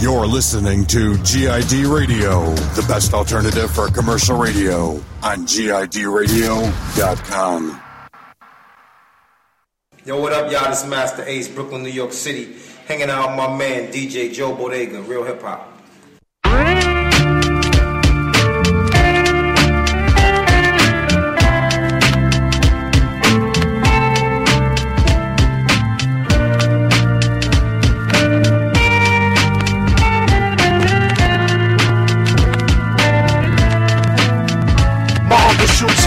You're listening to GID Radio, the best alternative for commercial radio on GIDradio.com. Yo, what up, y'all? This is Masta Ace, Brooklyn, New York City. Hanging out with my man, DJ Joe Bodega, real hip hop.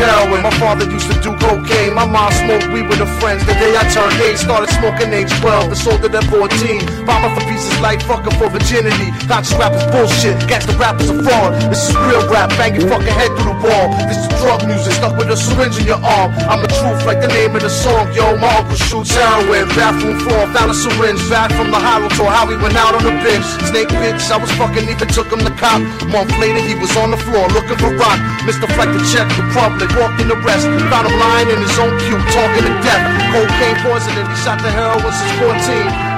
Heroin. My father used to do cocaine. My mom smoked weed with her friends. The day I turned 8, started smoking age 12. The sold it at 14. Bomber for pieces like fucking for virginity. Conscious rappers bullshit. The rappers a fraud. This is real rap. Bang your fucking head through the wall. This is drug music. Stuck with a syringe in your arm. I'm the truth like the name of the song. Yo, my uncle shoots heroin. Bathroom floor. Found a syringe. Back from the Harrow tour. How we went out on the bench. Snake bitch. I was fucking even took him to cop. Month later, he was on the floor looking for rock. Mr. Fleck the check the public, walked in the rest. Found him lying in his own pew, talking to death. Cocaine poisoning, he shot the heroin since 14.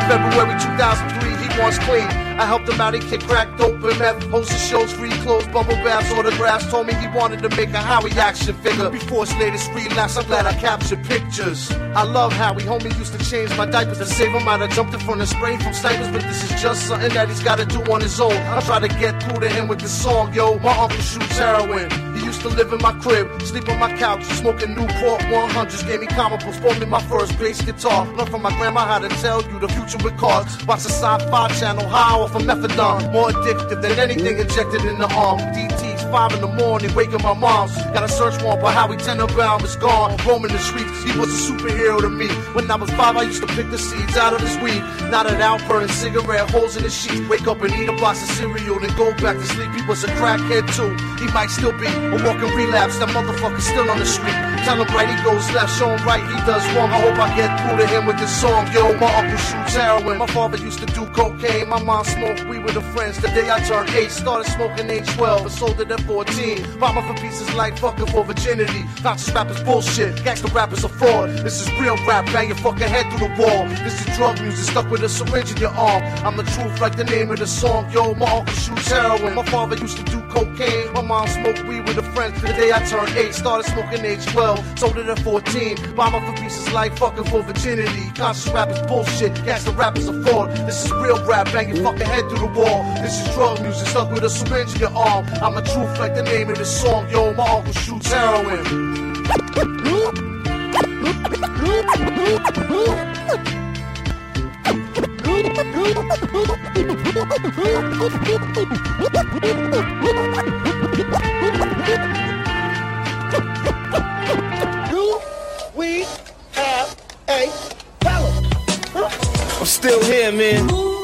February 2003, he wants clean. I helped him out, he kicked crack, dope, and meth. Hosted shows, free clothes, bubble baths, autographs. Told me he wanted to make a Howie action figure. Before his latest relapse, I'm glad I captured pictures. I love Howie, homie used to change my diapers to save him. I'd have jumped in front of spray from snipers, but this is just something that he's gotta do on his own. I try to get through to him with this song, yo. My uncle shoots heroin. He used to live in my crib, sleep on my couch, smoking Newport 100s. Gave me comic books, bought me my first bass guitar. Learned from my grandma how to tell you the future with cards. Watch the sci-fi channel, high off of methadone. More addictive than anything injected in the arm. DT's five in the morning, waking my moms. Got a search warrant, but Howie Tenenbaum is gone. Roaming the streets, he was a superhero to me. When I was five, I used to pick the seeds out of his weed. Knotted out, burning cigarette holes in his sheets. Wake up and eat a box of cereal, then go back to sleep. He was a crackhead too. He might still be a walking relapse. That motherfucker's still on the street. Tell him right, he goes left. Show him right, he does wrong. I hope I get through to him with this song. Yo, my uncle shoots heroin. My father used to do cocaine. My mom smoked weed with her friends. The day I turned eight, started smoking age 12 and sold it at 14. Mama for pieces like fucking for virginity. Conscious rappers bullshit. Gangsta rappers a fraud. This is real rap. Bang your fucking head through the wall. This is drug music stuck with a syringe in your arm. I'm the truth like the name of the song. Yo, my uncle shoots heroin. My father used to do cocaine. My mom smoked weed with her friends. The day I turned eight, started smoking age 12. Sold it at 14. Mama for pieces like fucking for virginity. Conscious rappers bullshit. Gangsta rappers a fraud. This is real rap. Bang your fucking head through the wall. This is drug music stuck with a syringe in your arm. I'm the truth like the name of the song. Yo, my uncle shoots heroin. We have a problem. I'm still here, man.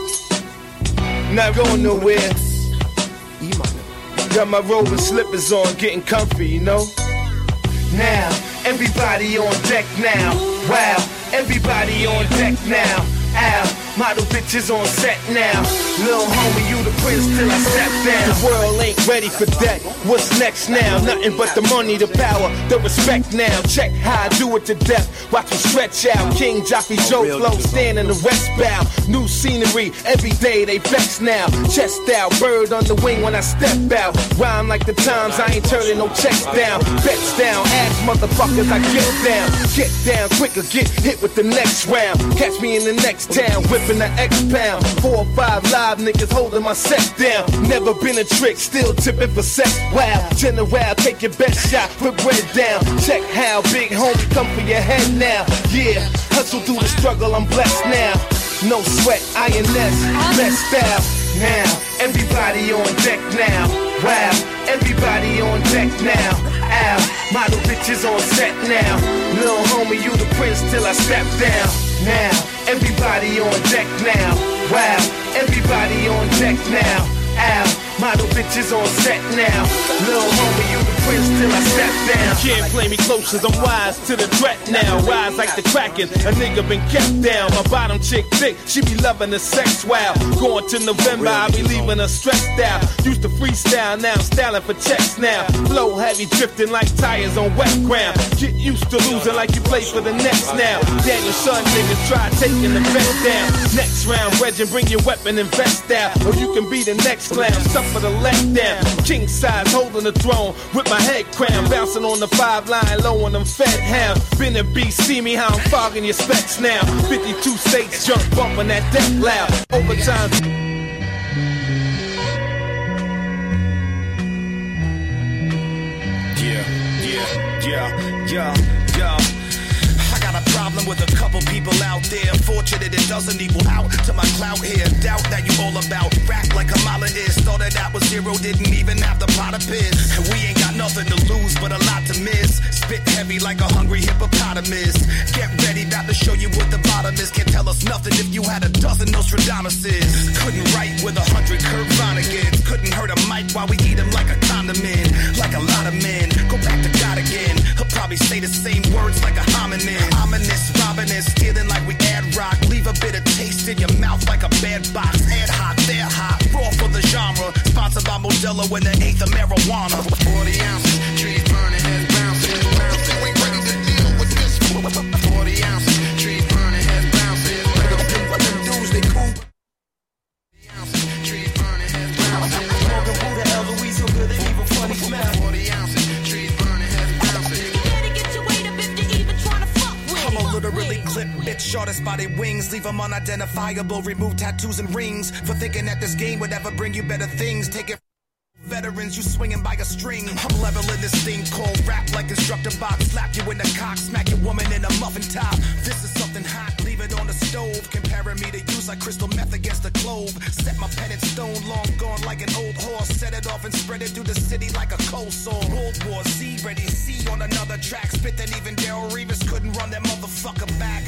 Not going nowhere. Got my roving slippers on, getting comfy, you know? Now, everybody on deck now. Wow, everybody on deck now. Ow, model bitches on set now. Lil homie, you the prince till I step down. The world ain't ready for that. What's next now? Nothing but the money, the power, the respect now. Check how I do it to death. Watch me stretch out. King Joffrey Joe Flow, stand in the west bow. New scenery, every day they vex now. Chest out, bird on the wing when I step out. Rhyme like the times, I ain't turning no checks down. Bets down, ass motherfuckers, I get down. Get down quicker, get hit with the next round. Catch me in the next town, whipping the X pound. Four or five live niggas holding my set down. Never been a trick, still tipping for sex. Wow, general, take your best shot, put bread down. Check how big homie come for your head now. Yeah, hustle through the struggle, I'm blessed now. No sweat, INS, best style. Now, everybody on deck now. Wow, everybody on deck now. Ow, model bitches on set now. Lil homie, you the prince till I step down. Now, everybody on deck now. Wow, everybody on deck now. Ow, model bitches bitches on set now. Little homie, you the prince till I step down. Can't play me close cause I'm wise to the threat now. Rise like the Kraken, a nigga been kept down. My bottom chick thick, she be loving the sex wow. Going to November, I be leaving her stressed out. Used to freestyle, now I'm styling for checks now. Flow heavy, drifting like tires on wet ground. Get used to losing like you play for the next now. Daniel Son niggas try taking the bet down. Next round, Regin, bring your weapon and vest out. Or you can be the next clown, suffer the letdown. King size, holding the throne with my head crown. Bouncing on the five line, low on them fed hounds. Been a see me how I'm fogging your specs now. 52 states jump bumping that deck loud. Overtime. Yeah, yeah, yeah, yeah, with a couple people out there. Fortunate it doesn't equal out to my clout here. Doubt that you all about rap like Kamala is. Started out with zero, didn't even have the pot of piss. And we ain't got nothing to lose, but a lot to miss. Spit heavy like a hungry hippopotamus. Get ready, about to show you what the bottom is. Can't tell us nothing if you had a dozen Nostradamuses. Couldn't write with a hundred Kurt Vonnegut's. Couldn't hurt a mic while we eat 'em like a condiment. Like a lot of men. Go back to God again. He'll probably say the same words like a hominin. Ominous, robbing and stealing like we ad rock. Leave a bit of taste in your mouth like a bad box. Head hot, they're hot. Raw for the genre. Sponsored by Modelo and the eighth of marijuana. 40 ounces, trees burning, heads bouncing, bouncing. We ready to deal with this. 40 ounces, shortest their wings. Leave them unidentifiable, remove tattoos and rings. For thinking that this game would ever bring you better things. Take it. Veterans, you swinging by a string. I'm leveling this thing called rap like instructor box. Slap you in the cock, smack your woman in a muffin top. This is something hot, leave it on the stove. Comparing me to use like crystal meth against a clove. Set my pen in stone, long gone like an old horse. Set it off and spread it through the city like a cold sore. World War Z, ready C on another track. Spit that even Daryl Reeves couldn't run that motherfucker back.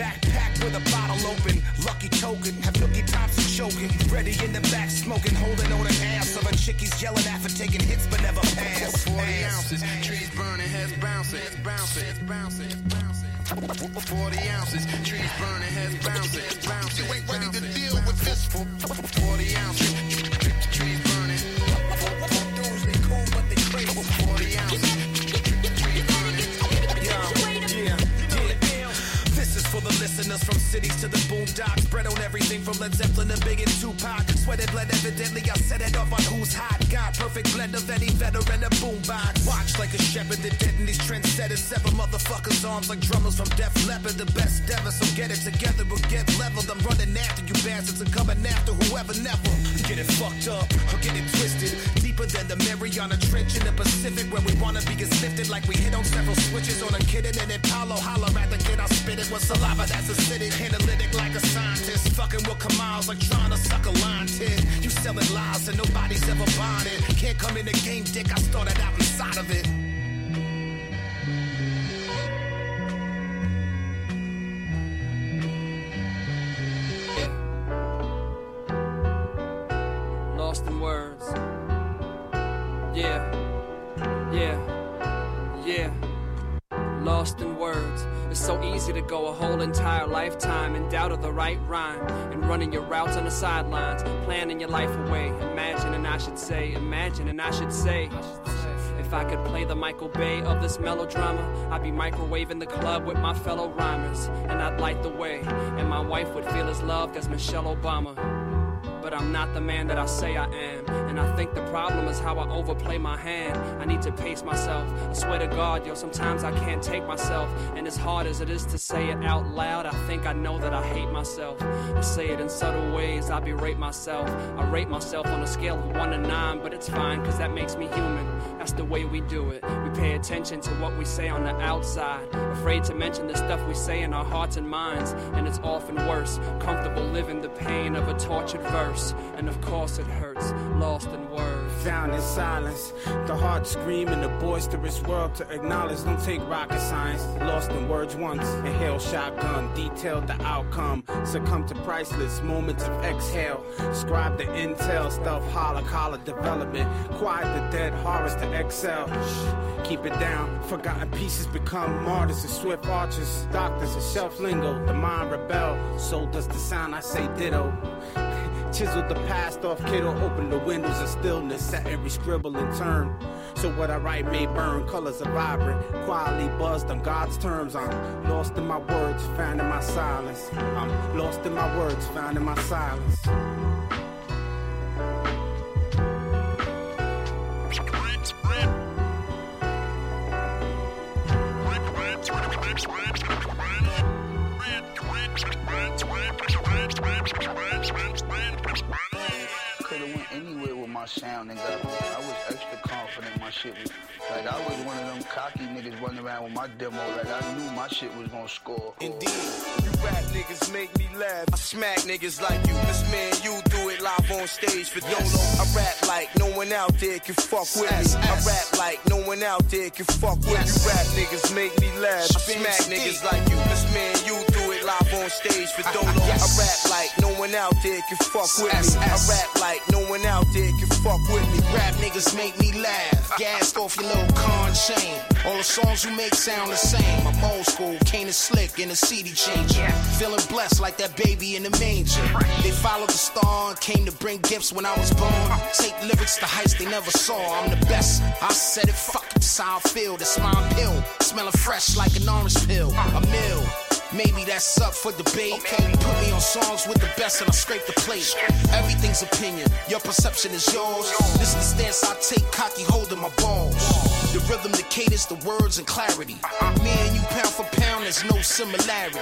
Backpack with a bottle open, lucky token. Have Nucky Thompson choking. Ready in the back, smoking, holding on an ass of a chick he's yelling at for taking hits but never pass. 40 ounces, trees burning, heads bouncing, heads bouncing, heads bouncing, heads bouncing. 40 ounces, trees burning, heads bouncing, heads bouncing. You ain't ready to deal with this. 40 ounces, from cities to the boondocks. Bread on everything from Led Zeppelin to Big and Tupac. Sweated blood, evidently I set it off on who's hot. God, perfect blend of any veteran and boombox. Watch like a shepherd, dead in these trendsetters. Seven motherfuckers' arms like drummers from Def Leppard. The best ever, so get it together, we'll get leveled. I'm running after you bastards and coming after whoever never. Get it fucked up or get it twisted. Deeper than the Mariana Trench in the Pacific, where we wanna be gets lifted like we hit on several switches on a kid and then Apollo. Holler at the kid, I spit it with saliva that's acidic. Analytic like a scientist. Fucking with Kamals like trying to suck a line tin. You selling lies and nobody's ever it. Can't come in the game, dick. I started out inside of it. Lost in words. Yeah. Yeah. Yeah. Lost in words. It's so easy to go a whole entire lifetime in doubt of the right rhyme and running your routes on the sidelines, planning your life away. Imagining I should say, imagining I should say. If I could play the Michael Bay of this melodrama, I'd be microwaving the club with my fellow rhymers, and I'd light the way, and my wife would feel as loved as Michelle Obama but I'm not the man that I say I am. And I think the problem is how I overplay my hand. I need to pace myself. I swear to God, yo, sometimes I can't take myself. And as hard as it is to say it out loud, I think I know that I hate myself. I say it in subtle ways, I berate myself. I rate myself on a scale of one to nine, but it's fine, cause that makes me human. That's the way we do it. We pay attention to what we say on the outside, afraid to mention the stuff we say in our hearts and minds. And it's often worse, comfortable living the pain of a tortured verse. And of course it hurts, lost in words. Found in silence, the heart scream in the boisterous world to acknowledge. Don't take rocket science, lost in words once. Inhale shotgun, detailed the outcome. Succumb to priceless moments of exhale. Scribe the intel, stuff holla, collar development. Quiet the dead horrors to excel. Shh, keep it down. Forgotten pieces become martyrs and swift archers. Doctors and shelf lingo, the mind rebel. So does the sound, I say ditto. Chisel the past off, kiddo. Open the windows of stillness. Set every scribble in turn. So what I write may burn. Colors are vibrant. Quietly buzzed on God's terms. I'm lost in my words, found in my silence. I'm lost in my words, found in my silence. My sound and got I was extra confident my shit was like I was one of them cocky niggas running around with my demo like I knew my shit was gonna score. Indeed, you rap niggas make me laugh. I smack niggas like you. This man, you do it live on stage for Dolo. I rap like no one out there can fuck with me. I rap like no one out there can fuck with me. You rap niggas make me laugh. I smack niggas like you. This man, you do it live on stage for Dolo. I rap like no one out there can fuck with me. I rap like no one out there can fuck with me. Rap niggas make me laugh. Gassed off your little con chain. All the songs you make sound the same. I'm old school, Kane and Slick in a CD changer. Feeling blessed like that baby in the manger. They followed the star and came to bring gifts when I was born. Take lyrics to heights they never saw. I'm the best. I said it, fuck it, that's how I feel. That's my pill. Smelling fresh like an orange pill. A mill. Maybe that's up for debate. Okay, put me on songs with the best and I scrape the plate. Everything's opinion, your perception is yours. This is the stance I take, cocky holding my balls. The rhythm, the cadence, the words, and clarity. Me and you pound for pound, there's no similarity.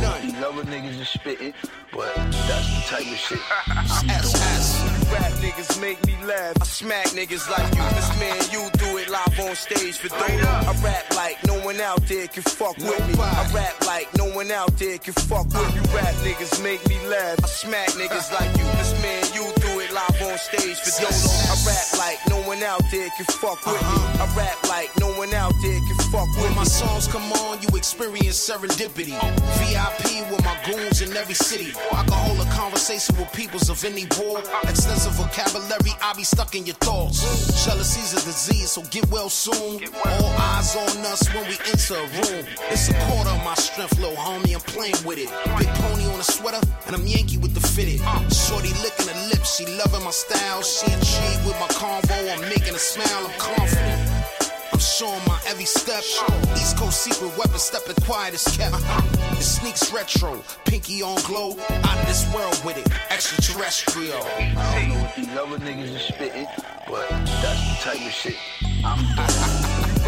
None. other niggas is spitting, but that's the type of shit I'm. SS. Rap niggas make me laugh. I smack niggas like you. This man, you do it live on stage for Dolo. I rap like no one out there can fuck with me. I rap like no one out there can fuck with me. Rap niggas make me laugh. I smack niggas like you. This man, you do it live on stage for Dolo. I rap like no one out there can fuck with me. I rap like no one out there can fuck with me. When my songs come on, you experience serendipity. VIP with my goons in every city. I can hold a conversation with peoples of any war. Extensive vocabulary, I be stuck in your thoughts. Jealousy's a disease, so get well soon. All eyes on us when we enter a room. It's a quarter of my strength, little homie, I'm playing with it. Big pony on a sweater, and I'm Yankee with the fitted. Shorty licking her lips, she loving my style. She intrigued with my convo, I'm making a smile, I'm confident. I'm showing my every step. East Coast secret weapon, stepping quiet as kept. Uh-huh. It sneaks retro, pinky on glow. Out of this world with it, extraterrestrial. I don't know what these other niggas is spitting, but that's the type of shit I'm doing.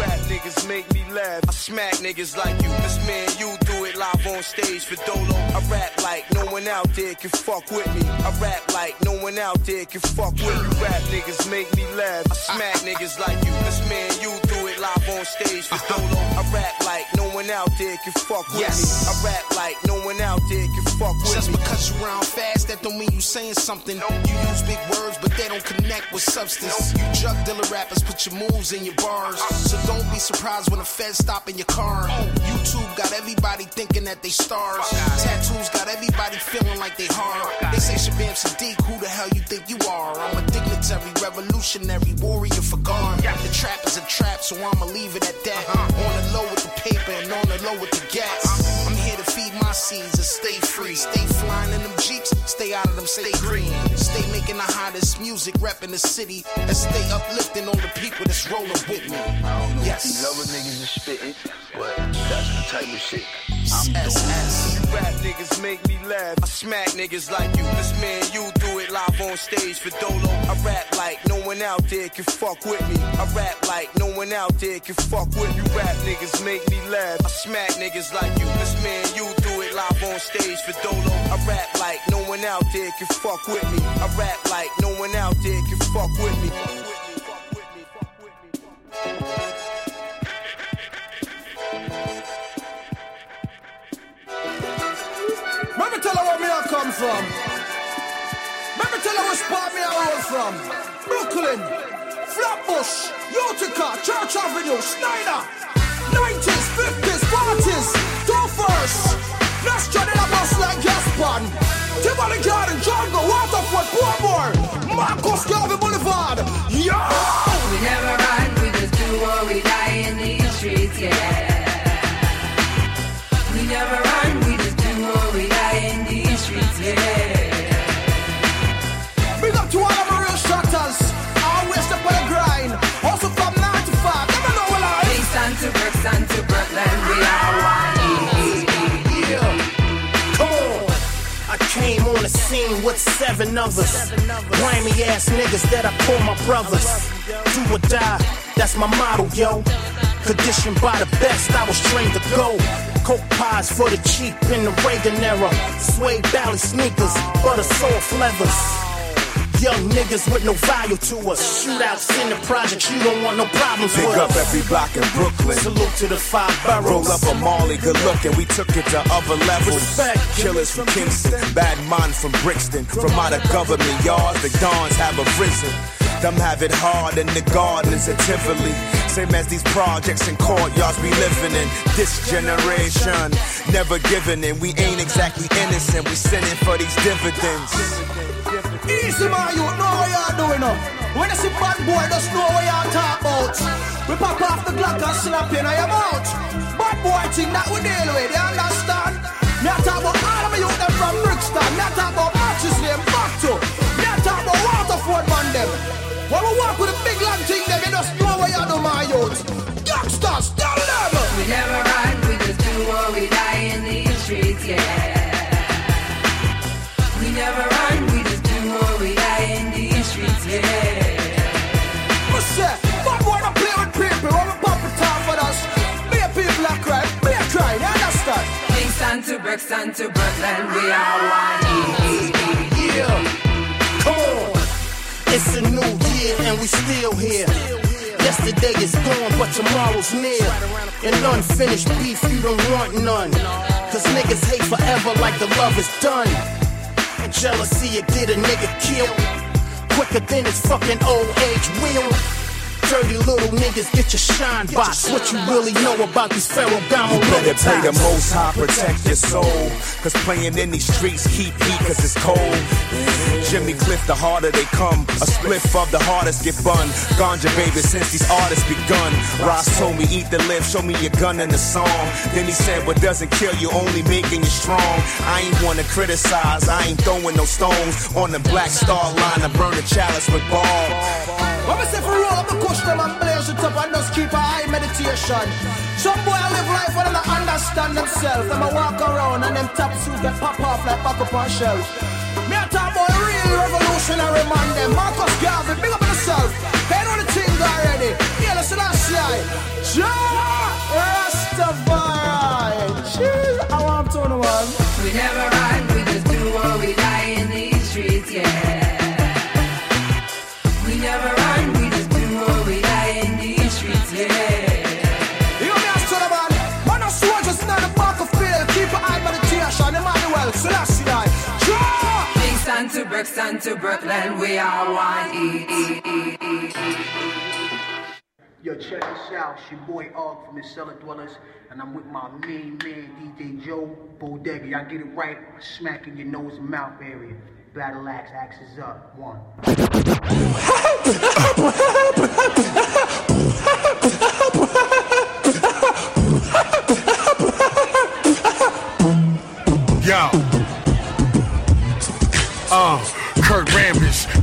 Rap niggas make me laugh. I smack niggas like you. This man, you do it live on stage for Dolo. I rap like no one out there can fuck with me. I rap like no one out there can fuck with me. Rap niggas make me laugh. I smack niggas like you. This man, you do it live on stage for Dolo. I rap like no one out there can fuck with Yes. me. I rap like no one out there can fuck with Just me. because you round fast, that don't mean you saying something. You use big words, but they don't connect with substance. You drug dealer rappers put your moves in your bars. Uh-huh. So don't be surprised when the feds stop in your car. YouTube got everybody thinking that they stars. Tattoos got everybody feeling like they hard. They say Shabaam Sahdeeq, who the hell you think you are? I'm a dignitary, revolutionary warrior for God. The trap is a trap, so I'ma leave it at that. On the low with the paper and on the low with the gas. I'm here to feed my seeds and stay free. Stay flying in them jeeps, stay out of them, stay green. Stay making the hottest music, repping the city, and stay uplifting all the people that's rolling with me. I don't know if Yes. niggas is spitting, but that's the type of shit I'm doing. SS. Rap niggas make me laugh. I smack niggas like you. This man, you do it live on stage for Dolo. I rap like no one out there can fuck with me. I rap like no one out there can fuck with you. Rap niggas make me laugh. I smack niggas like you. This man, you do it live on stage for Dolo. I rap like no one out there can fuck with me. I rap like no one out there can fuck with me. Let me tell her where me I come from. Let me tell you where spot me I roll from. Brooklyn, Flatbush, Utica, Church Avenue, Snyder. 90s, 50s, 40s, two first. Let's try the bus like Gaspon. Tivoli Garden, Jungle, Waterford, Portmore, Marcus Garvey Boulevard. Yo! We never run, we just do what we die in these streets, yeah. Scene with seven us. Grimy ass niggas that I call my brothers. Do or die, that's my motto, yo. Conditioned by the best, I was trained to go. Coke pies for the cheap in the Reagan era. Suede Valley sneakers, butter soft leathers. Young niggas with no value to us. Shootouts in the projects, you don't want no problems Pick with up us. every block in Brooklyn. Salute to the five boroughs. Roll up a Molly, good looking. We took it to other levels. Respect. Killers from Kingston, bad mind from Brixton. From out of government yards, the dawns have arisen. Them have it hard in the gardens at Tivoli. Same as these projects and courtyards we living in. This generation never giving in. We ain't exactly innocent. We sinning for these dividends. Easy man, you know what you're doing now. When you see bad boy, just know what you're talking about. We pop off the Glock and slap in your mouth. Bad boy thing that we deal with, you understand? Me a talk about all of my youth them from Brixton. Me a talk about March's name back to. Me a talk about Waterford man them. When we walk with a big long thing, them you just know what you do, my youth. Youngsters, tell them. We never to Brixton to Brooklyn, we are one. Yeah. Come on. It's a new year and we still here. Yesterday is gone, but tomorrow's near. And unfinished beef, you don't want none. Cause niggas hate forever like the love is done. And Jealousy, it get a nigga killed. Quicker than his fucking old age will. Dirty little niggas, get your shine box. What you really know about these Ferragamo You better pray the most high protect your soul. Cause playing in these streets keep heat cause it's cold. Jimmy Cliff, the harder they come. A spliff of the hardest get bun. Ganja baby since these artists begun. Ross told me eat the lift, show me your gun in the song. Then he said what doesn't kill you only making you strong. I ain't wanna criticize, I ain't throwing no stones. On the black star line, I burn the chalice with ball. When we say for roll up the kush them and blaze it up and just keep a high meditation. Some boy live life and they understand themselves. Them a walk around and them top suit get pop off like back up on shelf. Me a talk about real revolutionary Brixton to Brooklyn, we are one. Yo, check this out. It's your boy Og from the Cellar Dwellers, and I'm with my main man, DJ Joe Bodega. Y'all get it right. Smack in your nose and mouth area. Battle axe, axes up. One.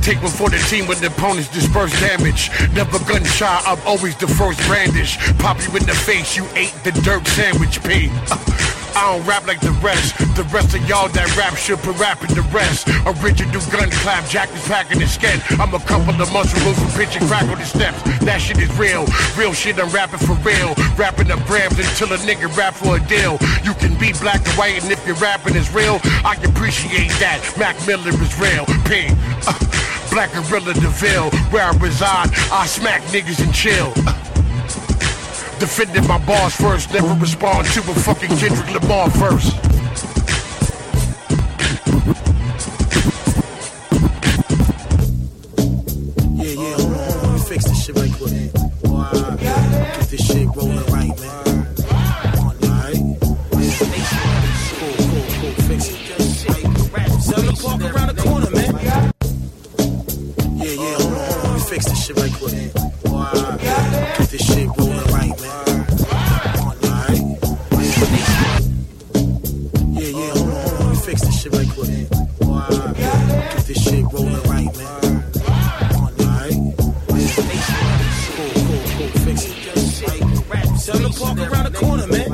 Take one for the team when the opponents disperse damage. Never gun shy, I'm always the first brandish. Pop you in the face, you ate the dirt sandwich, P. Uh, I don't rap like the rest. The rest of y'all that rap should be rapping the rest. Original gun clap, Jack is packing his skin. I'm a couple of months removed from pitch and crack on the steps. That shit is real. Real shit, I'm rapping for real. Rapping the grams until a nigga rap for a deal. You can be black and white, and if your rapping is real, I appreciate that. Mac Miller is real. P. Uh, Black Gorilla DeVille, where I reside, I smack niggas and chill. Defended my boss first, never respond to a fucking Kendrick Lamar verse. Yeah, yeah, hold on, hold on, let me fix this shit right quick. Wow. Get this shit rolling right. Fix this shit right quick. Get this shit rolling right, man. Yeah, yeah, hold on, fix this shit right quick. Get this shit rolling right, man. Cool, cool, cool. Fix it. Seven o'clock around the corner, man.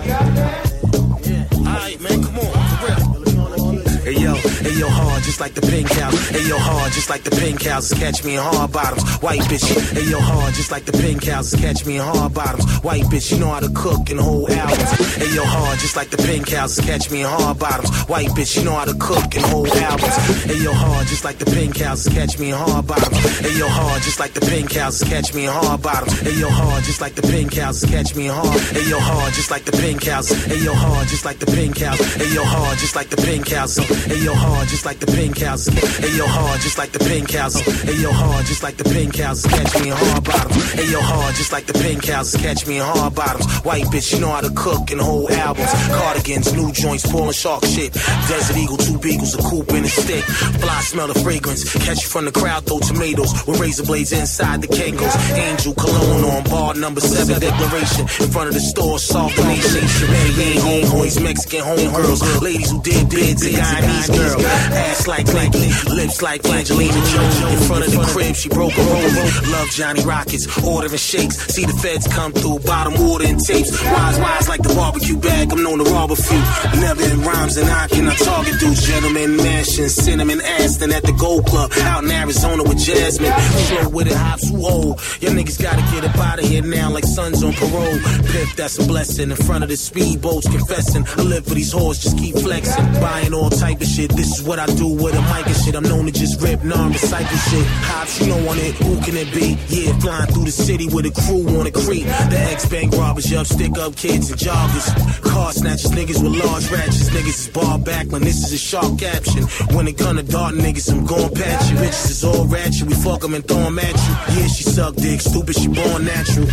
Hard just like the pink house. Hey yo, hard just like the pink houses. Catch me in hard bottoms, white bitch. Hey yo, hard just like the pink houses. Catch me in hard bottoms, white bitch. You know how to cook and hold albums. Hey yo, hard just like the pink houses. Catch me in hard bottoms, white bitch. You know how to cook and hold albums. Hey yo, hard just like the pink houses. Catch me in hard bottoms. Hey yo, hard just like the pink houses. Catch me in hard bottoms. Hey yo, hard just like the pink houses. Catch me in hard. Hey yo, hard just like the pink house. Hey yo, hard just like the pink house. Hey yo, hard just like the pink house. Hey yo, hard just like the pink house. Hey yo, hard just like the pink house. Hey yo, hard just like the pink house. Catch me in hard bottoms. Hey yo, hard just like the pink house. Catch me in hard bottoms. White bitch, you know how to cook and hold albums. Cardigans, new joints, pulling shark shit. Desert Eagle, two beagles, a coupe and a stick. Fly smell the fragrance. Catch you from the crowd, throw tomatoes with razor blades inside the Kangols. Angel cologne on bar number seven declaration. In front of the store, the nation. Medellin homeboys, Mexican homegirls. Ladies who did bids, a Guyanese girl. Ass like Nike, lips like Angelina. In front of the crib, she broke a roll. Love Johnny Rockets, ordering shakes. See the feds come through, bottom water and tapes. Wise, wise like the barbecue bag, I'm known to rob a few. Never in rhymes and I cannot target dudes. Gentlemen, mansion, cinnamon, Aston at the Gold Club. Out in Arizona with Jasmine. Flow with it, hops who hold. Your niggas gotta get up out of here now like sons on parole. Piff, that's a blessing. In front of the speedboats, confessing. I live for these hoes, just keep flexing. Buying all type of shit. This is what I do with a mic and shit. I'm known to just rip, non recycle shit. Hops, you know on it. Who can it be? Yeah, flying through the city with a crew on a creep. The ex bank robbers, yup, stick up kids and joggers. Car snatchers, niggas with large ratchets. Niggas is bar back when this is a sharp caption. When it come to dart niggas, I'm gon' patch you. Bitches is all ratchet, we fuck 'em and throw 'em at you. Yeah, she suck dick, stupid, she born natural.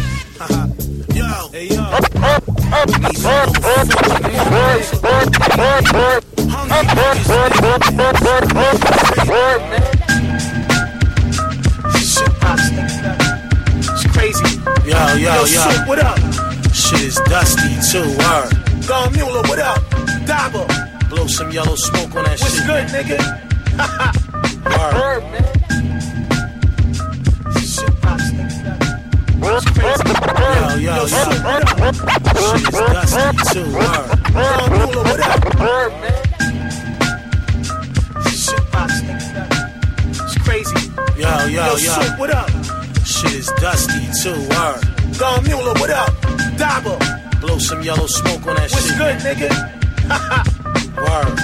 yo, hey yo. It's crazy. Yo, yo, yo. Shook, what up? Shit is dusty too, word. Don Mueller, what up? Dabo, Blow some yellow smoke on that what's shit. good, nigga? Word. Yo, yo, yo. Shit is dusty too, word. Don Mueller, what up? It's Yo, yo, Yo, yo. Shook, what up? Shit is dusty too, word. Don Mueller, what up? Dabo, Blow some yellow smoke on that what's shit. What's good, nigga? Word.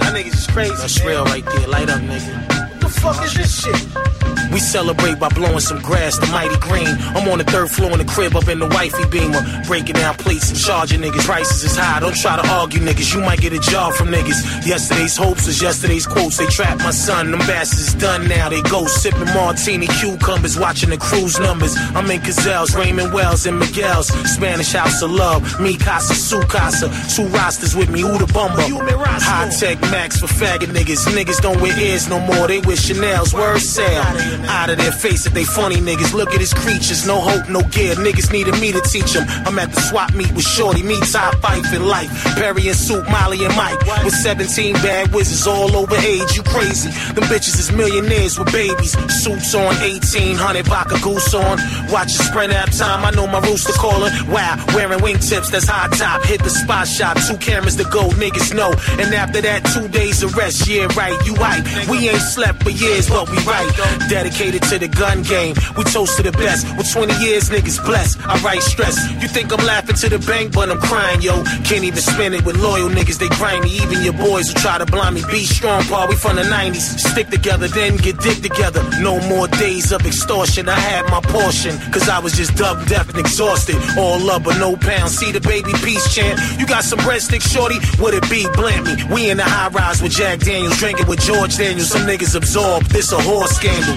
Y'all niggas is crazy. That's man. real right there. Light up, nigga. What the fuck is this shit? We celebrate by blowing some grass, the mighty green. I'm on the third floor in the crib up in the wifey beamer. Breaking down plates and charging niggas. Prices is high, don't try to argue niggas. You might get a job from niggas. Yesterday's hopes is yesterday's quotes. They trapped my son, them bastards is done now. They go sipping martini cucumbers, watching the cruise numbers. I'm in Gazelles, Raymond Weils, and Miguel's. Spanish House of Love, me casa, su casa. Two rosters with me, who the bumper? High tech max for faggot niggas. Niggas don't wear ears no more, they wear Chanel's. Word sale. Out of their face if they funny niggas. Look at his creatures, no hope, no gear. Niggas needed me to teach them. I'm at the swap meet with Shorty, me top fife in life. Perry and Soup, Molly and Mike. With 17 bad wizards all over age, you crazy. Them bitches is millionaires with babies. Suits on, 1800 vodka goose on. Watch the sprint app time, I know my rooster caller. Wow, wearing wingtips, that's high top. Hit the spot shot, two cameras to go, niggas know. And after that, two days of rest, yeah, right, you right. We ain't slept for years, but we right. Dedicated to the gun game, we toast to the best. With 20 years, niggas blessed. I write stress. You think I'm laughing to the bank, but I'm crying, yo. Can't even spend it with loyal niggas, they grimy. Even your boys who try to blind me. Be strong, Paul, we from the 90s. Stick together, then get dick together. No more days of extortion, I had my portion. Cause I was just dubbed deaf and exhausted. All love, but no pounds. See the baby peace chant. You got some breadsticks, shorty? Would it be? Blam me. We in the high rise with Jack Daniels, drinking with George Daniels. Some niggas absorb. This a horse scandal.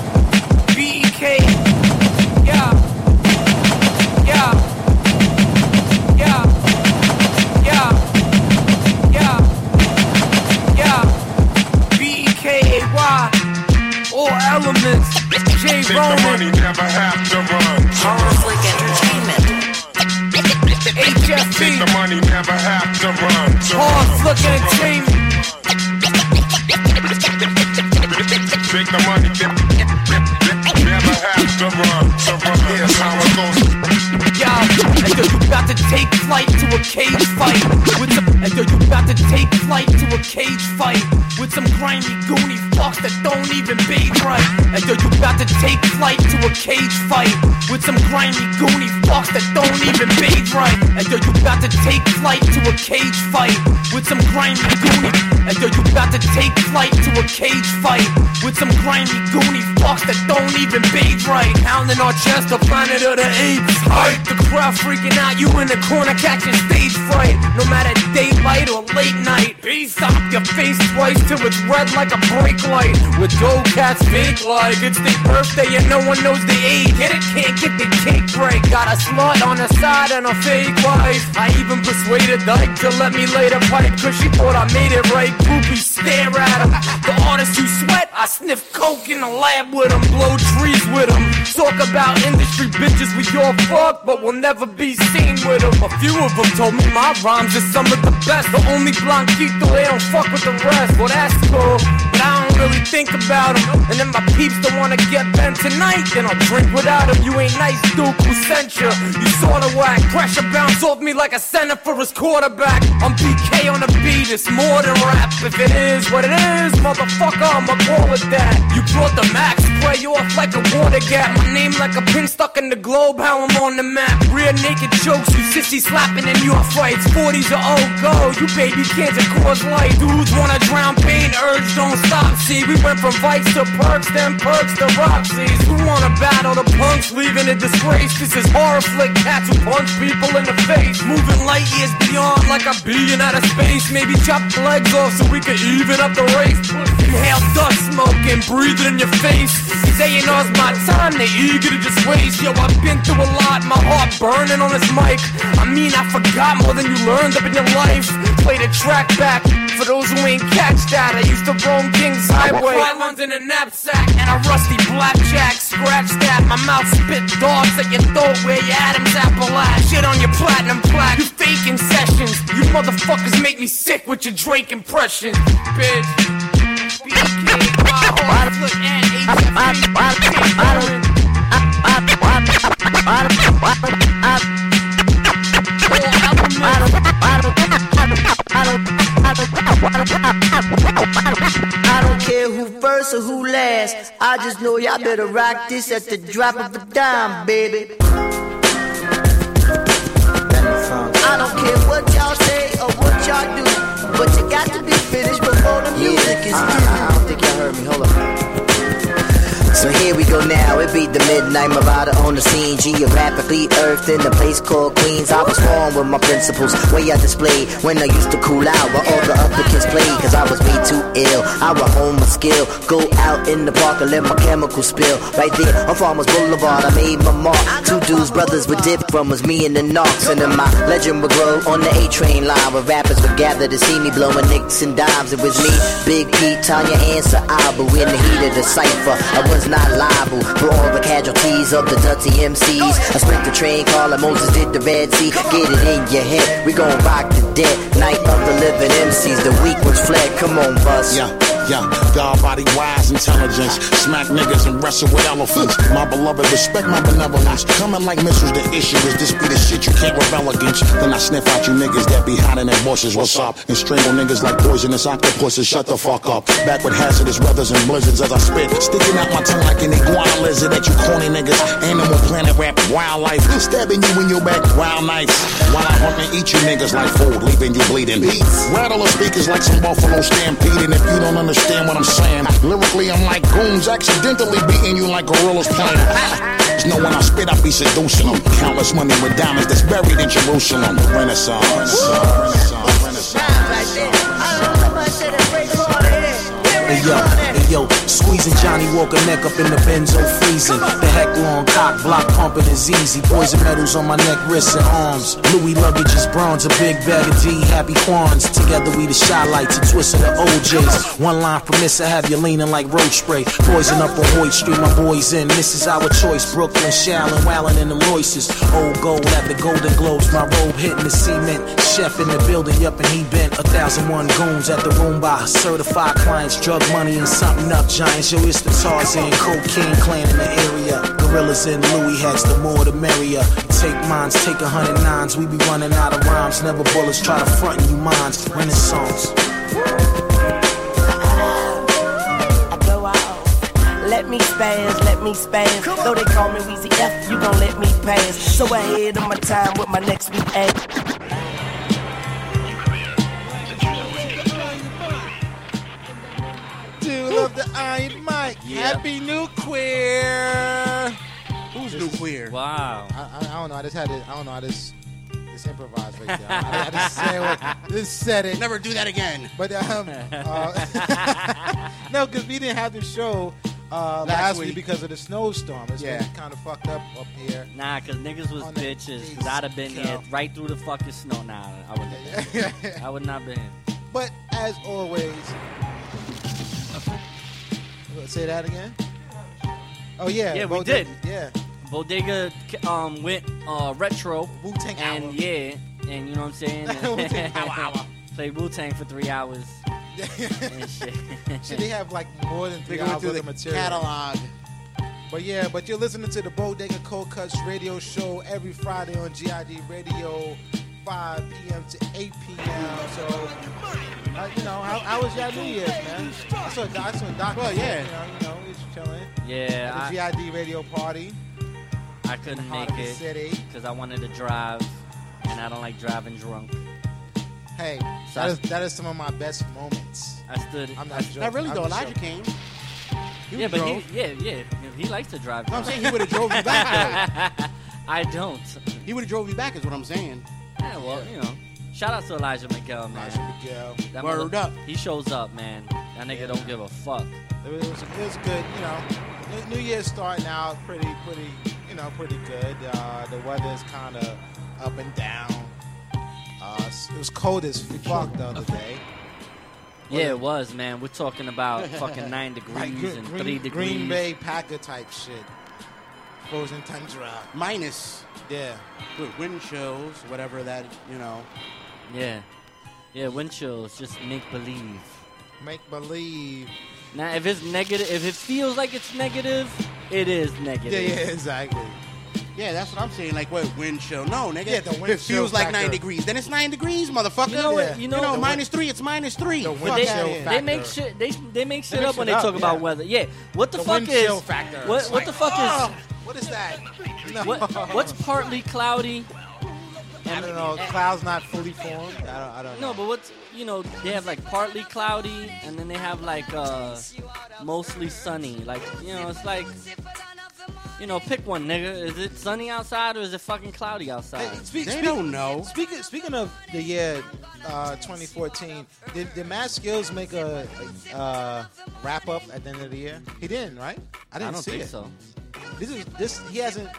B E K A Y. All elements. J Roman. money never have to run. Yeah. B K A Y. Yeah. B K. Yeah. Yeah. Yeah. Yeah. Yeah. Yeah. B E K A Y. All elements. J Roman. money never have to run. Conflict Entertainment. HFB. Think the money never have to run. Hard Look Entertainment. Think the money never To run. Here's how it goes. Yo, and yo, you about to take flight to a cage fight with some. And you about to take flight to a cage fight with some grimy, goony fucks that don't even bathe right. And yo, you about to take flight to a cage fight with some grimy, goony fucks that don't even bathe right. And yo, you about to take flight to a cage fight with some grimy, goony. And yo, you about to take flight to a cage fight with some grimy, goony fucks that don't even bathe right. Pounding our chest, the planet of the apes. Hype, the crowd freaking out, you in the corner catching stage fright. No matter daylight or late night, stop your face twice till it's red like a brake light. With dough cats fake like it's their birthday and no one knows the age. Get it, can't get the cake break. Got a slut on the side and a fake wife. I even persuaded Dyke to let me lay the pipe, cause she thought I made it right. Groupies stare at him. The artists who sweat, I sniff coke in the lab with them, blow trees with them. Talk about industry bitches, we all fuck, but we'll never be seen with them. A few of them told me my rhymes are some of the best. The only blanquito, they don't fuck with the rest. Well, that's cool, but I don't really think about them. And then my peeps don't wanna get bent tonight, then I'll drink without them. You ain't nice, Duke, who sent you? You sorta whack. Pressure bounce off me like a center for his quarterback. I'm BK on the beat, it's more than rap. If it is what it is, motherfucker, I'ma call it that. You brought the max, spray off like a water gap. My name like a pin stuck in the globe, how I'm on the map. Rear naked jokes, you sissy slapping in your fights. 40s are old go, you baby cancer cause light. Dudes wanna drown pain, urge don't stop. See, we went from vice to perks, then perks to Roxy's. Who wanna battle the punks, leaving a disgrace? This is horror flick cats who punch people in the face. Moving light years beyond like a being out of space. Maybe chop the legs off so we can even up the race. Inhale dust smoke and breathe it in your face. Saying all's my time, they eager to just waste. Yo, I've been through a lot, my heart burning on this mic. I mean, I forgot more than you learned up in your life. Play the track back for those who ain't catch that. I used to roam King's Highway. Islands in a knapsack and a rusty blackjack. Scratch that, my mouth spit dogs at your throat where your Adam's apple at. Shit on your platinum plaque. You faking sessions. You motherfuckers make me sick with your Drake impressions, bitch. I don't care who first or who last. I just know y'all better rock this at the drop of a dime, baby. I don't care what y'all say or what y'all do, but you got to be finished before the music is through. I, I don't think y'all heard me. Hold up. So here we go now, it be the midnight Marauder on the scene, geographically earthed in a place called Queens. I was born with my principles, way I displayed when I used to cool out while all the other kids played. Cause I was way too ill, I would hone my skill, go out in the park and let my chemicals spill. Right there on Farmers Boulevard, I made my mark. Two dudes, brothers would dip from was me and the knocks. And then my legend would grow on the A train line where rappers would gather to see me blowing nicks and dimes. It was me, Big Pete, Tanya, and Sir Abu in the heat of the cipher. I was not liable for all the casualties of the dirty MCs. I split the train car like Moses did the Red Sea. Get it in your head, we gon' rock the dead. Night of the living MCs, the weak ones fled. Come on, bus. Yeah. Yeah, God body wise intelligence. Smack niggas and wrestle with elephants. My beloved, respect my benevolence. Coming like missiles, the issue is this be the shit you can't rebel against. Then I sniff out you niggas that be hiding in bushes. What's up? And strangle niggas like poisonous octopuses. Shut the fuck up. Back with hazardous weathers and blizzards as I spit. Sticking out my tongue like an iguana it that you corny niggas? Animal planet rap wildlife. Stabbing you in your back, wild knives. While I hunt and eat you niggas like food, leaving you bleeding. Rattle the speakers like some buffalo stampeding. If you don't understand what I'm saying, lyrically I'm like goons accidentally beating you like gorillas playing. Just know when I spit, I be seducing them. Countless women with diamonds that's buried in Jerusalem. Renaissance. Renaissance. Renaissance. Hey yo, hey yo, squeezing Johnnie Walker neck up in the benzo freezing. The heck long cock block pumping is easy. Poison medals on my neck, wrists, and arms. Louis luggage is bronze, a big bag of D, happy Quans. Together we the shy lights, a twist of the OJs. One line permits to have you leaning like road spray. Poison up on Hoyt Street, my boys in. This is our choice. Brooklyn, Shallon, Wallin, and the Royces. Old gold at the Golden Globes, my robe hitting the cement. Chef in the building, yup, and he bent. A thousand one goons at the room by certified clients, drug money and something up giants. Yo, it's the Tarzan, cocaine clan in the area. Gorillas and Louis hats, the more the merrier. Take mines, take a hundred nines. We be running out of rhymes. Never bullets try to front you minds. Renaissance. Let me spaz, let me spaz. Though they call me Weezy F, you gon' let me pass. So ahead of my time with my next week ad. Yeah. Happy New Queer. Who's new queer? Wow. I, I, I don't know. I just had to. I don't know. I just just improvised right there. I, I just say what, just said it. Never do that again. But um, uh, no, because we didn't have the show uh, Last last, week. week. because of the snowstorm. It's Yeah. been kind of fucked up up here. Nah, cause niggas was bitches. Cause I'd have been here right through the fucking snow. Nah, I wouldn't. Have been. I would not been. But as always, say that again. Oh yeah, Yeah, we Bo- did. Yeah, Bodega um went uh retro. Wu Tang and Hour. yeah, and you know what I'm saying. Wu-Tang Hour, hour. Played Wu Tang for three hours. and shit. Should they have like more than three hours worth the of material? catalog. But yeah, but you're listening to the Bodega Cold Kutz radio show every Friday on GID Radio, 5 p.m. to 8 p.m. So, uh, you know, how, how was y'all New Year's, man? I saw, I saw Doc. Well, yeah. You know, you know, we was chilling. Yeah, At the GID radio party. I couldn't make it because I wanted to drive, and I don't like driving drunk. Hey, So that I- is, that is some of my best moments. I stood. I'm not I- joking. Not really I'm though. Elijah joking. came. He yeah, but drove. he, yeah, yeah, he likes to drive. No, I'm drunk. saying he would've drove you back, I don't. He would have drove you back, is what I'm saying. Yeah, well, you know. Shout out to Elijah Miguel, man. Elijah Miguel. That Word mother- up. He shows up, man. That nigga don't give a fuck. It was, it was good, you know. New, New Year's starting out pretty, pretty, you know, pretty good. Uh, the weather's kind of up and down. Uh, it was cold as fuck the other day. Yeah, it was, man. We're talking about fucking nine degrees Like Green, and Green- three degrees. Green Bay Packer type shit. Frozen tundra. Minus Yeah. with wind chills, whatever that, you know. Yeah. Yeah, wind chills, just make believe. Make believe. Now, if it's negative, if it feels like it's negative, it is negative. yeah, yeah exactly. Yeah, that's what I'm saying. Like, what, wind chill? No, nigga. Yeah, the wind If it feels chill like nine degrees. Then it's nine degrees, motherfucker. You know what? You know- you know The minus three, it's minus three. The wind They, chill here. factor. they make shit. They they make shit make up when shit they up, talk about weather. Yeah. What the, The fuck wind is? chill factor. What It's what the fuck oh, is? Ah! What is that? No. What what's partly cloudy? I don't know. Clouds not fully formed. I don't, I don't know. No, but what's you know they have like partly cloudy and then they have like uh mostly sunny. Like you know it's like you know pick one nigga. Is it sunny outside or is it fucking cloudy outside? Hey, speak, They speak- don't know. Speaking speaking of the year uh, 2014, did, did Mad Skillz make a, a uh, wrap up at the end of the year? He didn't, right? I didn't don't see think it. so. This is this he hasn't.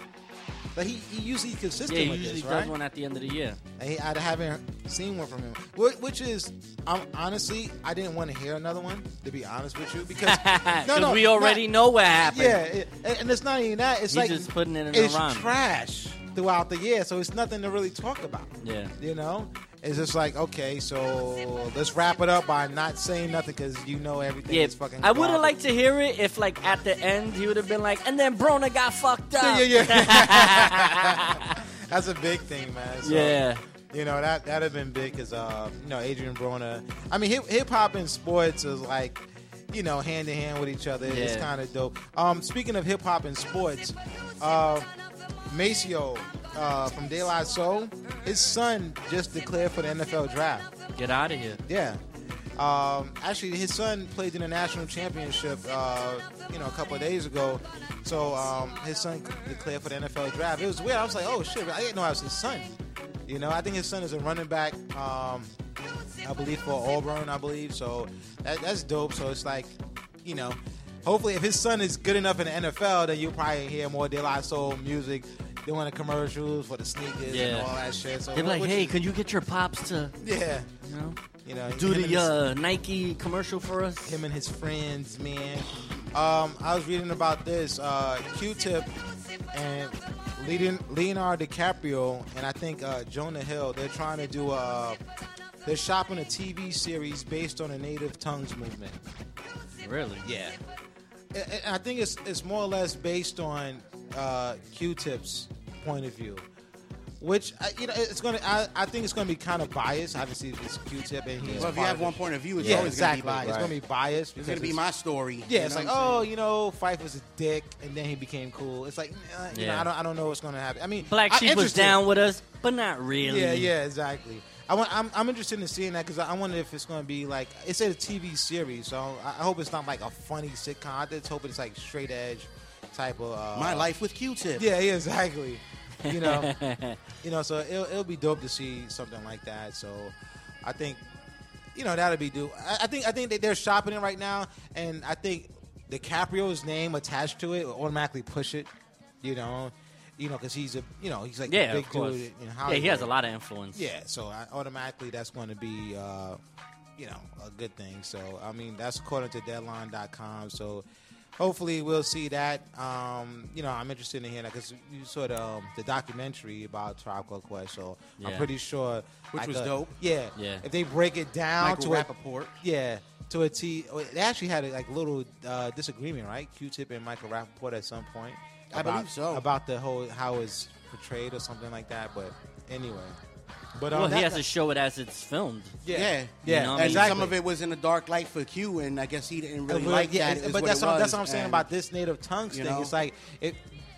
But he, he usually consistent Yeah, he with usually this, does right? one at the end of the year. And he, I haven't seen one from him, Wh- which is, um, honestly, I didn't want to hear another one. To be honest with you, because no, 'Cause no, we already not- know what happened. Yeah, it- and, and it's not even that. It's He's like just putting it in it's a rhyme. trash throughout the year, so it's nothing to really talk about. Yeah. You know, it's just like okay, so let's wrap it up by not saying nothing because you know everything Yeah, is fucking. I would have liked to hear it if, like, at the end he would have been like, and then Broner got fucked up. Yeah, yeah. That's a big thing, man. So, Yeah. You know that that'd have been big because uh, you know Adrian Broner. I mean, hip hop and sports is like you know, hand in hand with each other. It's kind of dope. Um, speaking of hip hop and sports, uh, Maseo uh, from De La Soul, his son just declared for the NFL draft. Get out of here. Yeah. Um, actually, his son played in the national championship, uh, you know, a couple of days ago. So um, his son declared for the NFL draft. It was weird. I was like, oh shit, I didn't know I was his son. You know, I think his son is a running back. Um, I believe for Auburn, I believe. So that, that's dope. So it's like, you know, hopefully if his son is good enough in the NFL, then you'll probably hear more De La Soul music. Doing the commercials for the sneakers and all that shit. So They're like, hey, is- could you get your pops to, yeah, you know, you know, do the his- uh, Nike commercial for us? him and his friends, man. Um, I was reading about this uh, Q-Tip and Leon- Leonardo DiCaprio and I think uh, Jonah Hill. They're trying to do a. They're shopping a TV series based on the native tongues movement. Really? Yeah. And- and I think it's it's more or less based on uh, Q-Tip's point of view, which uh, you know it's gonna. I, I think it's gonna be kind of biased. Obviously, it's Q-Tip and he's Well, if you have one point of view, it's yeah, always gonna be exactly. biased. It's gonna be biased. It's gonna be my story. Yeah, it's like, oh, you know, Phife was a dick, and then he became cool. It's like, you know, I don't, I don't know what's gonna happen. I mean, Black I'm Sheep was down with us, but not really. Yeah, yeah, exactly. I want, I'm, I'm interested in seeing that because I wonder if it's gonna be like it's a TV series, so I I hope it's not like a funny sitcom. I just hope it's like straight edge type of uh, My life with Q-Tip. Yeah, yeah, exactly. You know, you know, so it'll, it'll be dope to see something like that. So I think, you know, that'll be dope. I, I think I think that they're shopping it right now, and I think DiCaprio's name attached to it will automatically push it. You know, you know, because he's a, you know, he's like Yeah, a big dude. In Yeah, he has a lot of influence. Yeah, so I, automatically that's going to be, uh, you know, a good thing. So I mean, that's according to Deadline.com. So hopefully we'll see that. Um, you know, I'm interested in hearing that because you saw the, um, the documentary about Tribe Called Quest. So I'm pretty sure, Which like was a- dope. Yeah, Yeah. If they break it down Michael to a- Rapaport. yeah, to a T. They actually had a like little uh, disagreement, right? Q-Tip and Michael Rapaport at some point. I about- believe so. about the whole how it's portrayed or something like that. But anyway, but um, well, he has to show it as it's filmed. Yeah. Yeah, Yeah, You know what I and mean? some of it was in the dark light for Q, and I guess he didn't really but like yeah, that. but that's it what, that's what I'm saying and, about this native tongues you thing. know? It's like it.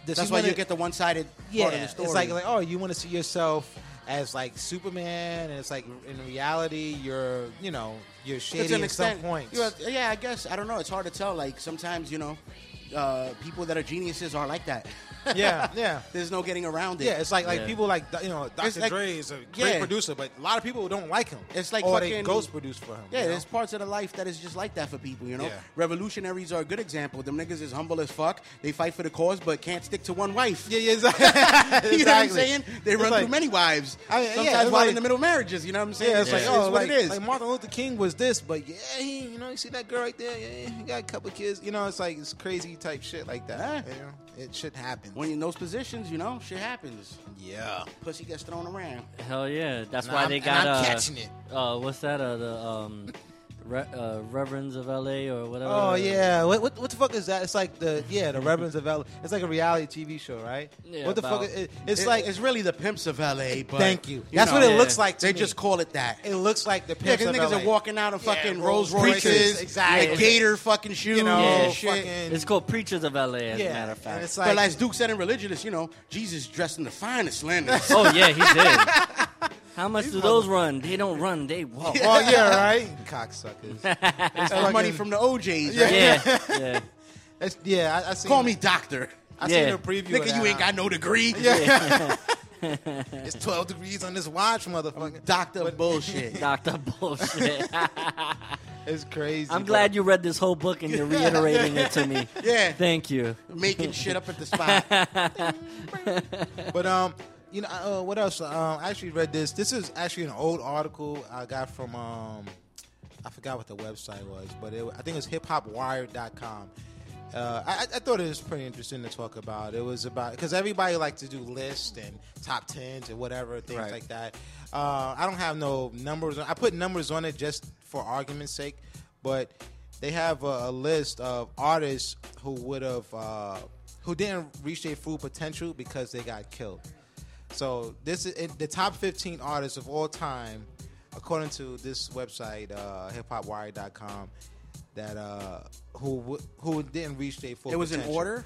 That's he why wanna- you get the one-sided yeah, part of the story. It's like like oh, you want to see yourself as like Superman, and it's like in reality you're you know you're shady to an at some extent. points. Yeah, yeah, I guess I don't know. It's hard to tell. Like sometimes you know, uh, people that are geniuses are like that. Yeah, yeah. There's no getting around it. Yeah, it's like like Yeah. people like you know It's Dr. like- Dre is a great yeah. producer, but a lot of people don't like him. It's like or fucking they ghost produce for him. Yeah, you know? there's parts of the life that is just like that for people, you know. Yeah. Revolutionaries are a good example. Them niggas is humble as fuck. They fight for the cause, but can't stick to one wife. Yeah, yeah, exactly. you know what I'm saying? They It's run like- through many wives. I mean, yeah, Sometimes it's while like- in the middle of marriages. You know what I'm saying? Yeah, it's like oh, what like, it is. like Martin Luther King was this, but yeah, he, you know, you see that girl right there, yeah, he got a couple kids. You know, it's like it's crazy type shit like that. You know, it should happen. when you're in those positions, you know, shit happens. Yeah, pussy gets thrown around. Hell yeah, that's And why I'm- they and got. I'm uh, catching it. Uh, what's that? Uh, the um, Re- uh, Reverends of L.A. or whatever. Oh yeah, what, what what the fuck is that? It's like the yeah the Reverends of LA. It's like a reality TV show, right? Yeah, what the about- fuck? Is, it, it's It- like it's really the pimps of LA. But thank you. That's what it looks like. To They me. just call it that. It looks like the Yeah, pimps because of niggas LA. are walking out of Yeah, fucking Rolls Rolls Royces, Royces, exactly. like Gator fucking shoes, You know, fucking- shit. It's called Preachers of L.A. As Yeah, a matter of and fact. it's but like- as Duke said in Religious, you know, Jesus dressed in the finest linen. oh yeah, he did. How much do those run? They don't run. They walk. Oh yeah, right. Cocksuckers. That's money from the OJs. Yeah. Right? Yeah, yeah. It's, yeah, I, I seen Call me doctor. I Yeah. seen a preview. Nigga, of that. you ain't got no degree. Yeah. it's 12 degrees on this watch, motherfucker. Doctor bullshit. Doctor bullshit. It's crazy. I'm glad you read this whole book and you're reiterating it to me. Yeah. Thank you. Making shit up at the spot. But um, you know, uh, what else? Um, I actually read this. This is actually an old article I got from um, I forgot what the website was, but it, I think it was hiphopwired.com. Uh, I, I thought it was pretty interesting to talk about. It was about because everybody likes to do lists and top tens and whatever things Right. like that. Uh, I don't have no numbers. I put numbers on it just for argument's sake, but they have a, a list of artists who would have uh, who didn't reach their full potential because they got killed. So this is it- the top 15 artists of all time, according to this website, uh, hiphopwire.com. that uh who who didn't reach their full. It was in order?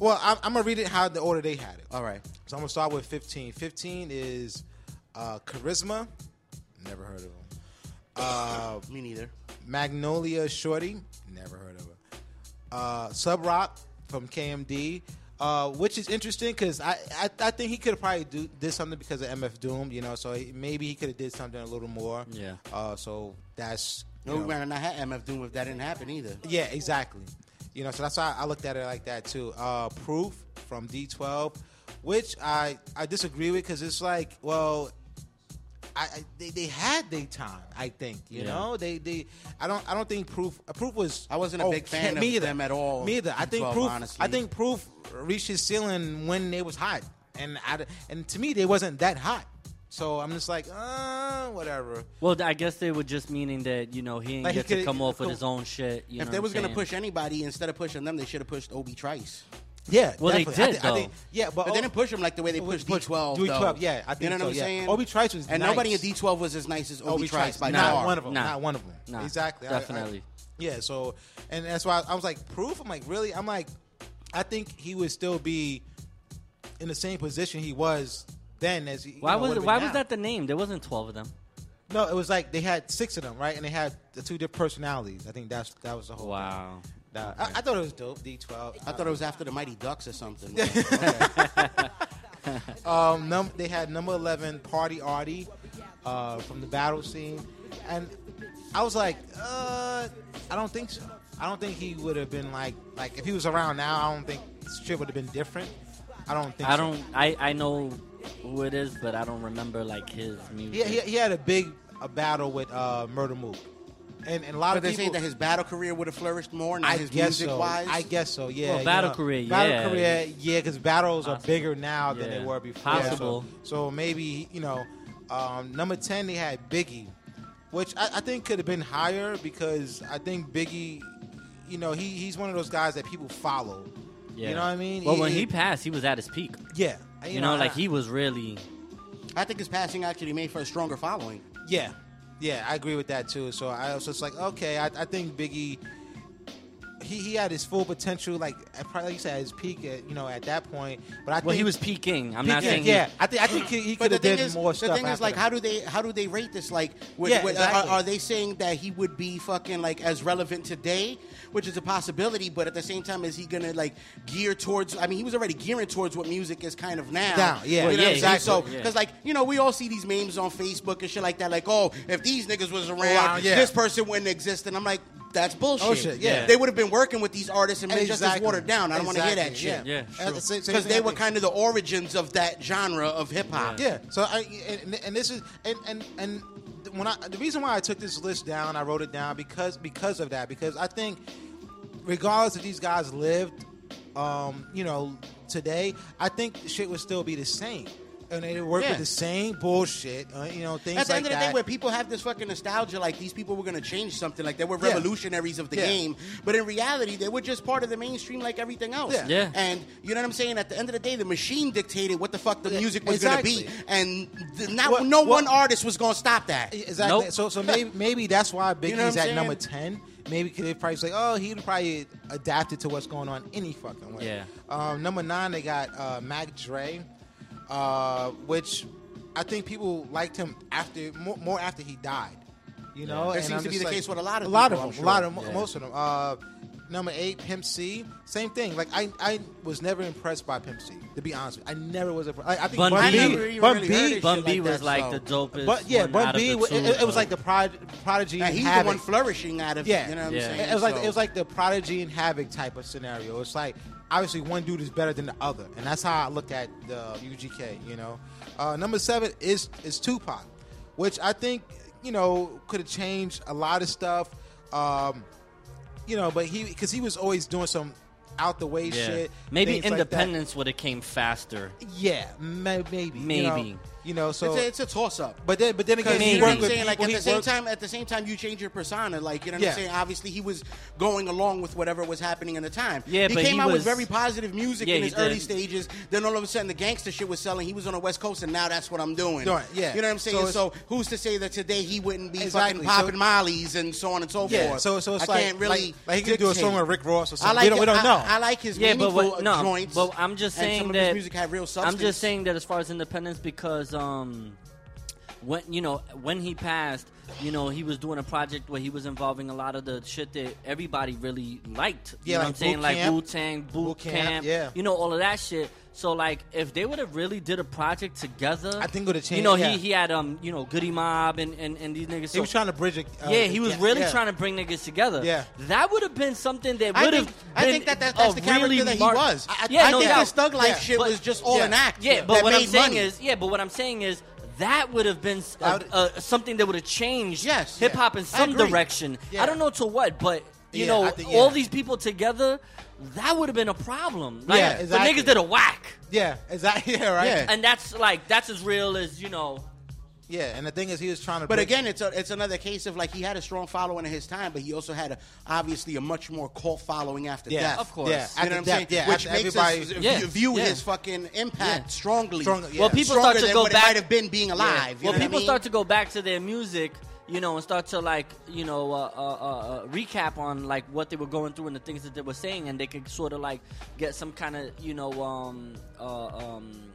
Well, I'm, I'm gonna read it how the order they had it. All right. So I'm gonna start with 15. 15 is uh, Charizma. Never heard of him. Uh, Me neither. Magnolia Shorty. Never heard of her. Uh, Subroc from KMD. Uh, which is interesting because I, I I think he could have probably do, did something because of MF Doom, you know. So he, maybe he could have did something a little more. Yeah. Uh, so that's No, we might not have MF Doom if that didn't happen either. yeah, exactly. You know, so that's why I looked at it like that too. Uh, Proof from D12, which I I disagree with because it's like, well, I, I they, they had their time. I think you Yeah. know they they I don't I don't think Proof uh, Proof was I wasn't a big fan of me either. them at all, Me either. I think D12, Proof honestly. I think Proof reached his ceiling when they was hot, and I, and to me they wasn't that hot. So I'm just like, uh, whatever. Well, I guess they were just meaning that you know he didn't Like, he get to come off with his own shit. You if know they was I'm gonna push anybody instead of pushing them, they should have pushed Obi Trice. Yeah, Well, they definitely. I did, thi- I think- yeah, but, they didn't push him like the way they oh, pushed D12. D12, yeah, I think you know so, what I'm yeah. saying. Obi Trice was and nice. nobody in D12 was as nice as Obi, Obi Trice by not far. one of them. Nah. Not one of them. Nah. exactly. I- I- Definitely. yeah. So, and that's why I was like, proof. I'm like, really? I'm like, I think he would still be in the same position he was then as he. you Why know, was it, why now. was that the name? There wasn't twelve of them. No, it was like they had six of them, right? And they had the two different personalities. I think that's that was the whole. Wow. Thing. That- I, I thought it was dope. D12. I thought it was after the Mighty Ducks or something. um, num- they had number 11, Party Arty, uh, from the battle scene. And I was like, uh, I don't think so. I don't think he would have been like, like if he was around now, I don't think shit would have been different. I don't think I so. don't. I I know who it is, but I don't remember like his music. He, he, he had a big a battle with uh, Murda Mook. And, and a lot But of they people saying that his battle career would have flourished more, not I his guess music so. wise. I guess so. Yeah. Well, you battle know, career, Battle yeah. career, yeah, because battles are bigger now than they were before. Possible. So, so maybe you know, um, number ten they had Biggie, which I, I think could have been higher because I think Biggie, you know, he he's one of those guys that people follow. Yeah. You know what I mean? Well, when he passed, he was at his peak. yeah, You, know, like he was really. I think his passing actually made for a stronger following. Yeah, yeah, I agree with that too. So I was just like, okay, I, I think Biggie, he, he had his full potential, like at probably like you said, at his peak, at, you know, at that point. But I Well, think he was peaking. I'm not Peaking, saying he- yeah. I think I think he, he could have thing did is, more the stuff. thing is, like, that. how do they how do they rate this? Like, with, Yeah, with- uh, exactly. are, are they saying that he would be fucking like as relevant today, which is a possibility, but at the same time, is he gonna like gear towards? I mean, he was already gearing towards what music is kind of now. Now, yeah. you know Well, yeah, I'm saying? So, exactly, yeah. because like you know, we all see these memes on Facebook and shit like that. Like, oh, if these niggas was oh, around, Around, yeah. this person wouldn't exist. And I'm like. That's bullshit. Oh, shit, yeah. They would have been working with these artists and been just as watered down. I don't want to hear that shit. yeah. Yeah, true. Same- same Because they were kind of the origins of that genre of hip hop. Yeah. So I and, and this is and and and when I the reason why I took this list down, I wrote it down because because of that because I think regardless if these guys lived, um, you know, today, I think the shit would still be the same. And they work Yeah. with the same bullshit, uh, you know, things At the like end of the that. day, where people have this fucking nostalgia, like these people were going to change something, like they were Yeah. revolutionaries of the Yeah. game, but in reality, they were just part of the mainstream, like everything else. Yeah. Yeah. And you know what I'm saying? At the end of the day, the machine dictated what the fuck the Yeah, music was exactly. going to be, and th- not, What- no what- one artist was going to stop that. Exactly. Nope. So so maybe maybe that's why Biggie's You know at saying? number ten. Maybe because they probably say, oh, he'd probably adapted to what's going on any fucking way. Yeah. Um, number nine, they got uh, Mac Dre, uh, which I think people liked him after more, more after he died. You know, That And seems I'm to be the like- case with a lot of a lot of I'm them, a lot of Yeah. most of them. Uh, number eight, Pimp C, same thing. Like I, I was never impressed by Pimp C. To be honest, with you. I never was impressed. I, I think Bun Bun B- I B, never even Bun really B, heard Bun B like was that, like so- the dopest. but yeah, one Bun out of B. the It, two, it- it was like the prod, prodigy. Yeah, and he's the one flourishing out of, Yeah, you know what I'm Yeah. saying? It was like it was like the prodigy and havoc type of scenario. It's like obviously one dude is better than the other, and that's how I look at the UGK. You know, uh, number seven is is Tupac, which I think you know could have changed a lot of stuff. Um, you know, but he because he was always doing some out the way yeah. shit. Maybe independence like would have came faster. Yeah, may- maybe. Maybe. You know, you know so it's a, it's a, toss up. But then, but then again, maybe. you work with saying, like at the same worked. time, at the same time, you change your persona. Like you know what yeah. I'm saying. Obviously, he was going along with whatever was happening in the time. Yeah, he but came he out was, with very positive music yeah, in his early did. stages. Then all of a sudden, the gangster shit was selling. He was on the West Coast, and now that's what I'm doing. Right. Yeah. You know what I'm saying. So, so who's to say that today he wouldn't be exactly. fucking popping so, mollies and so on and so yeah. forth? So so it's I like, can't really like, like he could do a song with Rick Ross or something. Like we, don't, we don't know. I like his yeah, but what, uh, no, joints. But I'm just saying that music had real substance. I'm just saying that as far as independence, because um, when you know when he passed, you know he was doing a project where he was involving a lot of the shit that everybody really liked. You yeah, know like what I'm saying? Camp, like Wu Tang, Boot, Boot Camp, Camp, yeah. you know all of that shit. So like, if they would have really did a project together, I think would have changed. You know, yeah. he he had um, you know, Goodie Mob and and, and these niggas. So, he was trying to bridge. it. uh, yeah, he was yeah, really yeah. trying to bring niggas together. Yeah, that would have been something that would have. I, think that, that that's the character really that he mar- was. I, yeah, I no think doubt. thug life shit but, was just all an act. Yeah, but what I'm saying money. is, yeah, but what I'm saying is that would have been a, a, something that would have changed yes, hip hop yeah. in some I direction. Yeah. I don't know to what, but you yeah, know, think, all these people together that would have been a problem. Like, yeah, exactly. Niggas did a whack. Yeah, exactly. Yeah, right. Yeah. And that's like that's as real as you know. Yeah, and the thing is, he was trying to. But again, it's a, it's another case of like he had a strong following in his time, but he also had a, obviously a much more cult following after yeah, death. Of course, yeah, you know what I'm saying. Yeah, which makes everybody us yeah, view yeah. his fucking impact strongly. Stronger, well, people Stronger start to go back. Might have been being alive. Well, people start mean? to go back to their music you know, and start to like, you know, uh, uh, uh, uh, recap on like what they were going through and the things that they were saying, and they could sort of like get some kind of, you know, um, uh, um,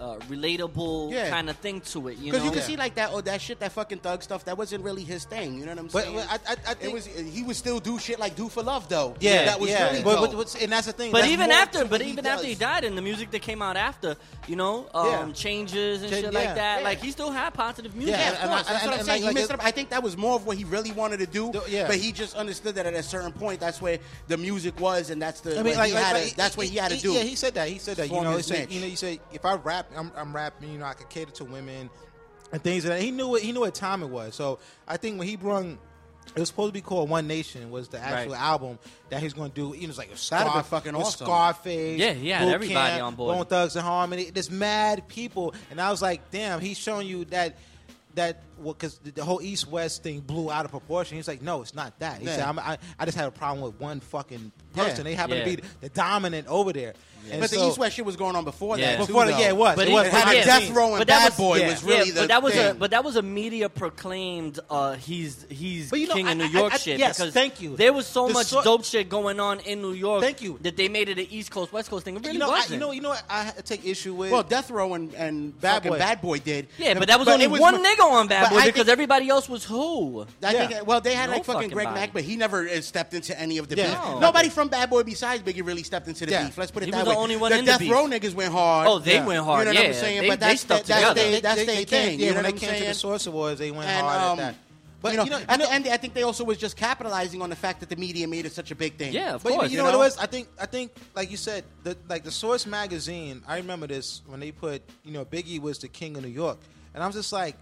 uh, relatable yeah. kind of thing to it. You because you can yeah. see like that oh that shit that fucking thug stuff that wasn't really his thing. You know what I'm saying? But, I, I, I, think it was he would still do shit like do for love though. Yeah, yeah that was yeah. really but, but, and that's the thing. But even after, but even after he died and the music that came out after, you know, um, changes and Ch- shit like that. Like he still had positive music. Yeah, of course. And, and, and, like, like, i think that was more of what he really wanted to do. Yeah. but he just understood that at a certain point that's where the music was and that's the I mean, like, that's what he had to do. Yeah, he said that. He said that. You know, he said you know, you say if I rap I'm, I'm rapping. You know, I could cater to women and things like that. He knew what he knew what time it was. So I think when he brought, it was supposed to be called One Nation was the actual right. album that he's going to do. He was like Scar- That'd fucking awesome. Scarface, yeah, yeah, everybody Camp, on board, Bone Thugs and Harmony, this mad people, and I was like, damn, he's showing you that that because well, the whole East West thing blew out of proportion. He's like, no, it's not that. He yeah. said, i I, just had a problem with one fucking person. Yeah. They happen yeah. to be the, dominant over there. But so, the East West shit was going on before that. Before too, yeah, it was. But it, it Death Row and Bad was, Boy was really the but that was thing. A, but that was a media proclaimed uh, he's he's but, you know, king I, of New York I, shit. Yes, because thank you. There was so the much so, dope shit going on in New York. Thank you. That they made it an East Coast West Coast thing. It really you know, wasn't. you know, you know what I take issue with. Well, Death Row and and Bad Boy did. Yeah, but that was only one nigga on Bad because everybody else was who? I yeah. think, well, they had no like fucking, fucking Craig. Mack, but he never uh, stepped into any of the yeah. beef. No. Nobody from Bad Boy besides Biggie really stepped into the yeah. beef. Let's put it he that was way. the only one the in Death the beef. Row niggas went hard. Oh, they went hard. You know what I'm saying? They, but that's they, that's they, that's their thing. Yeah, when they came to the Source Awards, they went hard at um, that. But you know, you know, and, and I think they also was just capitalizing on the fact that the media made it such a big thing. Yeah, of but course. You, know, you know? what it was? I think I think like you said, the like the Source magazine. I remember this when they put you know Biggie was the king of New York, and I was just like,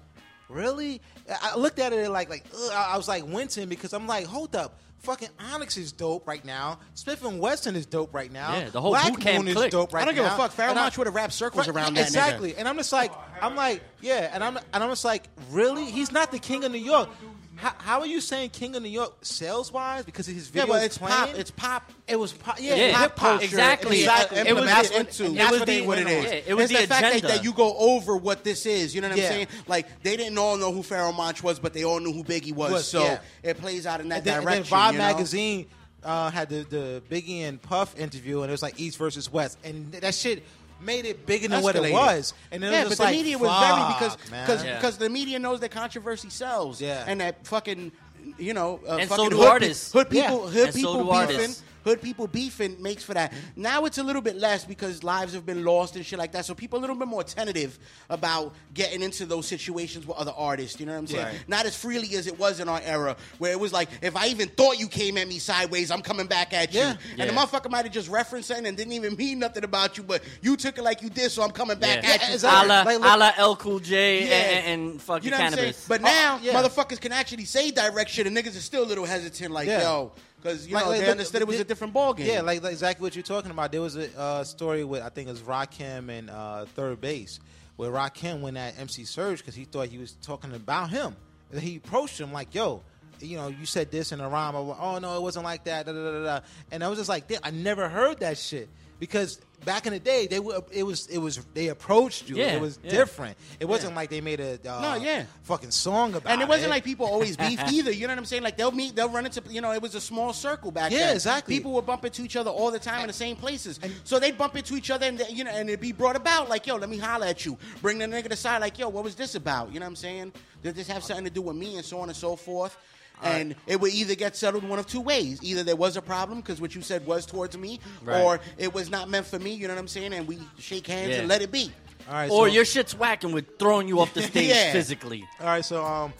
really? I looked at it like like ugh, I was like wincing because I'm like, hold up. Fucking Onyx is dope right now. Smif-N-Wessun is dope right now. Yeah, the whole Black boot camp Moon click. is dope right now. I don't give a fuck. Pharoahe Monch would have wrapped circles around that exactly. Nigga. And I'm just like, I'm like, yeah. And I'm and I'm just like, really? He's not the king of New York. How, how are you saying King of New York sales wise because his video? Yeah, but it's playing? pop. It's pop. It was pop. Yeah, yeah. pop. Exactly. exactly. It, was that's into. It the, what it is. Yeah, it was the, the fact that, that, you go over what this is. You know what yeah. I'm saying? Like they didn't all know who Pharoahe Monch was, but they all knew who Biggie was. was so yeah. it plays out in that and direction. Then Vibe you know? magazine uh, had the, the Biggie and Puff interview, and it was like East versus West, and that shit made it bigger than what it was. And then yeah, but like, the media was very because because yeah. because the media knows that controversy sells. Yeah, and that fucking you know, uh, and so do hood, artists. Hood people, yeah. hood and people so beefing. Artists. Hood people beefing makes for that. Now it's a little bit less because lives have been lost and shit like that. So people are a little bit more tentative about getting into those situations with other artists. You know what I'm saying? Right. Not as freely as it was in our era, where it was like, if I even thought you came at me sideways, I'm coming back at you. Yeah. And the motherfucker might have just referenced something and didn't even mean nothing about you, but you took it like you did, so I'm coming back Yeah. at you. a la, Like, la LL Cool J Yeah. and, and fucking you know what I'm saying? Canibus. But now, oh, yeah. motherfuckers can actually say direct shit, and niggas are still a little hesitant. Like, Yeah. yo, because you Like- know like, they understood it was a different ball game. Yeah, like, like exactly what you're talking about. There was a uh, story with I think it was Rakim and uh, 3rd Bass, where Rakim went at MC Serch because he thought he was talking about him. He approached him like, "Yo." You know, you said this in a rhyme. Or, oh no, it wasn't like that. Da, da, da. And I was just like, I never heard that shit because back in the day, they were. It was. It was. They approached you. Yeah, it was yeah. different. It wasn't like they made a uh, No, yeah. fucking song about. It. And it wasn't it. like people always beef either. You know what I'm saying? Like they'll meet, they'll run into, you know, it was a small circle back Yeah, then. exactly. People would bump into each other all the time in the same places. so they'd bump into each other, and they- you know, and it'd be brought about like, yo, let me holler at you. Bring the nigga to side, like, yo, what was this about? You know what I'm saying? Did this have something to do with me, and so on and so forth. And it would either get settled one of two ways. Either there was a problem because what you said was towards me, Right. or it was not meant for me. You know what I'm saying? And we shake hands Yeah. and let it be. All right, or so- your shit's whacking and we're throwing you off the stage Yeah. physically. All right, so um,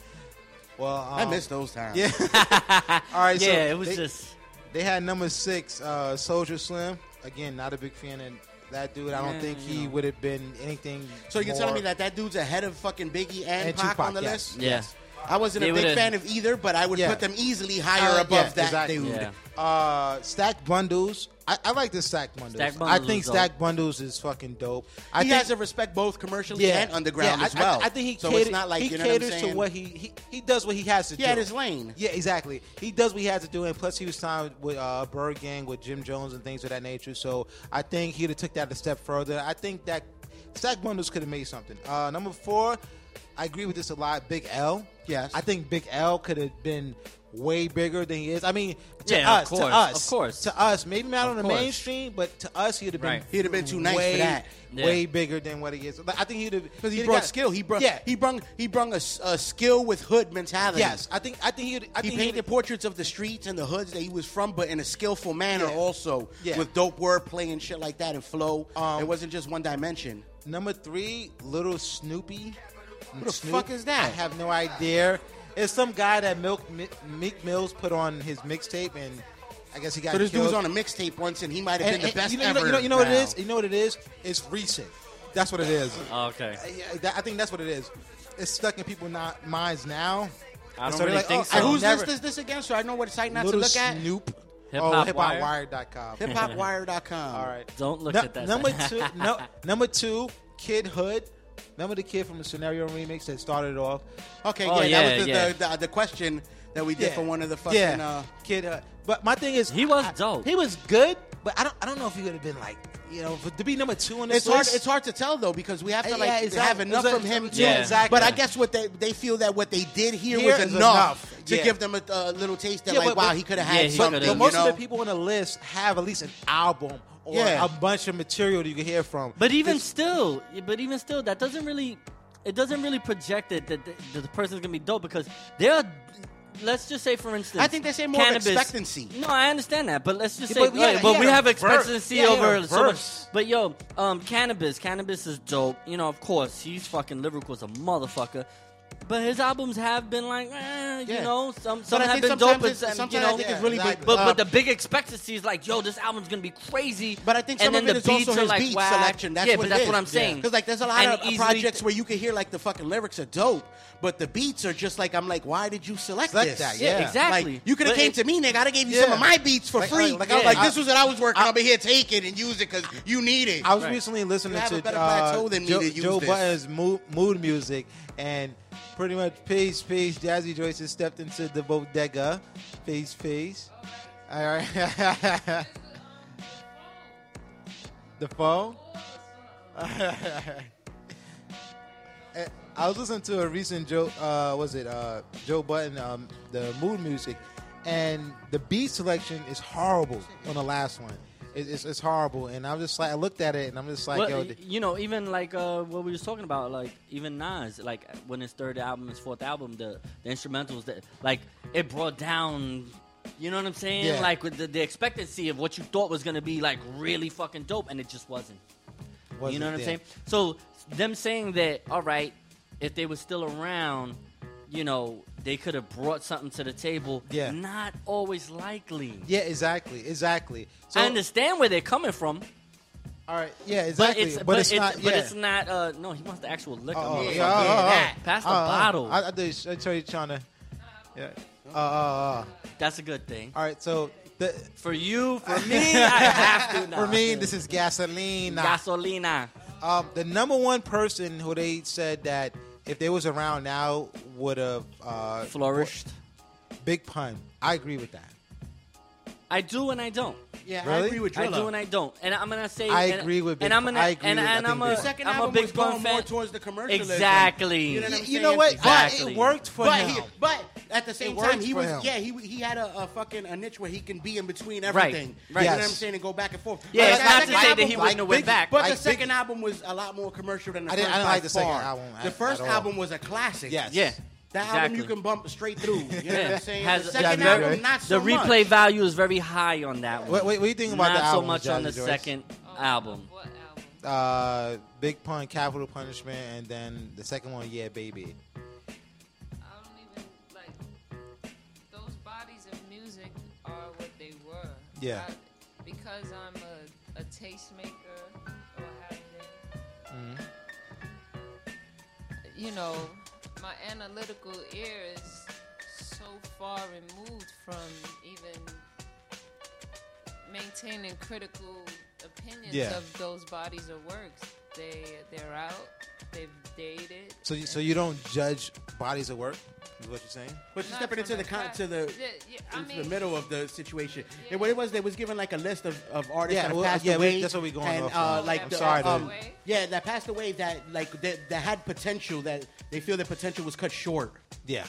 well, um, I miss those times. Yeah. All right, so Yeah, it was they, just- they had number six, uh, Soulja Slim. Again, not a big fan of that dude. I don't Yeah, think he know. would have been anything. So you're more- telling me that that dude's ahead of fucking Biggie and, And Pac, Tupac, on the yes. list? Yeah. I wasn't They a big fan of either, but I would Yeah. put them easily higher Uh, above yeah, that exactly. dude. Uh, stack bundles. I, I like the stack bundles. Stack I think is dope. stack bundles is fucking dope. I he think, has to respect both commercially and underground yeah, as I- well. I, I think he so catered, it's not like he you know what I'm caters to what he, he he does what he has to He do. had his lane. Yeah, exactly. He does what he has to do, and plus he was signed with uh, Byrd Gang with Jim Jones and things of that nature. So I think he'd have took that a step further. I think that Stack Bundles could have made something. Uh, number four, I agree with this a lot. Big L. Yes. I think Big L could have been way bigger than he is. I mean, to Yeah, of us, course, to us, of course. to us, maybe not Of on the course. mainstream, but to us, he'd have been Right. He'd have been too nice for way, that. way bigger than what he is. But I think he'd have Because he he'd brought got- skill. He brought Yeah. he brung he brung a, s- a skill with hood mentality. Yes, I think I think he'd. I he think painted he'd- portraits of the streets and the hoods that he was from, but in a skillful manner Yeah. also, Yeah. with dope wordplay and shit like that and flow. Um, it wasn't just one dimension. Number three, Little Snoopy. Who the fuck is that? I have no idea. It's some guy that Milk Mi- Meek Mills put on his mixtape, and I guess he got So this killed. dude's on a mixtape once, and he might have And- been the and best you know, you ever. you know, you know what it now. is? You know what it is? It's recent. That's what it is. Oh, okay. Uh, yeah, that- I think that's what it is. It's stuck in people's not, minds now. I And don't they're really think oh, so. I And whose never- list is this again? So I know what site not Little to look at. Snoop. Hip oh, Hop Wire? hiphopwire.com. Hiphopwire.com. All right. Don't look Nu- at that. Number two, no, number two, Kid Hood. Remember the kid from the Scenario remix that started it off? Okay, Oh, yeah, yeah, that was the, yeah. the, the, the question that we did Yeah. for one of the fucking. yeah, Uh, Kid Hood. But my thing is, He was I- dope. He was good, but I don't. I don't know if he would have been like, you know, for, to be number two on this it's hard. list. It's hard to tell though because we have to Yeah, like exactly. have enough a- from him too. Yeah, exactly. But I guess what they they feel that what they did here, Here was enough, enough. to Yeah. give them a, a little taste that Yeah, like but- wow but- he could have Yeah, had he But, something. could've- you most know? of the people on the list have at least an album or Yeah. a bunch of material that you can hear from. But even still, but even still, that doesn't really, it doesn't really project it that the, that the person's gonna be dope because they're. Let's just say, for instance, I think they say more Canibus. expectancy. No, I understand that, but let's just Yeah, say, but like, but we have expectancy Yeah, over so much. But yo, um, Canibus, Canibus is dope. You know, of course, he's fucking lyrical as a motherfucker. But his albums have been like, eh, you Yeah. know, some some I have think been sometimes dope, but it's- some, sometimes you I know, think it's really exactly. big. but uh, but the big expectancy is like, yo, this album's gonna be crazy. But I think some and then of it the is beats also are his like beat whack. selection. That's yeah, what but it that's is. what I'm saying. Because like there's a lot And of easily- projects where you can hear like the fucking lyrics are dope, but the beats are just like I'm like, why did you select, Select this? that, Yeah, yeah. exactly. Like, you could have But came it- to me, nigga. I'd have gave you Yeah. some of my beats for Like- free. like- Like, like this was what I was working on, but here, take it and use it because you need it. I was recently listening You have to a better uh, plateau than me Joe, to use Joe this. Budden's mood, mood music, and pretty much peace, peace. Jazzy Joyce has stepped into the bodega. Peace, peace. All right. the phone. Eh, I was listening to a recent Joe, uh, was it uh, Joe Budden, um, the mood music, and the beat selection is horrible on the last one. It, it's, it's horrible, and I'm just like, I looked at it, and I'm just like, Well, yo, you know, even like uh, what we were talking about, like even Nas, like when his third album, his fourth album, the the instrumentals that like it brought down. You know what I'm saying? Yeah. Like with the, the expectancy of what you thought was gonna be like really fucking dope, and it just wasn't. you Wasn't you know what I'm saying? So them saying that, all right, if they were still around, you know, they could have brought something to the table. Yeah. Not always likely. yeah, exactly, exactly. So, I understand where they're coming from. All right, yeah, exactly. But it's, but it's, not. but it's not. Uh, no, he wants the actual liquor. Oh, yeah, oh, oh, oh. Pass the bottle. I, I, I tell you, trying to. Yeah. Uh, uh, uh. That's a good thing. All right, so the, for you, for me, I have to. For me, this is gasolina. Gasolina. Um, the number one person who they said that if they was around now would have uh, Flourished. Big pun. I agree with that. I do and I don't. Yeah, Really? I agree with I Drilla. do and I don't. And I'm gonna say I and, agree with Big And I'm gonna I agree and, with- I and think I'm Big a Pun. second I'm a album big was Pun going fan. more towards the commercialism. Exactly. You know what I'm You saying? know what? Exactly. But it worked for but him. He, but at the same It time, he for was him. yeah he he had a, a fucking a niche where he can be in between everything. right. You know what I'm saying and go back and forth. Yeah, But it's the not to second say that album- he wouldn't have went Biggie- back. But Like the second Biggie- album was a lot more commercial than the I first. didn't- I didn't by like the second far. album The first at all. album was a classic. Yes. Yeah. That album you can bump straight through. You know what Yeah. I'm saying? Has- the second yeah, album, not so the replay much. value is very high on that one. What, what, what do you think about Not the album? Not so much on the Jazzy Joyce? second album. What album? Uh, Big Pun, Capital Punishment, and then the second one, Yeah, Baby. I don't even like those bodies of music are what they were. Yeah. I- because I'm a, a tastemaker or have been, Mhm. you know, my analytical ear is so far removed from even maintaining critical opinions Yeah. of those bodies of works. They they're out. They've dated. So, you, so you don't judge bodies of work? Is what you're saying? But you're stepping into the the con- to the Yeah, yeah, I into mean- the middle of the situation. And what it was, they was given like a list of, of artists Yeah, that well, passed yeah, we- away. that's what we going and, off uh, on. like I'm the, sorry um, yeah, that passed away that like that, that had potential that they feel their potential was cut short. Yeah.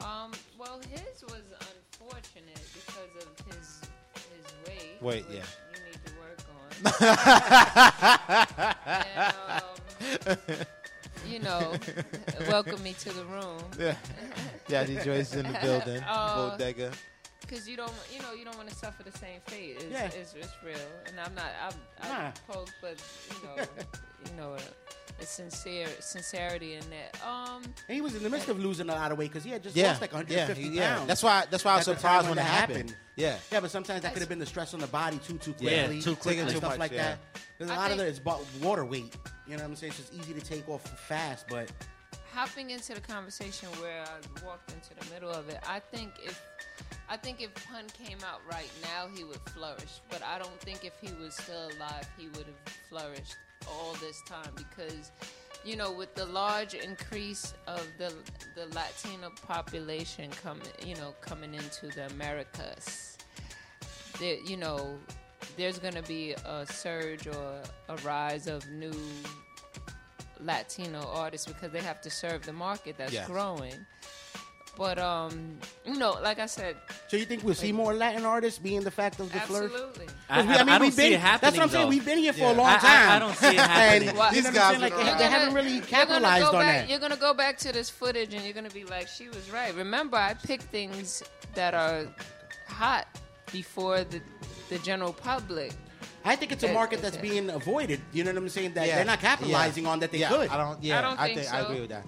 Um, well, his was unfortunate because of his his weight. Weight, which yeah. You need to work on. and, um, you know, welcome me to the room. Yeah. Jazzy Joyce is in the building. Uh, Bodega. Because you don't, you know, you don't want to suffer the same fate. It's, Yeah. it's, it's real, and I'm not. I'm, I'm Nah. post, but you know, you know, a, a sincere sincerity in that. Um, And he was in the midst of losing a lot of weight because he had just Yeah, lost like 150 yeah, yeah. pounds. That's why- that's why I was surprised when it that happened. Yeah. Yeah, but sometimes that could have been the stress on the body too, too quickly, Yeah, quickly. too quickly. and Too stuff much, like yeah. that. There's a I lot of think- it is about water weight. You know what I'm saying? It's just easy to take off fast, but hopping into the conversation where I walked into the middle of it, I think if I think if Pun came out right now, he would flourish. But I don't think if he was still alive, he would have flourished all this time because, you know, with the large increase of the the Latino population coming, you know, coming into the Americas, there, you know, there's going to be a surge or a rise of new Latino artists because they have to serve the market that's Yes. growing. But um, you know, like I said, so you think we'll see more Latin artists being the fact of the flourish? Absolutely. 'Cause I- we- I- I don't we've see been, it happening, That's what I'm saying. though. We've been here for Yeah. a long I- I- time. I don't see it And happening. Well, These what I'm guys saying? Like, are they right. haven't really capitalized go on back, that. You're gonna go back to this footage and you're gonna be like, she was right. Remember, I picked things that are hot before the the general public. I think it's a market that's being avoided. You know what I'm saying? That Yeah, they're not capitalizing yeah. on that they Yeah, could. I don't. Yeah, I don't think think I agree with that.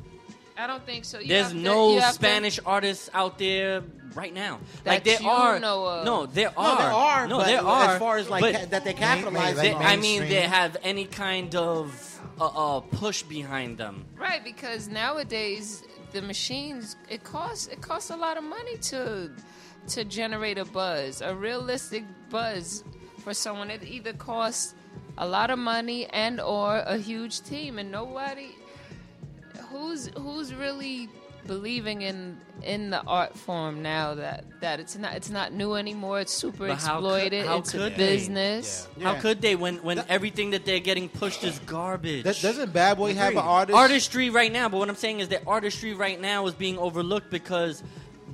I don't think so. You There's have to- no you have to- Spanish artists out there right now. That like there you are. know of. No, there No, are. there are, No, but there as are. far as, like, but ca- that they capitalize they- I mean, they have any kind of uh, uh, push behind them. Right, because nowadays the machines it costs it costs a lot of money to to generate a buzz, a realistic buzz for someone. It either costs a lot of money and or a huge team, and nobody who's who's really believing in in the art form now that that it's not it's not new anymore. It's super But how exploited. could, how it's could a they? business. How could they when when everything that they're getting pushed is garbage? Does- doesn't Bad Boy have an artist? Artistry right now, but what I'm saying is that artistry right now is being overlooked because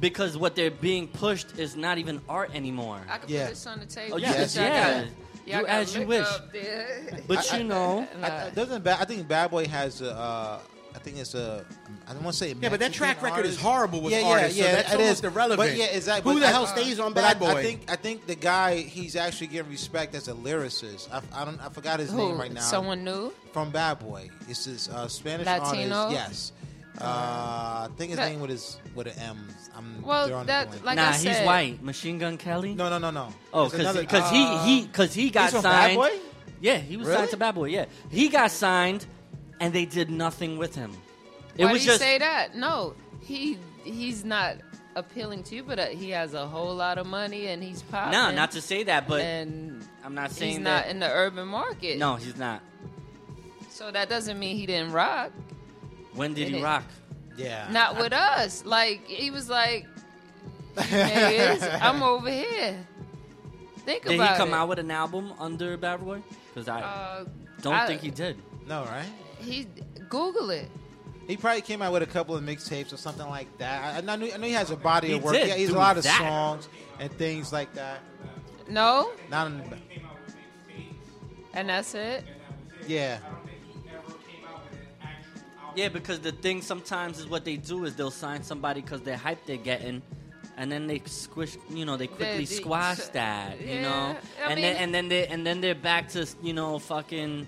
because what they're being pushed is not even art anymore. I could Yeah. put this on the table. Oh, Y'all yes, got- yeah. y'all You as you wish. But you know, I, I, doesn't bad, I think Bad Boy has a. Uh, I think it's a. I don't want to say. Yeah, but that track record is horrible with yeah, artists, so Yeah, yeah, that's it almost is. irrelevant. But yeah, exactly. Who but the I- hell stays on but Bad I, Boy? I think I think the guy he's actually getting respect as a lyricist. I, I don't. I forgot his Who? name right now. Someone new? from Bad Boy. It's this uh, Spanish Latino? artist. Yes. Uh, I think his That- name with his with an M. I'm Well, drawing a that- blank. like nah, I he's white. Machine Gun Kelly. No, no, no, no. Oh, because uh, he he because he got he's from Bad signed. Boy? Yeah, he was Really? signed to Bad Boy. Yeah, he got signed, and they did nothing with him. It Why was do you just say that? No, he he's not appealing to you, but uh, he has a whole lot of money and he's popping. No, not to say that, but and I'm not saying he's saying not that. in the urban market. no, he's not. So that doesn't mean he didn't rock. When did he is- rock? Yeah. Not with us. Like he was like, "Niggas, I'm over here. Think Did about it. Did he come it. out with an album under Bad Boy? Because I Uh, don't I- think he did. No, right? He Google it. He probably came out with a couple of mixtapes or something like that. I, I, know, I know he has a body He of work. did Yeah, he has a do lot of that. songs and things like that. No, Not in, and that's it. yeah. Yeah, because the thing sometimes is what they do is they'll sign somebody because they're hype they're getting, and then they squish, you know, they quickly the- squash that, you yeah, know, I and then and then they and then they're back to you know fucking,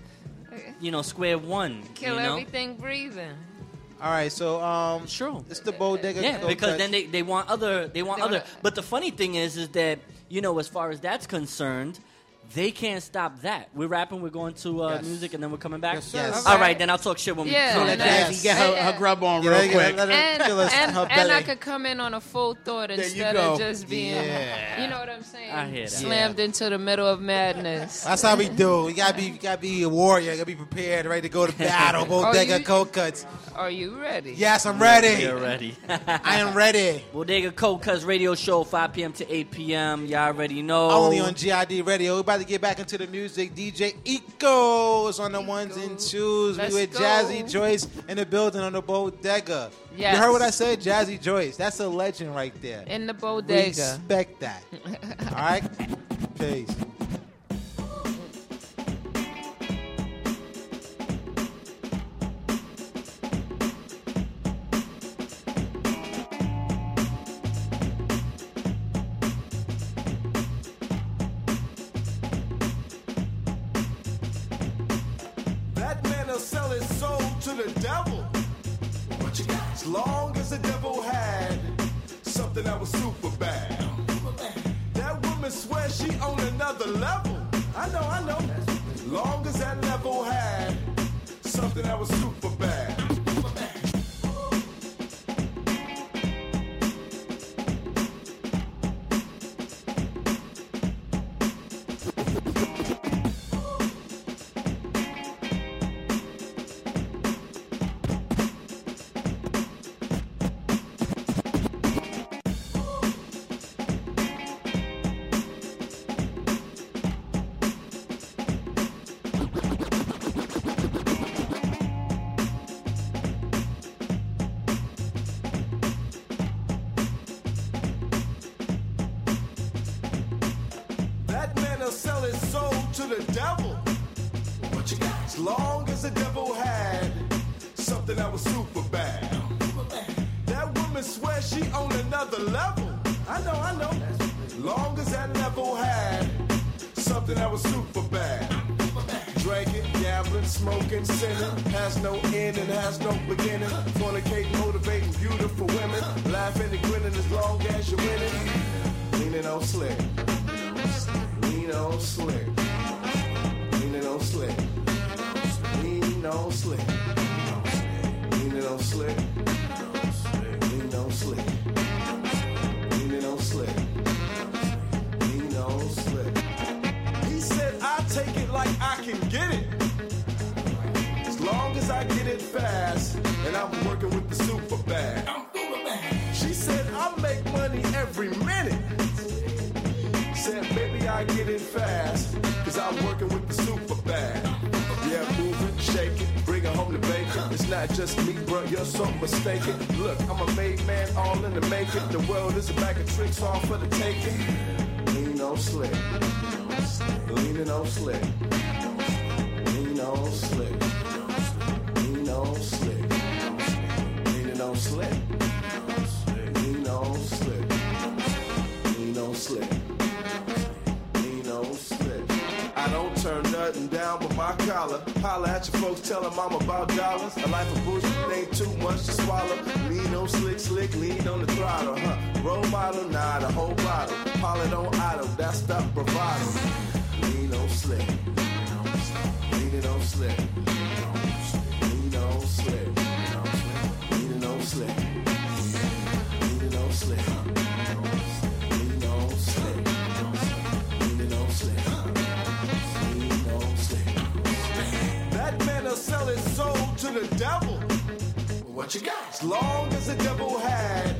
you know, square one. Kill you know? everything breathing. All right, so um, sure, it's the bodega. Yeah, because Cuts. then they, they want other they want They other. wanna- But the funny thing is, is that you know, as far as that's concerned, they can't stop that. We're rapping, we're going to uh, Yes. music, and then we're coming back. Yes, sir. Yes. All right, then I'll talk shit when Yeah, we. So let and Jazzy get her, yeah. her grub on Yeah, real let- quick. her And, and, her and I could come in on a full thought instead of just being, Yeah. you know what I'm saying? I hear that. Slammed into the middle of madness. That's how we do. You gotta be, you gotta be a warrior. You gotta be prepared, ready to go to battle. Bodega Oh, you- Cold Kutz. Are you ready? Yes, I'm ready. You're ready. I am ready. Bodega Cold Kutz radio show, 5 p.m. to 8 p.m. Y'all already know. Only on GID Radio. We're about to get back into the music. DJ Eco is on the ones and twos. Let's we with go. Jazzy Joyce in the building on the bodega. Yes. You heard what I said? Jazzy Joyce. That's a legend right there. In the bodega. Respect that. All right? Peace. Was super bad. That woman swears she on another level. I know, I know. Long as that level had something that was super bad. Long as the devil had something that was super bad. That woman swears she on another level. I know, I know. Long as that level had something that was super bad. Drinking, gambling, smoking, sinning, has no end and has no beginning. Fornicating, motivating beautiful women, laughing and grinning as long as you're winning. Leaning on slick. Lean on slick. Working with the super bad. She said, I make money every minute. Said, baby, I get it fast, cause I'm working with the super bad. Yeah, moving, shaking, bringing home the bacon. It's not just me, bro, you're so mistaken. Look, I'm a made man, all in the making. The world is a bag of tricks, all for the taking. Lean on slick. Leaning on slick. But collar. Holla at your folks, tell them I'm about dollars. A life of bullshit ain't too much to swallow. Lean on slick, slick, lean on the throttle, huh? Role model, nah, the whole bottle. Holla on idle, that's the bravado. Lean on slick. Lean it on slick. Lean on slick. Lean it on slick. Lean on slick. Sell his soul to the devil. What you got? As long as the devil had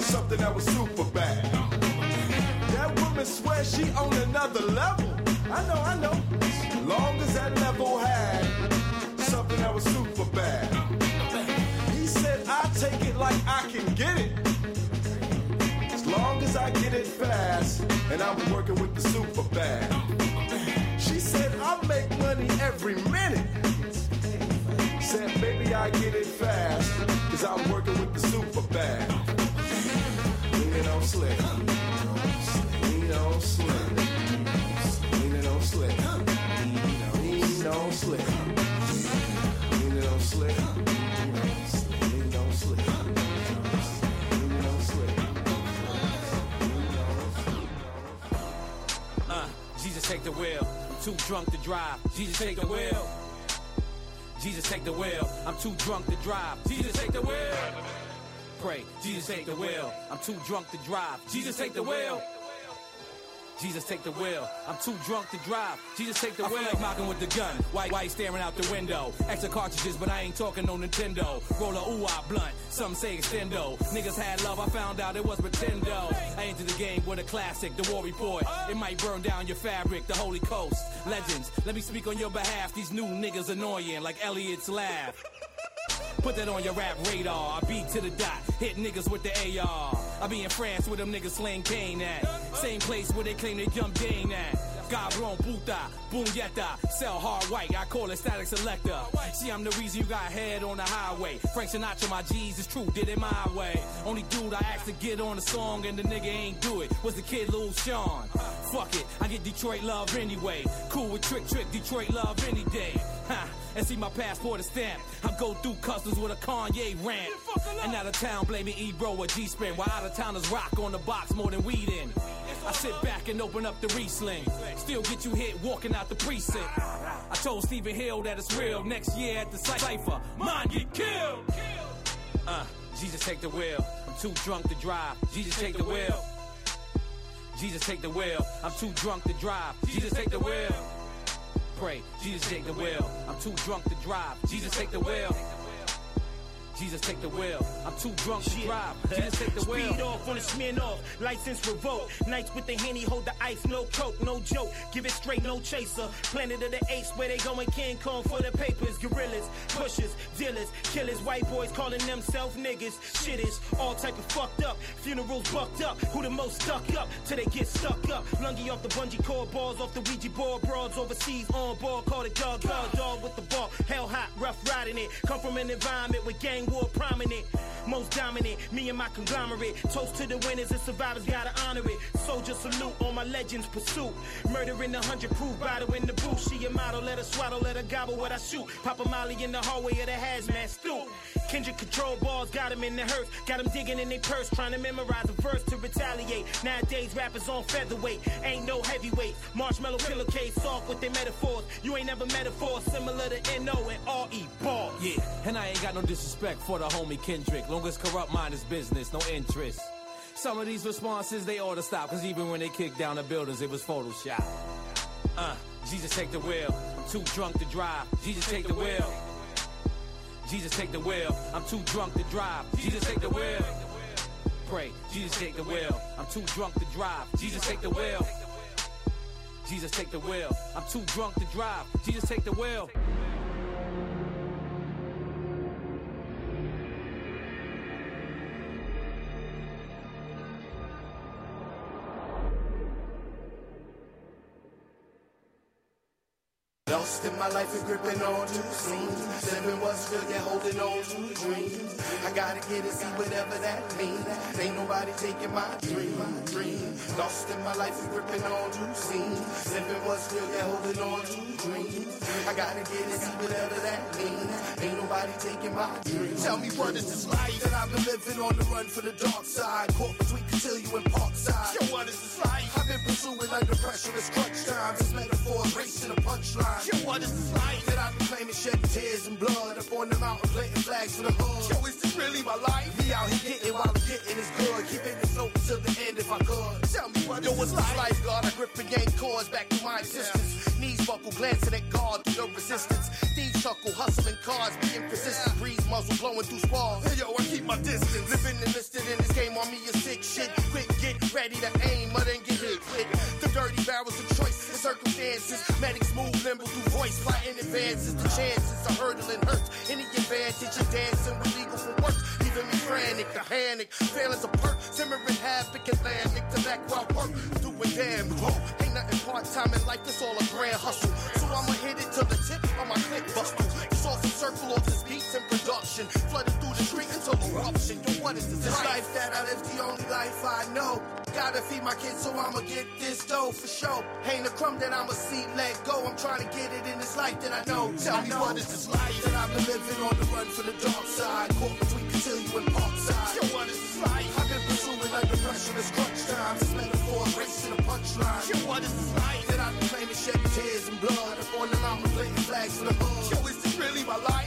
something that was super bad. That woman swears she on another level. I know, I know. As long as that level had something that was super bad. He said, I take it like I can get it. As long as I get it fast, and I'm working with the super bad. She said, I make money every minute. Said, baby, I get it fast, cause I'm working with the super bad. Leaning on slick. Lean on slick. Leaning on slick. Lean on slick. Leaning on slick. Leaning on slick. Uh, Jesus take the wheel. Too drunk to drive. Jesus take the wheel. Jesus take the wheel. I'm too drunk to drive. Jesus take the wheel. Pray. Jesus take the wheel. I'm too drunk to drive. Jesus take the wheel. Jesus take the wheel. I'm too drunk to drive. Jesus take the wheel I wheel. feel like mocking with the gun. White, white staring out the window. Extra cartridges, but I ain't talking no Nintendo. Roll a ooh ah blunt. Some say extendo. Niggas had love. I found out it was pretendo. I entered the game with a classic, the war report. It might burn down your fabric, the Holy Coast. Legends. Let me speak on your behalf. These new niggas annoying, like Elliot's laugh. Put that on your rap radar. I beat to the dot, hit niggas with the AR. I be in France where them niggas sling cane at. Same place where they claim they jump Dane at. Cabrón, puta, puñeta, sell hard white, I call it static selector. See, I'm the reason you got head on the highway. Frank Sinatra, my G's, is true, did it my way. Only dude I asked to get on the song and the nigga ain't do it was the kid Lil Sean. Fuck it, I get Detroit love anyway. Cool with Trick Trick, Detroit love any day. Ha, and see my passport is stamped. I go through customs with a Kanye rant. And out of town blaming Ebro or G-Spin. While out of towners rock on the box more than weed in. I sit back and open up the re-sling. Still get you hit walking out the precinct. I told Stephen Hill that it's real. Next year at the cipher, mine get killed. Uh, Jesus take the wheel. I'm too drunk to drive. Jesus take the wheel. Jesus take the wheel. I'm too drunk to drive. Jesus take the wheel. Pray. Jesus take the wheel. I'm too drunk to drive. Jesus take the wheel. Jesus take the wheel. I'm too drunk to drive. Jesus take the wheel. Speed off on the Smirnoff, license revoked. Nights with the henny, hold the ice, no coke, no joke. Give it straight, no chaser. Planet of the apes, where they going King Kong for the papers. Gorillas, pushers, dealers, killers, white boys calling themselves niggas. Shit is all type of fucked up. Funerals bucked up. Who the most stuck up till they get stuck up? Lungy off the bungee cord balls, off the Ouija board broads overseas on board. Call it dog, dog, dog with the ball. Hell hot, rough riding it. Come from an environment with gang war prominent. Most dominant, me and my conglomerate. Toast to the winners and survivors, gotta honor it. Soldier salute on my legends pursuit. Murder in the hundred proof battle in the booth. She a model, let her swaddle, let her gobble what I shoot. Pop a molly in the hallway of the hazmat stoop. Kendrick control balls, got him in the hearse. Got him digging in their purse, trying to memorize a verse to retaliate. Nowadays, rappers on featherweight, ain't no heavyweight. Marshmallow pillowcase, soft with their metaphors. You ain't never metaphor similar to N.O. and R.E. Ball. Yeah, and I ain't got no disrespect for the homie Kendrick. Long as corrupt mind is business, no interest. Some of these responses they ought to stop, cause even when they kicked down the buildings, it was Photoshop. Uh, Jesus take the wheel. Too drunk to drive. Jesus take the wheel. Jesus take the wheel. I'm too drunk to drive. Jesus take the wheel. Pray. Jesus take the wheel. I'm too drunk to drive. Jesus take the wheel. Jesus take the wheel. I'm too drunk to drive. Jesus take the wheel. Lost in my life and gripping on to scenes. Living what's real, yet holding on to dreams. I gotta get it, see whatever that means. Ain't nobody taking my dream, my dream. Lost in my life and gripping on to scenes. Living what's real, yet holding on to dreams. I gotta get it, see whatever that means. Ain't nobody taking my dream. Tell me what is this life that I've been living on the run for the dark side? Caught between Cotillion and Parkside. Yo, what is this life? I've been pursuing under pressure, it's crunch time. This metaphor racing a punchline. Yo, what is this life that I've been claiming, shedding tears and blood up on the mountain, planting flags for the hood? Yo, is this really my life? Be out here getting while I'm getting is good. Keeping this open till the end if I could. Tell me what Yo, what's this life, God? I grip and gain cause back to my existence. Knees buckle, glancing at God through the resistance. Thieves chuckle, hustling cards, being consistent. Breeze muzzle blowing through spars. Hey yo, I keep my distance. Living enlisted in this game on me is sick shit. Quick, get ready to aim, but then get hit quick. The dirty barrels of choice and circumstances. Medics move nimble through voice, fighting advances. The chances of hurdling hurts. Any advantage of dancing with legal for work. Leaving me frantic, the panic. Feelings of perk, simmering havoc, Atlantic to back while work. Doing damn low. Ain't nothing part time in life, it's all a grand hustle. So I'ma hit it to the tip of my click bust through. It's off the circle of this what is this? This life that I live, the only life I know. Gotta feed my kids, so I'ma get this dough for sure. Ain't a crumb that I'ma see let go. I'm trying to get it in this life that I know. Mm, tell me what is this life that I've been living on the run for the dark side? Caught between Cotillion and Parkside. Yo, what is this life? I've been pursuing under pressure, this crunch time. This metaphor, racing a punchline. Yo, what is this life that I've been claiming, shedding tears and blood? Up on the mountain, planting flags for the hood. Yo, is this really my life?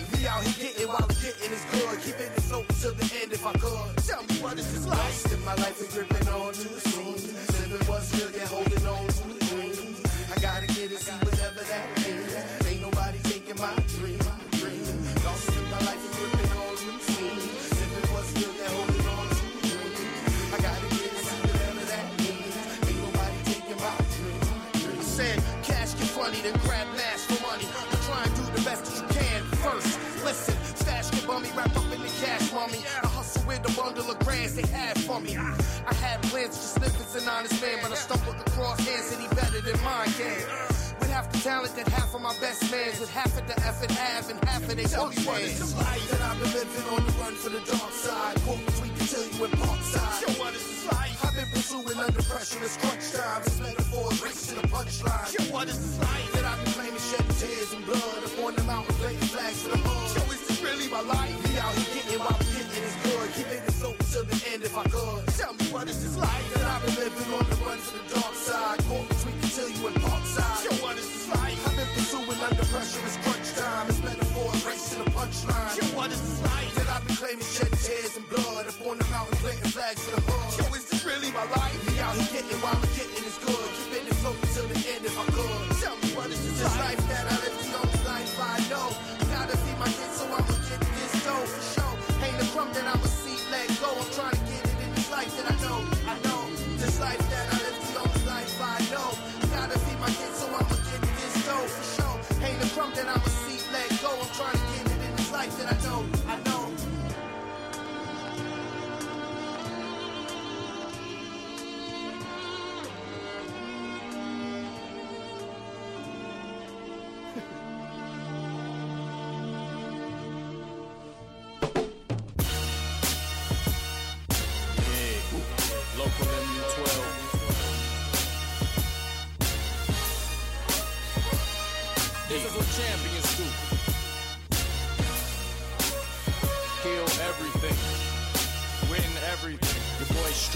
My my life on to the scene. Living what's good, yet holding on to the dream. I gotta get it, whatever that. Ain't nobody my cash get funny, grab for money. Try and do the best that you can first. Listen, stash wrap up in the cash, mommy. I hustle with a bundle of they had for me. I had plans to as an honest man, but I stumbled across hands he better than mine can. Half the talent that half of my best mans, with half of the effort have and half of they Tell me what is this life that I've been living on the run for the dark side? Caught between Cotillion and Parkside. Yo, what is this life? I've been pursuing under pressure, it's crunch time. This metaphor is racing a punchline. Yo, what is this life that I've been claiming, shedding tears and blood up on the mountain, planting flags for the hood? Yo, is this really my life? Be out here getting while we getting is good. Keeping it open till the end if I could. Tell me what is this life that I've been living on the run for the dark side? Caught between Cotillion and Parkside. Yo, what is life?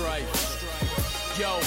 Strife. Yo,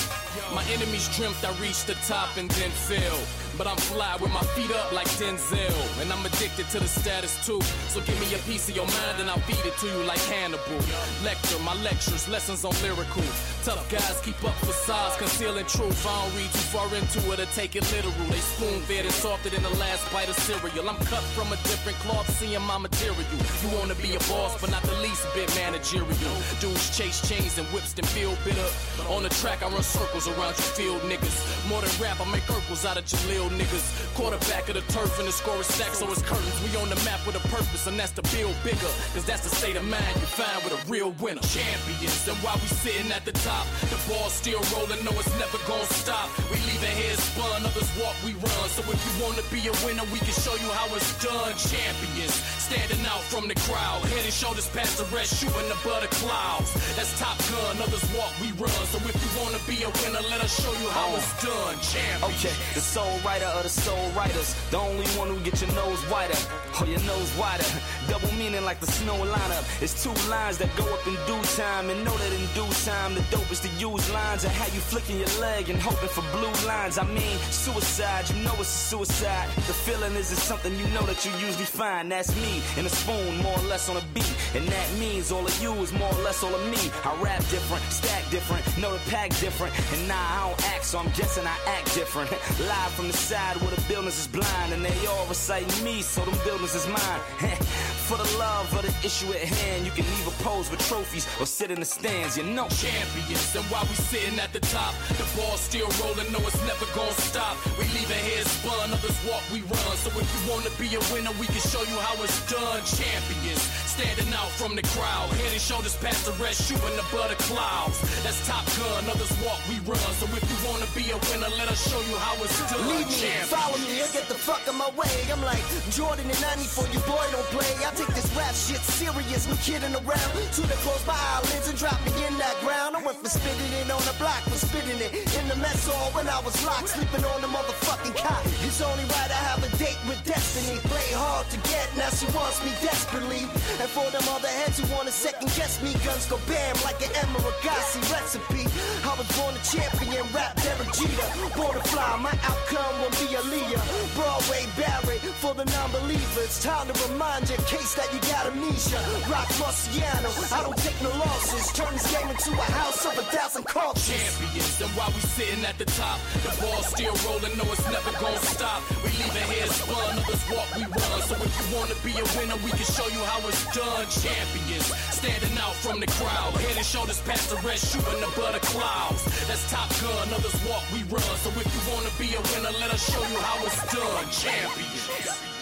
my enemies dreamt I reached the top and then fell. But I'm fly with my feet up like Denzel. And I'm addicted to the status too. So give me a piece of your mind and I'll feed it to you like Hannibal. Lecture, my lectures, lessons on lyrical. Tough guys keep up facades, concealing truth. I don't read too far into it or take it literal. They spoon fed and softer than the last bite of cereal. I'm cut from a different cloth, seeing my material. You wanna be a boss, but not the least bit managerial. Dudes chase chains and whips and feel bitter. On the track, I run circles around you field niggas. More than rap, I make circles out of Jaleel niggas. Quarterback of the turf and the score is so it's curtains. We on the map with a purpose, and that's to build bigger. Cause that's the state of mind you find with a real winner. Champions, and while we sitting at the top, the ball still rolling, no, it's never gonna stop. We leaving here spun, others walk, we run. So if you wanna be a winner, we can show you how it's done. Champions, standing out from the crowd, head and shoulders past the rest, shooting above the clouds. That's Top Gun, others walk, we run. So if you wanna be a winner, let us show you how oh. it's done. Champions. Okay, the soul of the soul writers. The only one who get your nose wider, or your nose wider. Double meaning like the snow lineup. It's two lines that go up in due time. And know that in due time, the dope is to use lines and how you flicking your leg and hoping for blue lines. I mean, suicide, you know it's a suicide. The feeling isn't something you know that you usually find. That's me in a spoon, more or less on a beat. And that means all of you is more or less all of me. I rap different, stack different, know the pack different. And nah, I don't act, so I'm guessing I act different. Live from the side where the buildings is blind, and they all reciting me, so them buildings is mine. For the love of the issue at hand, you can leave a pose with trophies or sit in the stands, you know. champions. And while we sitting at the top, the ball still rolling, no, it's never gonna stop. We leaving here spun, others walk, we run. So if you wanna be a winner, we can show you how it's done. Champions, standing out from the crowd, head and shoulders past the rest, shooting above the clouds. That's Top Gun, others walk, we run. So if you wanna be a winner, let us show you how it's done. Leave me, follow me, or get the fuck in my way. I'm like Jordan and 94, your boy don't play. I take this rap shit serious, no kidding around. To the close my eyelids and drop me in that ground. I went from spitting it on the block, from spitting it in the mess hall when I was locked, sleeping on the motherfucking cot. It's only right I have a date with destiny. Play hard to get, now she wants me desperately. And for them other heads who wanna second guess me, guns go bam like an Emeril Lagasse recipe. I was born a champion, rap Derek Jeter. Born to fly, my outcome be Aaliyah. Broadway Barrett for the non-believers. Time to remind you, in case that you got amnesia. Rock Marciano, I don't take no losses. Turn this game into a house of a thousand corpses. champions. And while we sitting at the top, the ball still rolling, no, it's never gonna stop. We leave leaving here spun, others walk, we run. So if you wanna be a winner, we can show you how it's done. Champions, standing out from the crowd, head and shoulders past the rest, shooting above the clouds. That's Top Gun, others walk, we run. So if you wanna be a winner, us show you how it's done. Champions.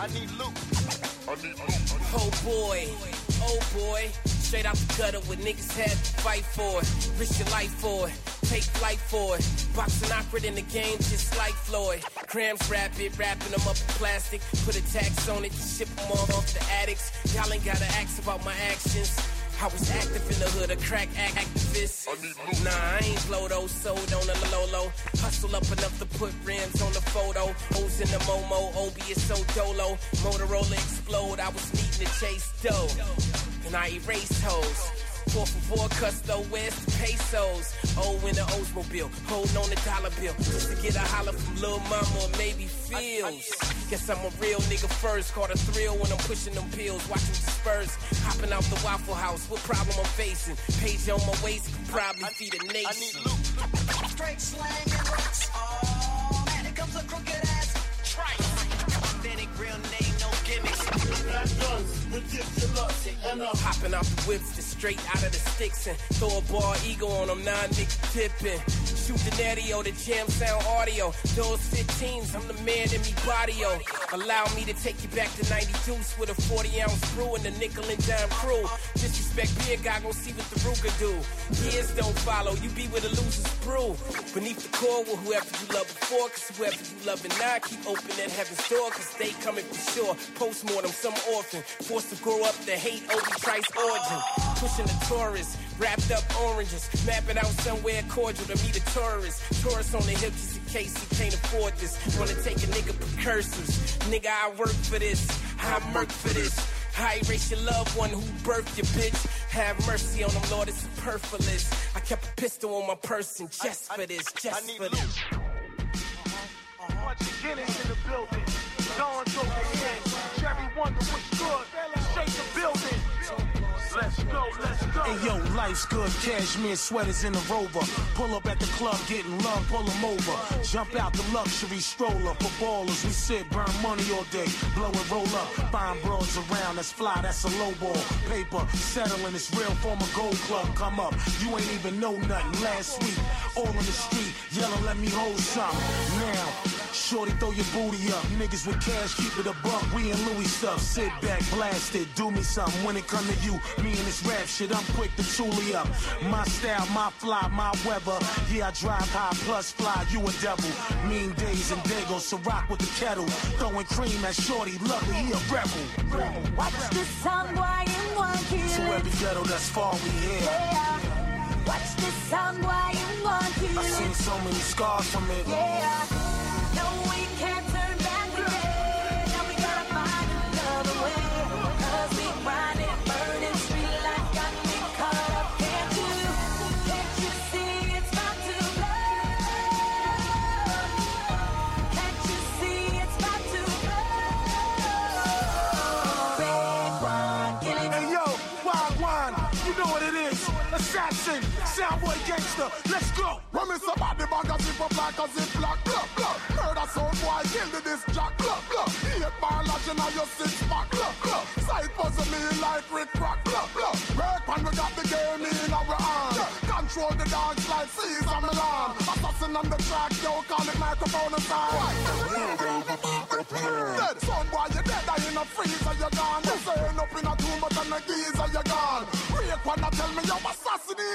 I, I need loot. I need loot. Oh boy, oh boy. Straight out the gutter with niggas had to fight for it. Risk your life for it. Take flight for it. Boxing awkward in the game, just like Floyd. Grams rapid, wrapping them up in plastic. Put a tax on it to ship them all off the addicts. Y'all ain't gotta ask about my actions. I was active in the hood, a crack act activist. Nah, I ain't blow those, sold on the Lolo. Hustle up enough to put rims on the photo. O's in the Momo, Obi is so dolo. Motorola explode, I was needing to chase dough. And I erased hoes. Four for four custo, where's the pesos? Oh, in the Oldsmobile, holding on the dollar bill. Just to get a holler from Lil Mama or maybe feels. Guess I'm a real nigga first. Caught a thrill when I'm pushing them pills. Watching the Spurs. Hopping out the Waffle House. What problem I'm facing? Page on my waist could probably feed a nation. I need Luke. Straight slang and rocks. Oh, man, it comes a crooked ass trice. Authentic, real name, no gimmicks. Hopping out the whips, just straight out of the sticks and throw a ball ego on them, non niggas tipping. Shoot the natty the jam sound audio. Those 15s, I'm the man in me body Allow me to take you back to 90 deuce with a 40 ounce brew and the nickel and dime crew. Disrespect beer guy, gon' see what the Ruger do. Years don't follow, you be with a loser's brew. Beneath the core with whoever you love before, cause whoever you love and now, keep open at heaven's door, cause they coming for sure. Postmortem, some orphan, forced to grow up to hate Obi Trice origin. Pushing the tourists, wrapped up oranges, mapping out somewhere cordial to meet a tourist. Tourists on the hip just in case he can't afford this. Wanna take a nigga precursors. Nigga, I work for this, I murk for this. I erase your loved one who birthed your bitch. Have mercy on them, Lord, it's superfluous. I kept a pistol on my person just for this, just for this. Bunch of Guinness in the building. Dawn's over here. Jerry Wonder, what's good? The building. Let's. Hey yo, life's good. Cashmere sweaters in the rover. Pull up at the club, getting love, pull 'em over. Jump out the luxury stroller. For ballers, we sit, burn money all day. Blow and roll up. Find broads around, that's fly, that's a low ball. Paper, settling, it's real from a gold club. Come up, you ain't even know nothing. Last week, all on the street, yelling, let me hold some. Now, shorty, throw your booty up. Niggas with cash, keep it a buck. We in Louis stuff. Sit back, blast it, do me something. When it come to you, me and this rap shit, I'm quick to truly up. My style, my fly, my weather. Yeah, I drive high, plus fly, you a devil. Mean days and dagos, so rock with the kettle. Throwing cream at shorty, lucky he a rebel. Watch the sun, boy, in one kill So every ghetto that's far we here. Yeah. Watch the sound why you want to. I seen so many scars from it. Yeah. No, gangster, let's go. When me say body bag a zip up like a zip lock, blah, blah. Murder sound boy, kill the this jack, blah, blah. Eight bar lodging on your six pack, blah, blah. Side puzzle me like Rick Rock, blah, blah. Work when we got the game in our hand. Control the dance like Cesar Millan. Assassin on the track, yo, call it microphone aside. Dead son boy, you dead, I in a freezer, you gone. You saying up in a tomb, but on a geezer, you gone. Break one, I tell me, yo, assassin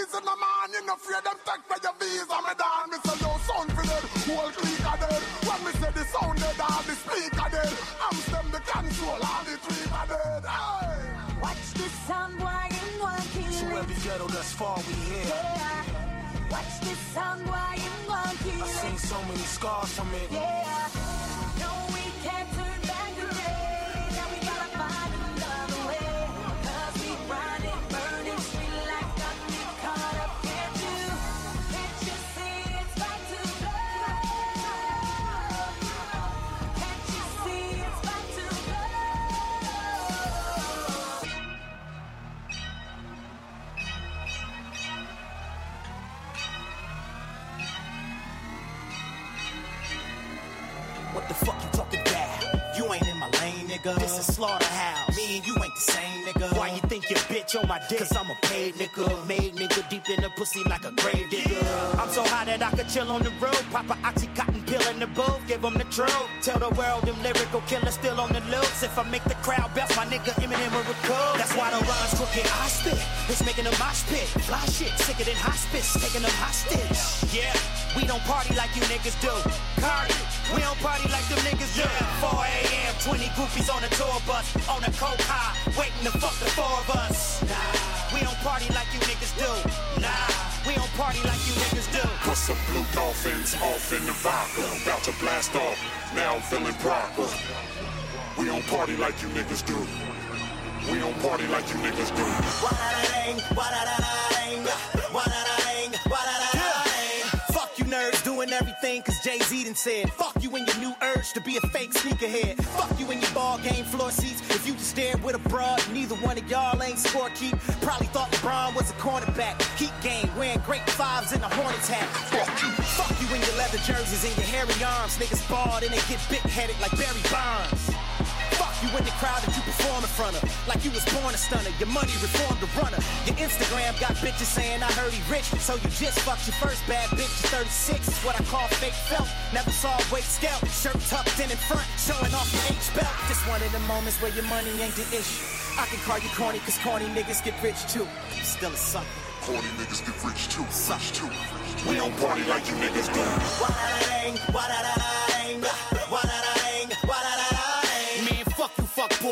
is in a man. You no fear them take for your visa, me down. Me say, sound for whole clique are dead. When me say the sound dead, all the speaker dead. I'm them the control, all the three are dead. Hey. Watch the sound you want to every ghetto thus far we here. Yeah. Watch the sound you want to I seen so many scars from it. Yeah. Nigga. This is slaughterhouse. Me and you ain't the same, nigga. Why you think your bitch on my dick? Cause I'm a paid nigga. Made nigga deep in the pussy like a grave digger. I'm so high that I could chill on the road. Pop a oxycontin pill in the booth. Give them the truth. Tell the world them lyrical killers still on the loose. If I make the crowd bounce, my nigga Eminem will record. That's why the rhymes crooked I spit. It's making them mosh pit. Fly shit, sicker than hospice. Taking them hostage. Yeah, we don't party like you niggas do. Cardi, we don't party like them niggas do. 4 a.m., 20 groupies on a tour bus. On a coke high, waiting to fuck the four of us. Nah, we don't party like you niggas do. Nah, we don't party like you niggas do. Put some blue dolphins off in the vodka. About to blast off. Now I'm feeling proper. We don't party like you niggas do. We don't party like you niggas do. Wa-da-da-dang, wa-da-da-da-dang, wa-da-da-dang, wa-da-da-da-dang. Everything cause Jay-Z done said. Fuck you and your new urge to be a fake sneakerhead. Fuck you and your ball game floor seats. If you just stared with a broad, neither one of y'all ain't score keep. Probably thought LeBron was a cornerback. Heat game, wearing great fives in a Hornets hat. Fuck you. Fuck you and your leather jerseys and your hairy arms. Niggas bald and they get big-headed like Barry Bonds. You in the crowd that you perform in front of. Like you was born a stunner. Your money reformed a runner. Your Instagram got bitches saying I heard he rich. So you just fucked your first bad bitch at 36. Is what I call fake felt. Never saw a weight scalp. Shirt tucked in in front. Showing off your H belt. Just one of the moments where your money ain't the issue. I can call you corny cause corny niggas get rich too. Still a sucker. Corny niggas get rich too. Suck too. We don't party like you niggas do. Wa-da-da-dang, wa-da-da-da-dang, wa-da-da-dang, wa-da-da-da-dang.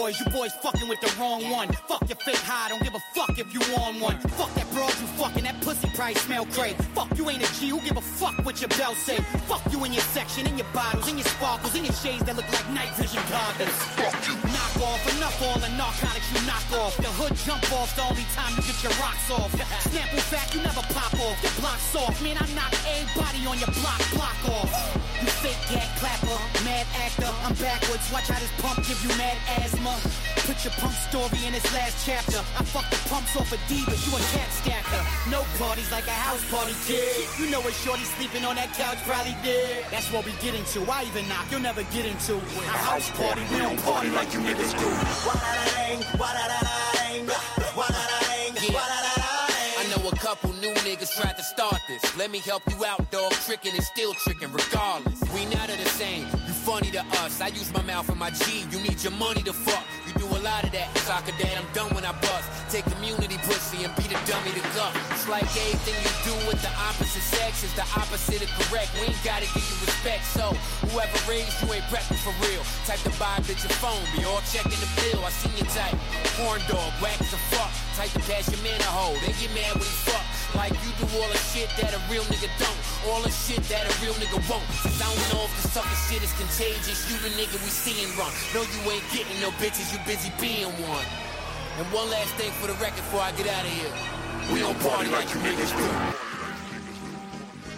Boys. You boys fucking with the wrong one. Fuck your fake high, don't give a fuck if you on one. Fuck that broad you fucking, that pussy price smell great. Fuck you ain't a G, who give a fuck what your belt say? Fuck you in your section, in your bottles, in your sparkles, in your shades that look like night vision goggles. Fuck you. Off, enough all the narcotics you knock off. The hood jump off the only time you get your rocks off. Snapple fact, you never pop off. Your block's off. man, I knock everybody on your block, block off. You fake gat clapper, mad actor. I'm backwards, watch how this pump give you mad asthma. Put your pump story in its last chapter. I fuck the pumps off of divas, you a cat stacker. No parties like a house party, kid. You know where shorty sleeping on that couch probably did. That's what we get into. I even knock, you'll never get into. A house party, we don't party like you niggas I know a couple new niggas tried to start this. Let me help you out, dog. Tricking and still tricking, regardless. We not are the same. You funny to us. I use my mouth and my G. You need your money to fuck. Do a lot of that. Soccer dad, I'm done when I bust. Take community pussy and be the dummy to guff. It's like anything you do with the opposite sex is the opposite of correct. We ain't gotta give you respect. So whoever raised you ain't prepping for real. Type buy a bitch your phone. Be all checking the bill. I seen your type. Horn dog, whack as a fuck. Type to pass your man a hoe. They get mad when he fuck. Like you do all the shit that a real nigga don't. All the shit that a real nigga won't. Cause I don't know if the sucker shit is contagious. You the nigga we seeing run. No, you ain't getting no bitches, you busy being one. And one last thing for the record before I get out of here. We don't party like you niggas do.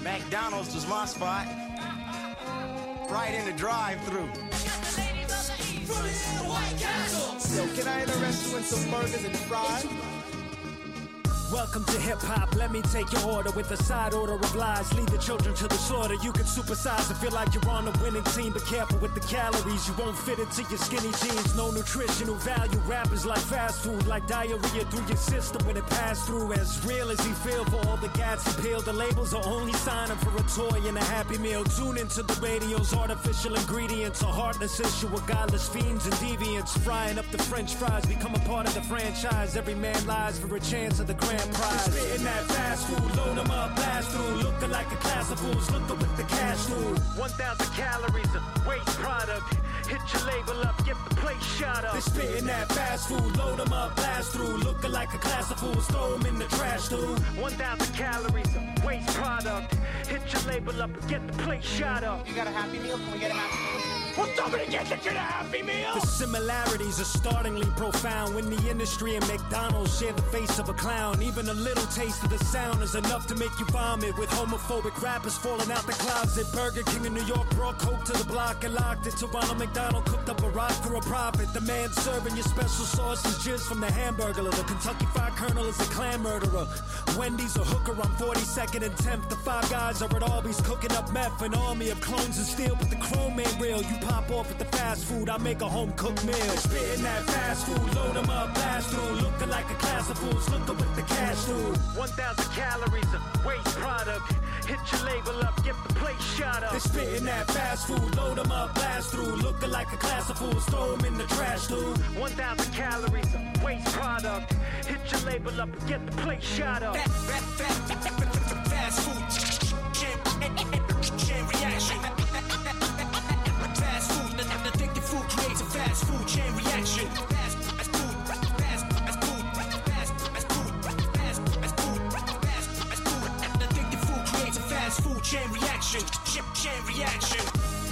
McDonald's was my spot. Right in the drive-through. Yo, can I interest you in some burgers and fries? Welcome to hip hop. Let me take your order with a side order of lies. Lead the children to the slaughter. You can supersize and feel like you're on a winning team, but careful with the calories. You won't fit into your skinny jeans. No nutritional value. Rappers like fast food, like diarrhea through your system when it passed through. As real as he feel for all the gats he peeled. The labels are only signing for a toy and a happy meal. Tune into the radio's artificial ingredients. A heartless issue with godless fiends and deviants. Frying up the french fries, become a part of the franchise. Every man lies for a chance of the grand prize. Spitting that fast food, load 'em up, blast through. Looking like a class of fools, looking with the cash through. 1,000 calories of waste product. Hit your label up, get the plate shot up. They spitting that fast food, load 'em up, blast through. Looking like a class of fools, throw 'em in the trash, dude. 1,000 calories of waste product. Hit your label up, get the plate shot up. You got a happy meal? Can we get a happy meal? Somebody get the kid a happy meal. The similarities are startlingly profound when the industry and McDonald's share the face of a clown. Even a little taste of the sound is enough to make you vomit. With homophobic rappers falling out the closet, Burger King in New York brought coke to the block and locked it. To Ronald McDonald cooked up a rock for a profit. The man serving your special sauce is jizz from the hamburger. The Kentucky Fried Colonel is a Klan murderer. Wendy's a hooker on 42nd and 10th. The five guys are at Arby's cooking up meth. An army of clones and steel, but the chrome ain't real. You pop off at the fast food, I make a home cooked meal. Spitting that fast food, load 'em up, blast through. Looking like a class of fools, looking with the cash through. 1,000 calories of waste product. Hit your label up, get the plate shot up. They spitting that fast food, load 'em up, blast through. Looking like a class of fools, throw 'em in the trash, dude. 1,000 calories of waste product. Hit your label up, get the plate shot up. Fast food. Fast as food. Fast as food. Fast as food. Chain reaction. Chain reaction.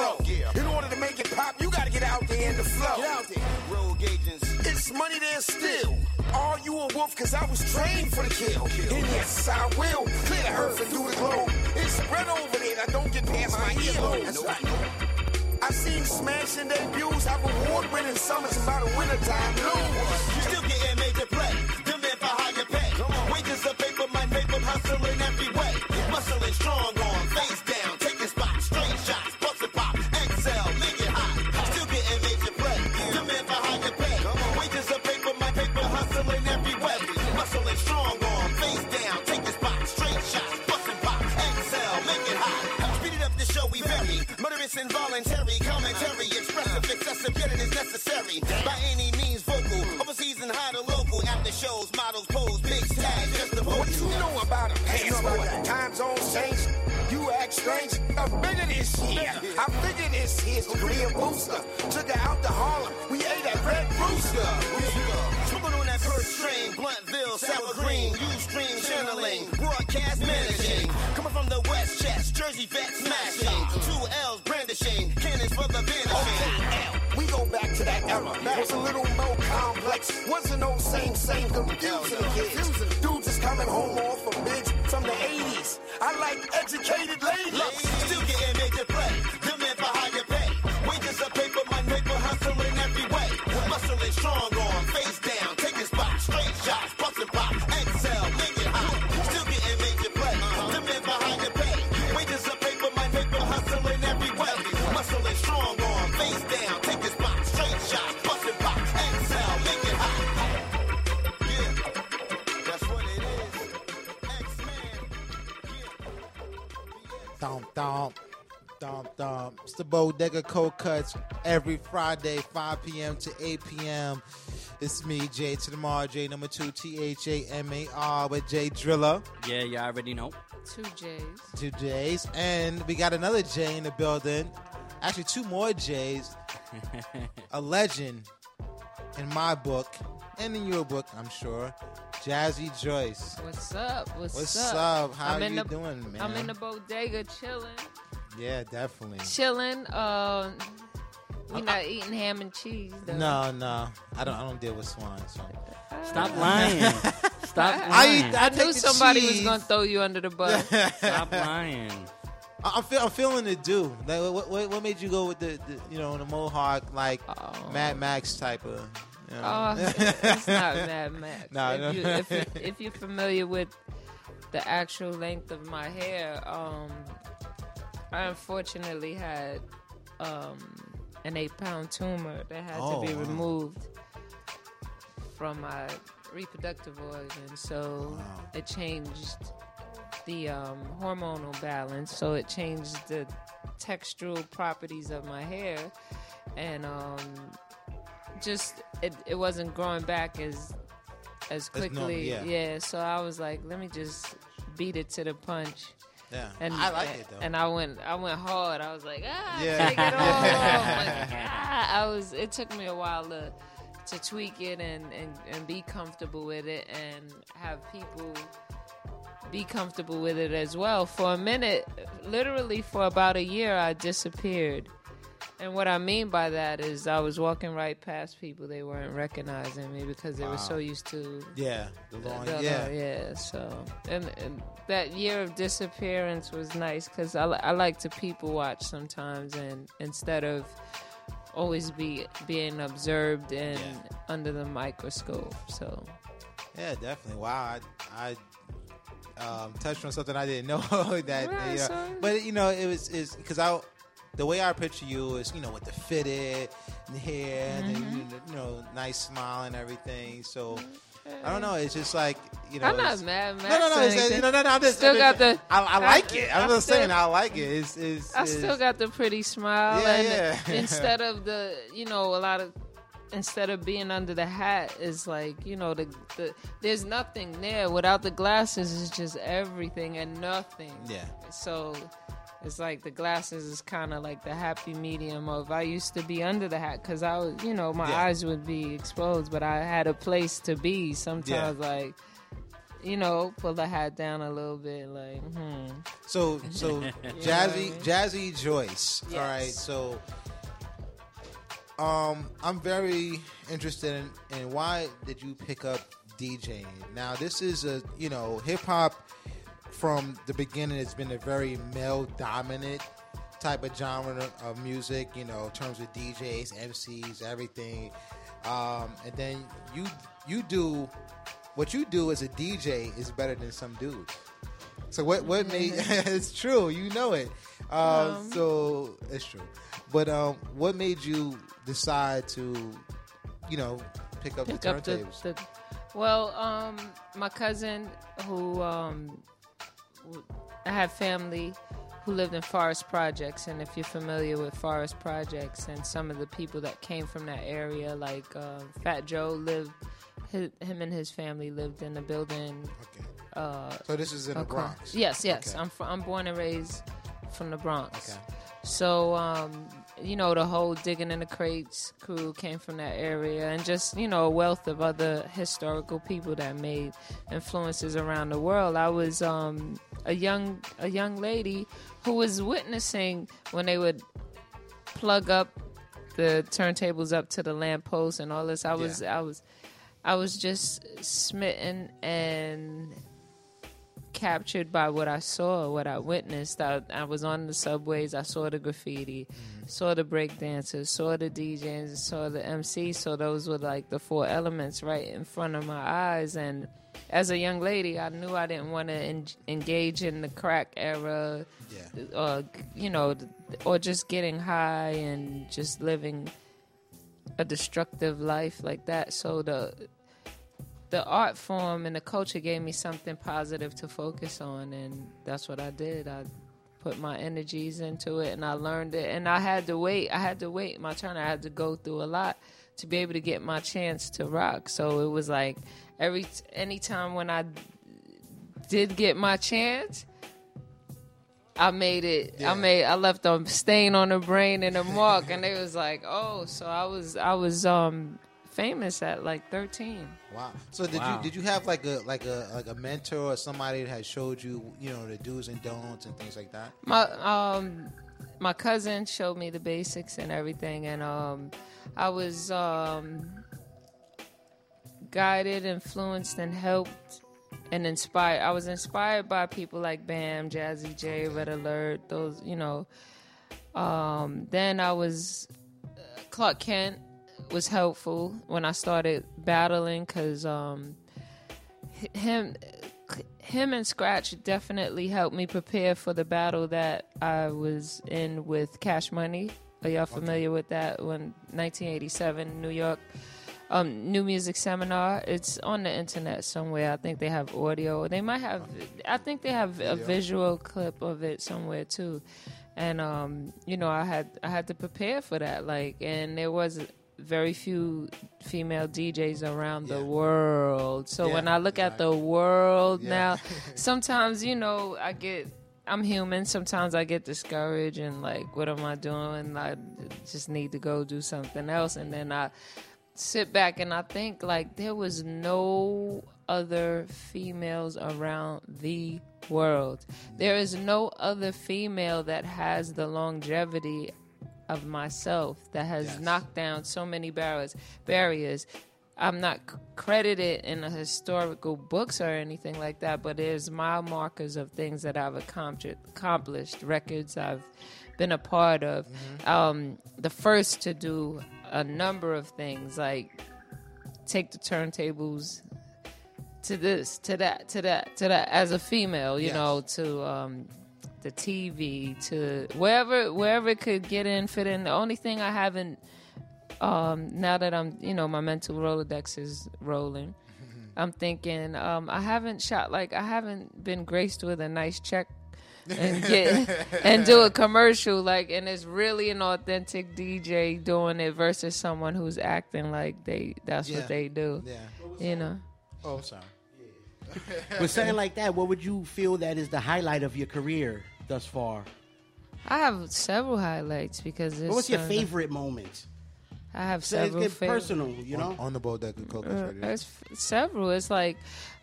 That's slow. In order to make it pop, you gotta get out there in the flow. Get out there. Road gauges. It's money there still. Are you a wolf? Cause I was trained for the kill. And yes, I will clear the earth and do the globe. It's spread over there. I don't get past my earlobe. That's right. I seen smashing debuts, have award winning summers about the wintertime blues. Still getting major play. Demand for higher pay. Wages of paper, my paper hustling every way. Muscling strong on, involuntary commentary, expressive, excessive, is necessary. By any means vocal, overseas and high to local. After shows, models pose, big tags, just the What you know about a passport? Time zones change. You act strange. I'm bigger this year. I figured this here's a career booster. Took her out to Harlem. We ate at Red Rooster. Smoking on that perk King, Bluntville, Sour Green, Ustream channeling, broadcast managing. Coming from the West Chest, Jersey vet smashing. Two L's brandishing, cannons for the vanishing. Oh, we go back to that era. Was a little more complex. Wasn't no same, same confusing kids. Dudes is coming home off a bitch from the 80s. I like educated ladies. Look, still getting major thump, thump. It's the Bodega Cold Kutz every Friday, 5 p.m. to 8 p.m. It's me, J to the Mar, J number two, T H A M A R with J Driller. Yeah, you already know. Two J's. Two J's. And we got another J in the building. Actually, two more J's. A legend in my book and in your book, I'm sure. Jazzy Joyce. What's up? What's, What's up? up? How I'm in you the, doing, man? I'm in the bodega chilling, Yeah, definitely. chilling. Uh, we not eating ham and cheese though. No, no, I don't. I don't deal with swine. So Stop lying. Stop I lying. eat- I, I knew take the somebody was gonna throw you under the bus. Stop lying. I- I'm, feel, I'm feeling the do. Like, what, what, what made you go with the, the you know the mohawk like Mad Max type of? You know? Oh, it's not Mad Max. No, if, no. You, if, you, if you're familiar with the actual length of my hair, um, I unfortunately had um, an eight pound tumor that had Oh, to be wow. removed from my reproductive organ. So it changed the um, hormonal balance. So it changed the textural properties of my hair. And um, just it, it wasn't growing back as as As normal, quickly. yeah. So I was like, let me just beat it to the punch. Yeah, and I like it, though. And I went, I went hard. I was like, ah, Yeah. take it off. Like, ah. I was. It took me a while to to tweak it and, and and be comfortable with it and have people be comfortable with it as well. For a minute, literally for about a year, I disappeared. And what I mean by that is I was walking right past people. They weren't recognizing me because they Wow. were so used to Yeah, the long- the- yeah. yeah. So and, and that year of disappearance was nice because I, I like to people watch sometimes and instead of always be being observed and under the microscope. So Yeah, definitely. Wow, I, I um, touched on something I didn't know that. Right, you know, but you know, it was is because I. The way I picture you is, you know, with the fitted and hair, and Mm-hmm. then, you know, nice smile and everything. So I don't know. It's just like you know. I'm not it's- mad, No, no, no. It's, anything. no, no, no. I'm just, Still I'm got just- the- I, I like it. I'm I just still- saying I like it. It's, it's, I it's- still got the pretty smile, Yeah, and yeah. instead of the, you know, a lot of, instead of being under the hat, is like, you know, the the there's nothing there. Without the glasses, it's just everything and nothing. Yeah. So. It's like the glasses is kind of like the happy medium of I used to be under the hat because I was, you know, my Yeah. eyes would be exposed, but I had a place to be. Sometimes, like, you know, pull the hat down a little bit, like, hmm. So so Jazzy what I mean? Jazzy Joyce. All right. So um I'm very interested in, in why did you pick up DJing? Now this is a you know, hip hop from the beginning it's been a very male dominant type of genre of music, you know, in terms of DJs, MCs, everything. Um, and then you you do what you do as a DJ is better than some dudes. So what what made it's true, you know it. Uh, Um. so it's true. But um, what made you decide to, you know, pick up pick the up the, turntables? the well um my cousin who um w- i have family who lived in forest projects and if you're familiar with forest projects and some of the people that came from that area like uh, fat joe lived his, him and his family lived in a building okay uh So this is in the Bronx? yes yes Okay. i'm fr- i'm born and raised from the bronx Okay. So, um, you know, the whole digging in the crates crew came from that area, and just you know, a wealth of other historical people that made influences around the world. I was um, a young a young lady who was witnessing when they would plug up the turntables up to the lamppost and all this. I was I was I was just smitten and captured by what I saw, what I witnessed. I, I was on the subways, I saw the graffiti, mm-hmm. saw the break dancers, saw the DJs, saw the MC. So those were like the four elements right in front of my eyes. And as a young lady, I knew I didn't want to en- engage in the crack era, or you know, or just getting high and just living a destructive life like that. So the the art form and the culture gave me something positive to focus on, and that's what I did. I put my energies into it, and I learned it. And I had to wait. I had to wait my turn. I had to go through a lot to be able to get my chance to rock. So it was like every anytime when I did get my chance. I made it. I made. I left a stain on the brain and a mark, and they was like, "Oh, so I was. I was um famous at like 13." Wow. So did Wow. you did you have like a like a like a mentor or somebody that had showed you you know the do's and don'ts and things like that? My um my cousin showed me the basics and everything and um I was um guided, influenced and helped and inspired. I was inspired by people like Bam, Jazzy Jay, Red Alert, those, you know. Um then I was Clark Kent was helpful when I started battling cuz um him him and Scratch definitely helped me prepare for the battle that I was in with Cash Money. Are y'all familiar with that? When 1987 New York um, New Music Seminar. It's on the internet somewhere. I think they have audio. They might have. I think they have a visual clip of it somewhere too. And um, you know, I had I had to prepare for that. Like, and there was very few female DJs around the world. So Yeah, when I look at the world Yeah. now, sometimes you know I get. I'm human. Sometimes I get discouraged and like, what am I doing? I just need to go do something else. And then I sit back and I think like there was no other females around the world. There is no other female that has the longevity of myself that has knocked down so many barriers barriers. I'm not credited in the historical books or anything like that, but there's mile markers of things that I've accomplished, accomplished records I've been a part of. Um, the first to do a number of things like take the turntables to this, to that, to that, to that. As a female, you Yes. know, to um, the TV, to wherever wherever it could get in, fit in. The only thing I haven't um, now that I'm, you know, my mental Rolodex is rolling. I'm thinking um, I haven't shot like I haven't been graced with a nice check and get and do a commercial like and it's really an authentic DJ doing it versus someone who's acting like they that's Yeah. what they do. Yeah. You know. Oh, I'm sorry. With something like that, what would you feel that is the highlight of your career thus far? I have several highlights because What it's, was your uh, favorite moment? I have So several get favorite- personal, you know. On, on the Bodega Cold Kutz Uh, Radio. it's f- several. It's like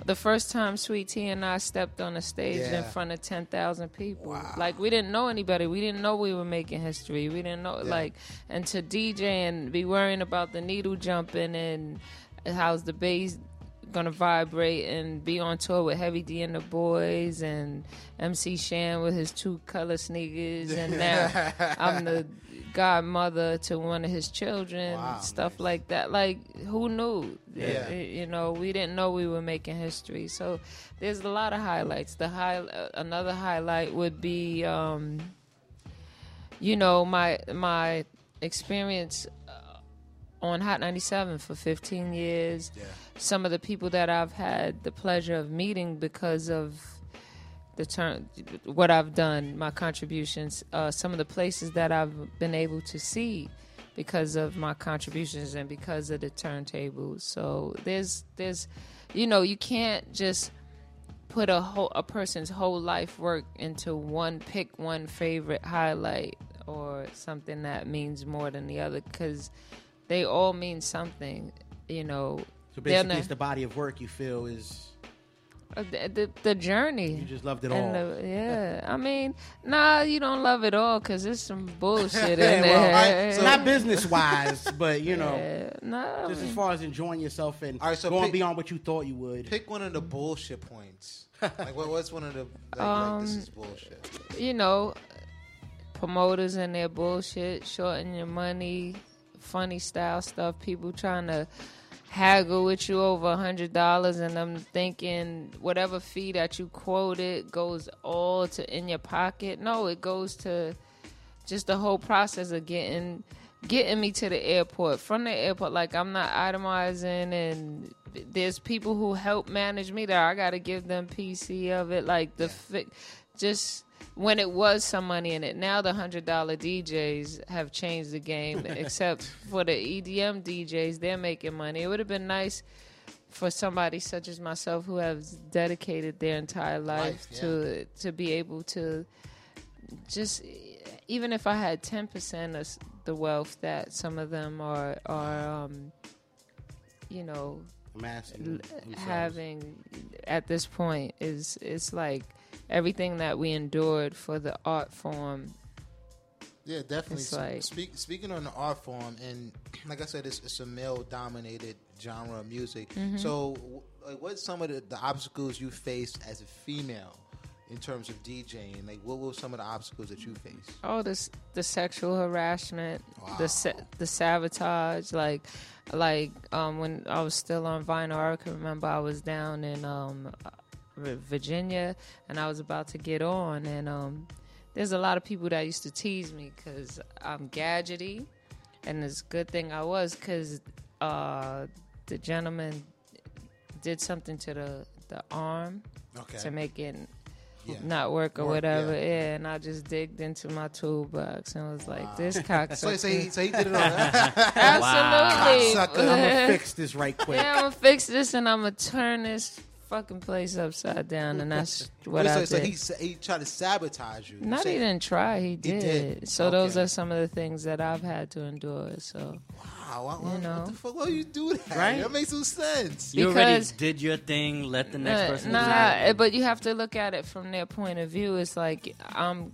the first time Sweet Tea and I stepped on a stage Yeah. in front of ten thousand people. Like we didn't know anybody. We didn't know we were making history. We didn't know Yeah. like and to DJ and be worrying about the needle jumping and how's the bass gonna vibrate and be on tour with Heavy D and the Boyz and MC Shan with his two color sneakers and now I'm the godmother to one of his children, Wow, stuff like that. Like who knew? Yeah. You know, we didn't know we were making history. So there's a lot of highlights. The high uh, another highlight would be um you know, my my experience uh, on Hot 97 for 15 years. Some of the people that I've had the pleasure of meeting because of the turn, what I've done, my contributions, uh, some of the places that I've been able to see because of my contributions and because of the turntables. So there's, there's, you know, you can't just put a whole a person's whole life work into one pick one favorite highlight or something that means more than the other because they all mean something. You know, So basically, it's the body of work you feel is. Uh, the, the, the journey. You just loved it And all. the- yeah, I mean, nah, you don't love it all because there's some bullshit in Yeah, there. well, I- so- not business wise, but you know, Yeah, nah, just I as far as enjoying yourself and All right, so going pick- beyond what you thought you would. Pick one of the bullshit points. like, what, what's one of the like, like this Um, is bullshit? you know, promoters and their bullshit, shorting your money, funny style stuff, people trying to haggle with you over a hundred dollars and I'm thinking whatever fee that you quoted goes all to in your pocket. No, it goes to just the whole process of getting getting me to the airport. From the airport, like I'm not itemizing and there's people who help manage me there. I gotta give them PC of it. Like the fi- just when it was some money in it. Now the hundred dollar DJs have changed the game. except for the EDM DJs, they're making money. It would have been nice for somebody such as myself who has dedicated their entire life Life, to to be able to just even if I had ten percent of the wealth that some of them are are um, you know Amassing l- themselves. having at this point is it's like everything that we endured for the art form. Yeah, definitely. Like- Speak, speaking on the art form, and like I said, it's, it's a male-dominated genre of music. Mhm. So, like, what's some of the, the obstacles you faced as a female in terms of DJing? Like, what were some of the obstacles that you faced? Oh, this the sexual harassment, the sa- the sabotage, like like um, when I was still on vinyl. I can remember I was down in um, Virginia and I was about to get on, and um, there's a lot of people that used to tease me because I'm gadgety, and it's a good thing I was because uh, the gentleman did something to the the arm Okay. to make it Yeah. not work or Work, whatever. yeah. Yeah. and I just digged into my toolbox and was like, "This cocksucker." So- so he- so he did it on that? Absolutely. Wow. Cocksucker. I'ma fix this right quick. Yeah, I'm gonna fix this and I'm gonna turn this fucking place upside down, and that's what Wait, so, I so did. he sa- he tried to sabotage you. You Not say- he didn't try, he did. did. So those are some of the things that I've had to endure. So Wow, what, what, you know. what the fuck? Why you do that? Right? That makes no sense. You already did your thing. Let the next Nah, person. Nah, do but you have to look at it from their point of view. It's like I'm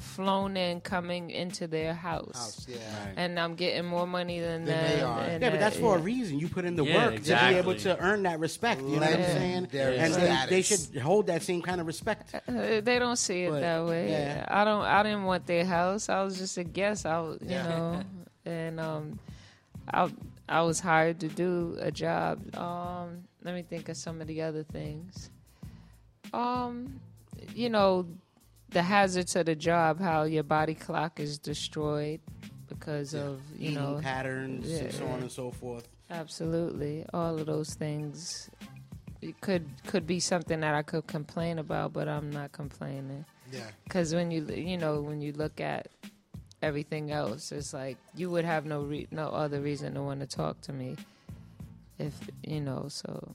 flown in, coming into their house, House, yeah. and I'm getting more money than, Than them. they are. and Yeah, but that's for a reason. You put in the Yeah, work to be able to earn that respect. You know what I'm saying? Legendary And they, they should hold that same kind of respect. Uh, they don't see it But, that way. yeah. I don't. I didn't want their house. I was just a guest. I, was, you Yeah. know, and um, I I was hired to do a job. Um, let me think of some of the other things. Um, you know, the hazards of the job, how your body clock is destroyed because of you Eating know patterns and so on and so forth. Absolutely, all of those things. It could could be something that I could complain about, but I'm not complaining. Yeah. Because when you you know when you look at everything else, it's like you would have no re- no other reason to want to talk to me, if you know. So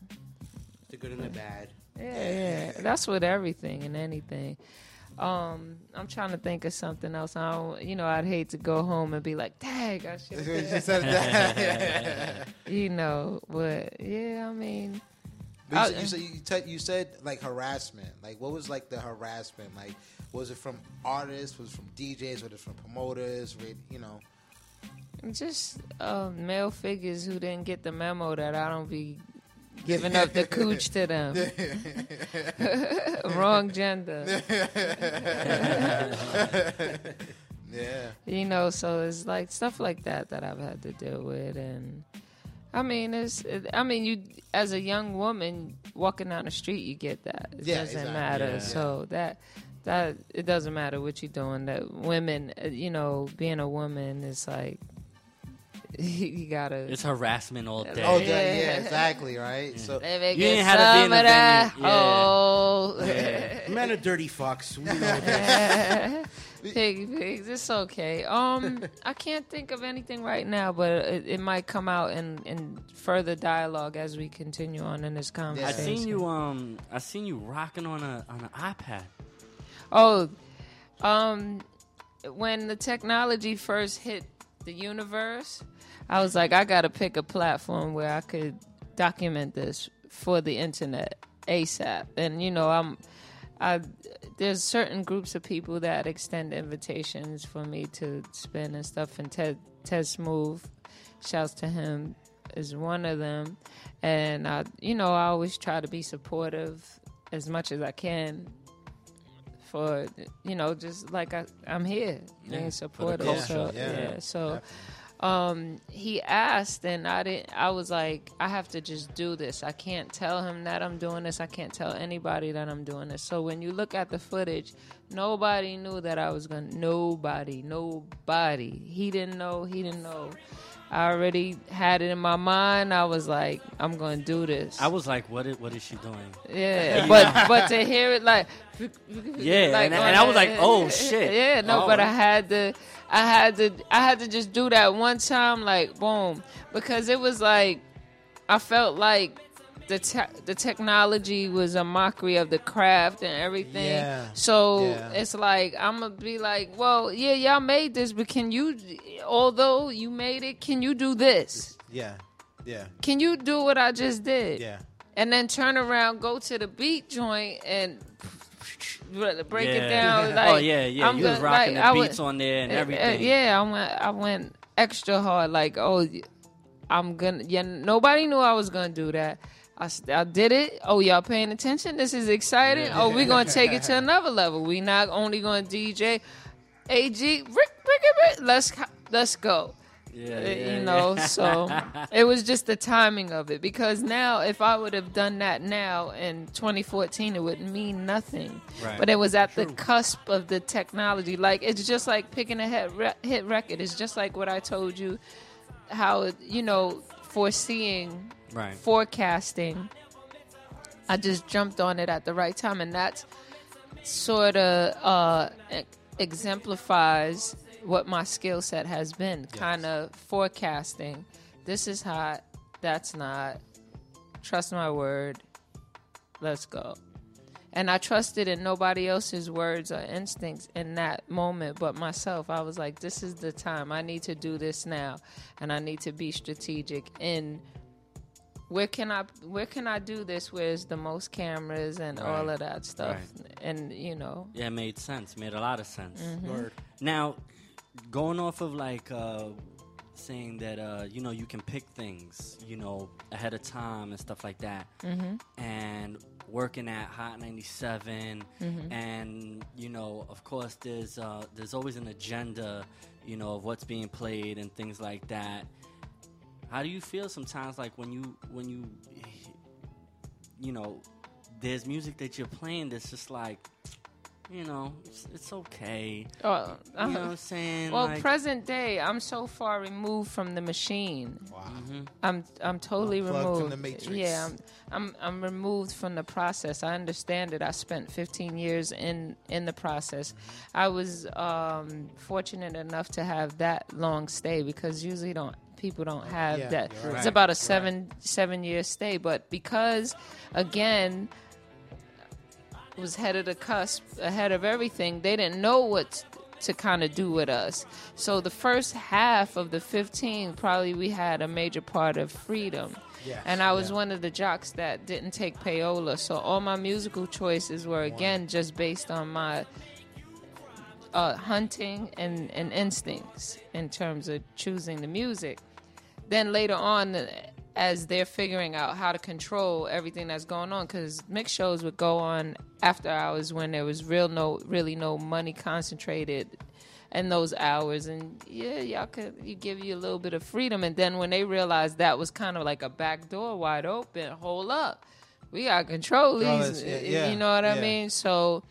The good and the bad. yeah, yeah, that's with everything and anything. Um, I'm trying to think of something else. I don't, you know, I'd hate to go home and be like, "Dang, I should." You said that. you know, but yeah, I mean, But you, I- said, you, said, you, said like harassment. Like, what was like the harassment? Like, was it from artists? Was it from DJs? Was it from promoters? You know, just uh, male figures who didn't get the memo that I don't be giving up the cooch to them. Wrong gender. yeah. You know, so it's like stuff like that that I've had to deal with, and I mean, it's. It, I mean, you as a young woman walking down the street, you get that. It Yeah, doesn't exactly. matter. Yeah. So that that it doesn't matter what you're doing. That women, uh, you know, being a woman is like you gotta. It's harassment all day. Oh, yeah, yeah, exactly, right. So Let You get ain't had to be in a of that. venue. Yeah. Oh. Yeah. Men are dirty fucks. We know this. Pig, pigs. It's okay. Um, I can't think of anything right now, but it, it might come out in, in further dialogue as we continue on in this conversation. I conversation. seen you. Um, I seen you rocking on a on an iPad. Oh, um, when the technology first hit the universe, I was like, I gotta pick a platform where I could document this for the internet ASAP. And you know, I'm I there's certain groups of people that extend invitations for me to spin and stuff. And Ted Ted Smooth, shouts to him, is one of them. And I, you know, I always try to be supportive as much as I can. For you know, just like I, I'm here Yeah, being supportive. culture, so, yeah. so um he asked and i didn't i was like i have to just do this. I can't tell him that i'm doing this. I can't tell anybody that i'm doing this. So when you look at the footage nobody knew that i was gonna nobody nobody. He didn't know he didn't know i already had it in my mind i was like i'm gonna do this I was like, what is, what is she doing? yeah, but but to hear it like Yeah, like and- on and I was like, oh, shit. Yeah, no, Oh. but I had to, I had to, I had to just do that one time, like boom, because it was like, I felt like the te- the technology was a mockery of the craft and everything. Yeah. So Yeah. it's like I'm gonna be like, well, yeah, y'all made this, but can you, although you made it, can you do this? Yeah, yeah, Can you do what I just did? yeah. and then turn around, go to the beat joint, and break it down. Like, Oh, yeah, yeah. I'm You was gonna- rocking like, the I went- beats on there and uh, uh, everything. yeah, I went, I went extra hard. Like, oh, I'm gonna. Yeah, nobody knew I was gonna do that. I, I did it. Oh, y'all paying attention? This is exciting. Oh, we're gonna take it to another level. We not only gonna DJ, AG, Rick, Rick, Rick, let's let's go. Yeah, Uh, yeah, you know, yeah. so it was just the timing of it. Because now, if I would have done that now in 2014, it would mean nothing. Right. But it was at the cusp of the technology. Like it's just like picking a hit, re- hit record. It's just like what I told you, how you know foreseeing, Right. forecasting. I just jumped on it at the right time, and that's sort of uh, exemplifies what my skill set has been. Kind of forecasting. This is hot. That's not. Trust my word. Let's go. And I trusted in nobody else's words or instincts in that moment but myself. I was like, this is the time. I need to do this now. And I need to be strategic in where can I where can I do this where's the most cameras and all of that stuff. Right. And you know. Yeah, it made sense. Made a lot of sense. Mhm. Word. Now, going off of like uh, saying that uh, you know you can pick things, you know, ahead of time and stuff like that, Mhm. and working at Hot 97, Mhm. and you know, of course, there's uh, there's always an agenda, you know, of what's being played and things like that. How do you feel sometimes, like when you when you you know, there's music that you're playing that's just like, you know, it's, it's okay. Oh, you know what I'm saying? Well, Like- present day, I'm so far removed from the machine. Wow. I'm I'm totally Unplugged removed. from the matrix. Yeah, I'm, I'm I'm removed from the process. I understand it. I spent 15 years in in the process. I was um, fortunate enough to have that long stay because usually don't people don't have Yeah, that. you're right. It's about a Right. seven seven year stay, but because again was head of the cusp, ahead of everything. They didn't know what to kind of do with us. So the first half of the 15, probably we had a major part of freedom. Yes, and I was yeah. one of the jocks that didn't take payola. So all my musical choices were again just based on my uh, hunting and, and instincts in terms of choosing the music. Then later on, as they're figuring out how to control everything that's going on, because mix shows would go on after hours when there was real no, really no money concentrated in those hours, and yeah, y'all could you give you a little bit of freedom, and then when they realized that was kind of like a back door wide open, hold up, we got control these, yeah, yeah, you know what I mean? So,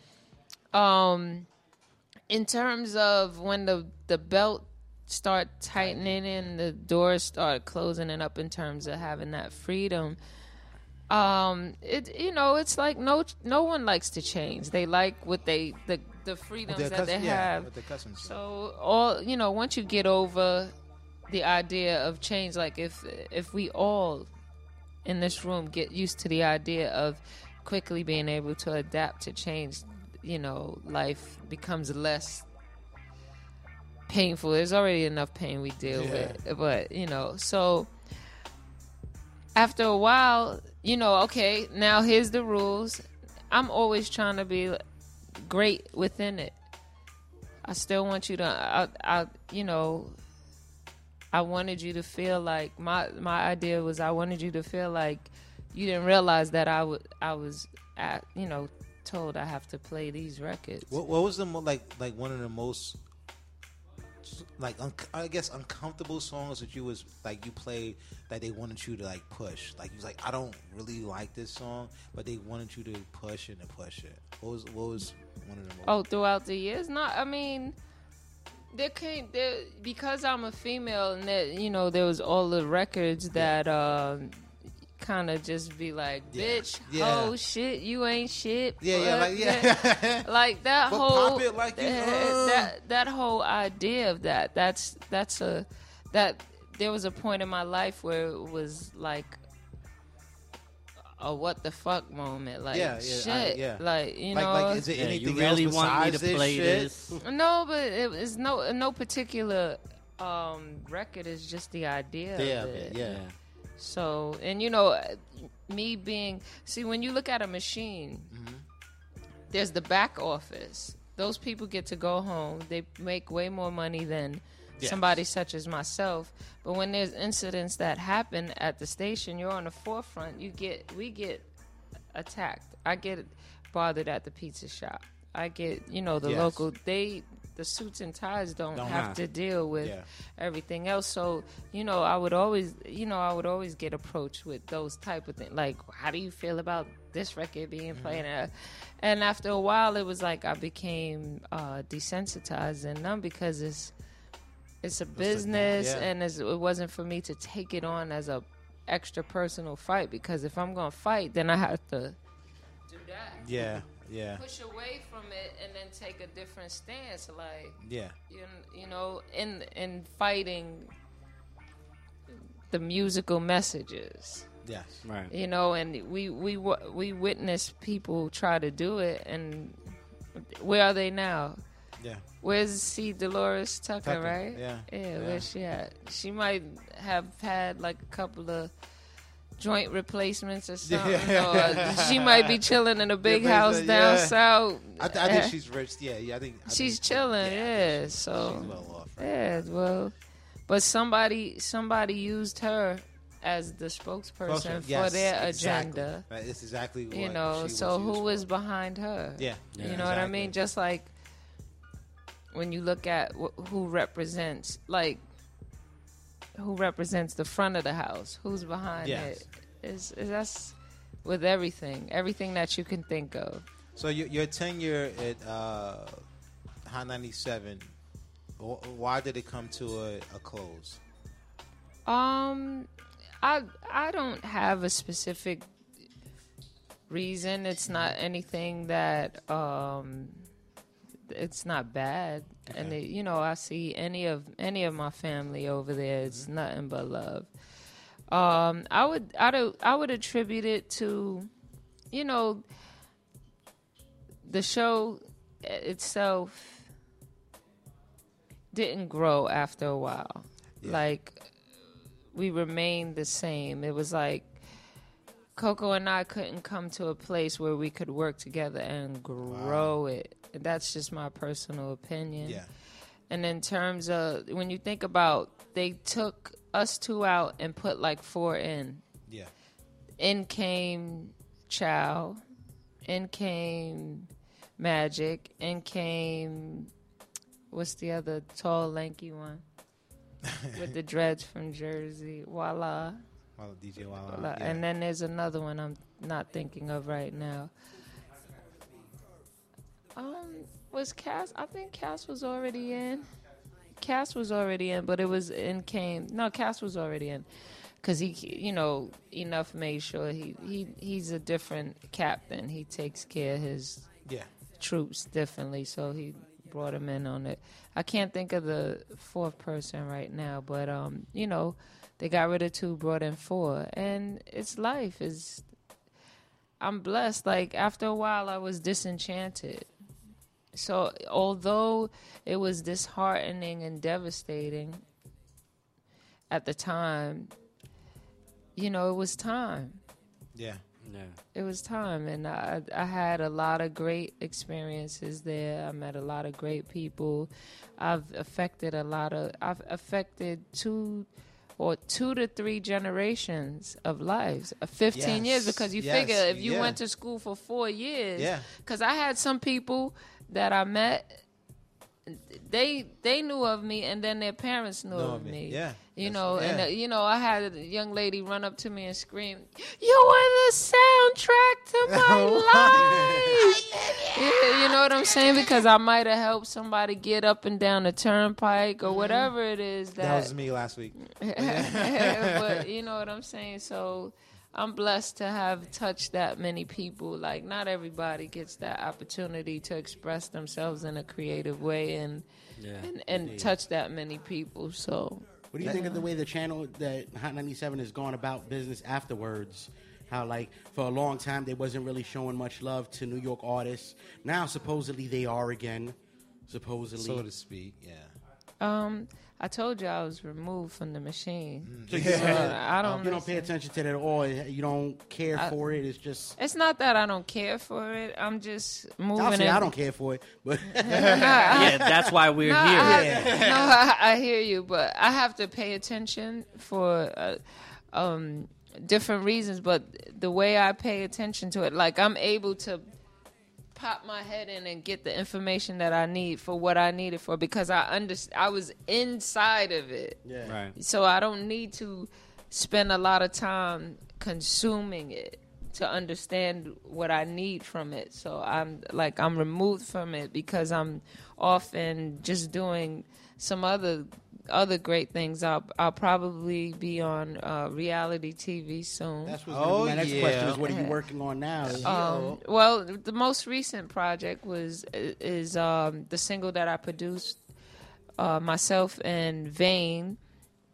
um, in terms of when the the belt start tightening and the doors start closing and up in terms of having that freedom um it you know it's like no no one likes to change. They like what they the the freedoms their that cus- they yeah, have. what their cousins do. so all you know once you get over the idea of change like if if we all in this room get used to the idea of quickly being able to adapt to change you know life becomes less painful. There's already enough pain we deal Yeah. with, but you know, so after a while, you know, okay, now here's the rules. I'm always trying to be great within it. I still want you to, I, I, you know, I wanted you to feel like my my idea was I wanted you to feel like you didn't realize that I would I was at you know told I have to play these records. What, what was the mo- like like one of the most like un- I guess uncomfortable songs that you was like you played that they wanted you to like push like you was like I don't really like this song but they wanted you to push it and push it. What was what was one of the most? Oh, throughout the years, not. I mean, there came there because I'm a female, and that you know there was all the records that um, kind of just be like, bitch, Yeah. oh shit, you ain't shit. Yeah, yeah, like, yeah. like that But whole pop it like you- that, uh. that that whole idea of that. That's that's a that there was a point in my life where it was like a what the fuck moment. Like Yeah, yeah, shit. I- yeah. Like you Like- know. like, is there Yeah, you anything really else want me to besides this play this? No, but it was no no particular um, record. is just the idea. Yeah, of of it. it, yeah. So and you know, me being see when you look at a machine, Mm-hmm. there's the back office. Those people get to go home. They make way more money than Yes. somebody such as myself. But when there's incidents that happen at the station, you're on the forefront. You get we get attacked. I get bothered at the pizza shop. I get you know the Yes. local they the suits and ties don't, Don't have have. to deal with Yeah. everything else. So you know I would always you know I would always get approached with those type of things. Like how do you feel about this record being played? Mm-hmm. Uh, And after a while, it was like I became uh, desensitized and numb because it's it's a business yeah. and it's, it wasn't for me to take it on as a extra personal fight because if I'm gonna fight, then I have to do that. Yeah, yeah. Push away from it and then take a different stance, like Yeah. you, you know, in in fighting the musical messages. Yes. Right. You know, and we we wa- we witnessed people try to do it, and where are they now? Yeah. Where's C. Dolores Tucker, Tucker, right? yeah, yeah. yeah. Where's she at? She might have had like a couple of joint replacements or something. Yeah. Or she might be chilling in a big Yeah, house down yeah. south. I, th- I think she's rich. Yeah, yeah. I think I she's think- chilling. Yeah, she's- so she's well off. yeah, well, but somebody somebody used her as the spokesperson Spokesperson, for their exactly. agenda. Right, It's exactly You know, so who was behind her? Yeah, you know what I mean. Just like when you look at wh- who represents, like who represents the front of the house, who's behind Yes. it. Is is that's with everything, everything that you can think of. So your, your tenure at uh, Hot 97, why did it come to a, a close? Um, I I don't have a specific reason. It's not anything that um, it's not bad. And it, you know, I see any of any of my family over there. It's nothing but love. Um, I would I would I would attribute it to, you know, the show itself didn't grow after a while. Like we remained the same. It was like Coco and I couldn't come to a place where we could work together and grow it. That's just my personal opinion. Yeah. And in terms of when you think about they took us two out and put like four in. Yeah. In came Chow. In came Magic. In came what's the other tall lanky one? With the dreads from Jersey. Voila. Well, DJ Walla. Voila. yeah. And then there's another one I'm not thinking of right now. Um, was Cass? I think Cass was already in. Cass was already in, but it was in came. No, Cass was already in, because he, you know, Enuff made sure he he he's a different captain. He takes care of his Yeah. troops differently, so he brought him in on it. I can't think of the fourth person right now, but um, you know, they got rid of two, brought in four, and it's life. Is I'm blessed. Like after a while, I was disenchanted, So although it was disheartening and devastating at the time, you know, it was time. Yeah. Yeah. It was time, and I I had a lot of great experiences there. I met a lot of great people. I've affected a lot of. I've affected two or two to three generations of lives. Uh, Fifteen years because you yes, figure if you yeah. went to school for four years. Yeah. Because I had some people that I met. They they knew of me, and then their parents knew Know of me. me. Yeah. You know, and uh, you know, I had a young lady run up to me and scream, "You were the soundtrack to my life." Yeah, you know what I'm saying? Because I might have helped somebody get up and down the turnpike or whatever it is that. That was me last week. but you know what I'm saying? So I'm blessed to have touched that many people. Like not everybody gets that opportunity to express themselves in a creative way and Yeah. and, and touch that many people. So What do you think of the way the channel that Hot 97 has gone about business afterwards? How like for a long time they wasn't really showing much love to New York artists. Now supposedly they are again. Supposedly, So to speak, yeah. Um, I told you I was removed from the machine. So you, So I don't. You don't pay attention to that at all. You don't care I- for it. It's just. It's not that I don't care for it. I'm just moving. I'll say in- I don't care for it, but Yeah, that's why we're No, here. I, Yeah. no, I, I hear you, but I have to pay attention for uh, um, different reasons. But the way I pay attention to it, like I'm able to pop my head in and get the information that I need for what I need it for because I under I was inside of it. Yeah. Right. So I don't need to spend a lot of time consuming it to understand what I need from it. So I'm like I'm removed from it because I'm often just doing some other other great things. I'll I'll probably be on uh, reality TV soon. That's what's gonna be my next question is what are you working on now? Um, well, the most recent project was is um, the single that I produced uh, myself and Vane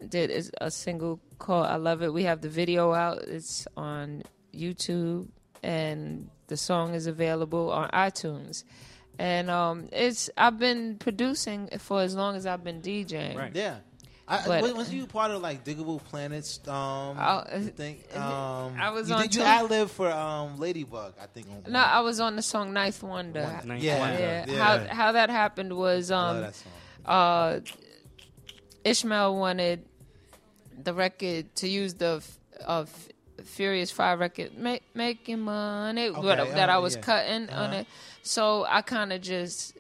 did is a single called "I Love It." We have the video out. It's on YouTube, and the song is available on iTunes. And um, it's I've been producing for as long as I've been DJing. Right. Yeah. I, But- was- was you part of like Digable Planets? Um, Oh, you think? uh, Um, I was you on Did you two- ad lib for um, Ladybug? I think. on- No, I was on the song Ninth Wonder. Wonder. Ninth Yeah, Wonder. yeah. yeah. How how that happened was um uh Ishmael wanted the record to use the f- of Furious Five record, make, making money Okay, what, that I uh, was yeah. cutting on Uh-huh. it. So I kind of just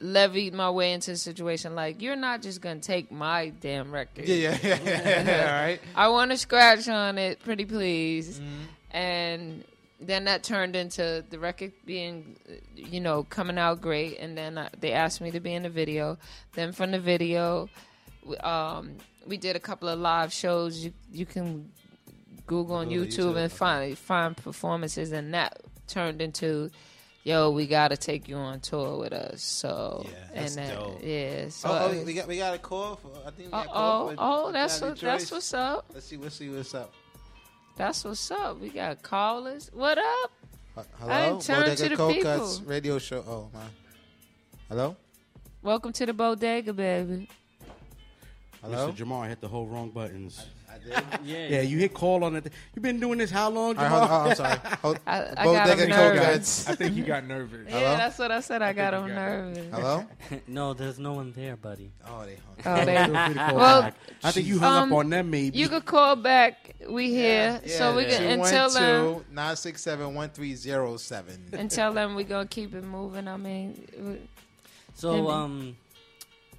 levied my way into the situation. Like you're not just gonna take my damn record. Yeah, yeah, yeah, yeah. All right. I want to scratch on it, pretty please. Mm-hmm. And then that turned into the record being, uh, you know, coming out great. And then uh, they asked me to be in the video. Then from the video, we, um, we did a couple of live shows. You you can Google on Google YouTube, YouTube, and find find performances, and that turned into. Yo, we gotta take you on tour with us. So yeah, That's and that, dope. yeah. So oh, oh, we got we got a call. For, I think we got a Uh-oh. call. For, Oh, for that's what- that's what's up. Let's see. Let's see what's up. That's what's up. We got callers. What up? Uh, I hello, didn't turn Bodega to the Cold people. Kutz radio show. Oh my. Hello. Welcome to the bodega, baby. Hello? Mr. Jamar hit the whole wrong buttons. I did. Yeah. Yeah, you hit call on it. You've been doing this how long, All right, hold on, I'm sorry. Hold, I- I got Bodega him nervous. Kutz. I think you got nervous. Yeah, that's what I said. I, got him nervous. Hello. no, there's no one there, buddy. Oh, they Oh, they- Feel free to call well, back. I think you hung um, up on them, maybe. You could call back. We here, so we can and tell them 967-1307. and tell them we gonna keep it moving. I mean, we- So, um,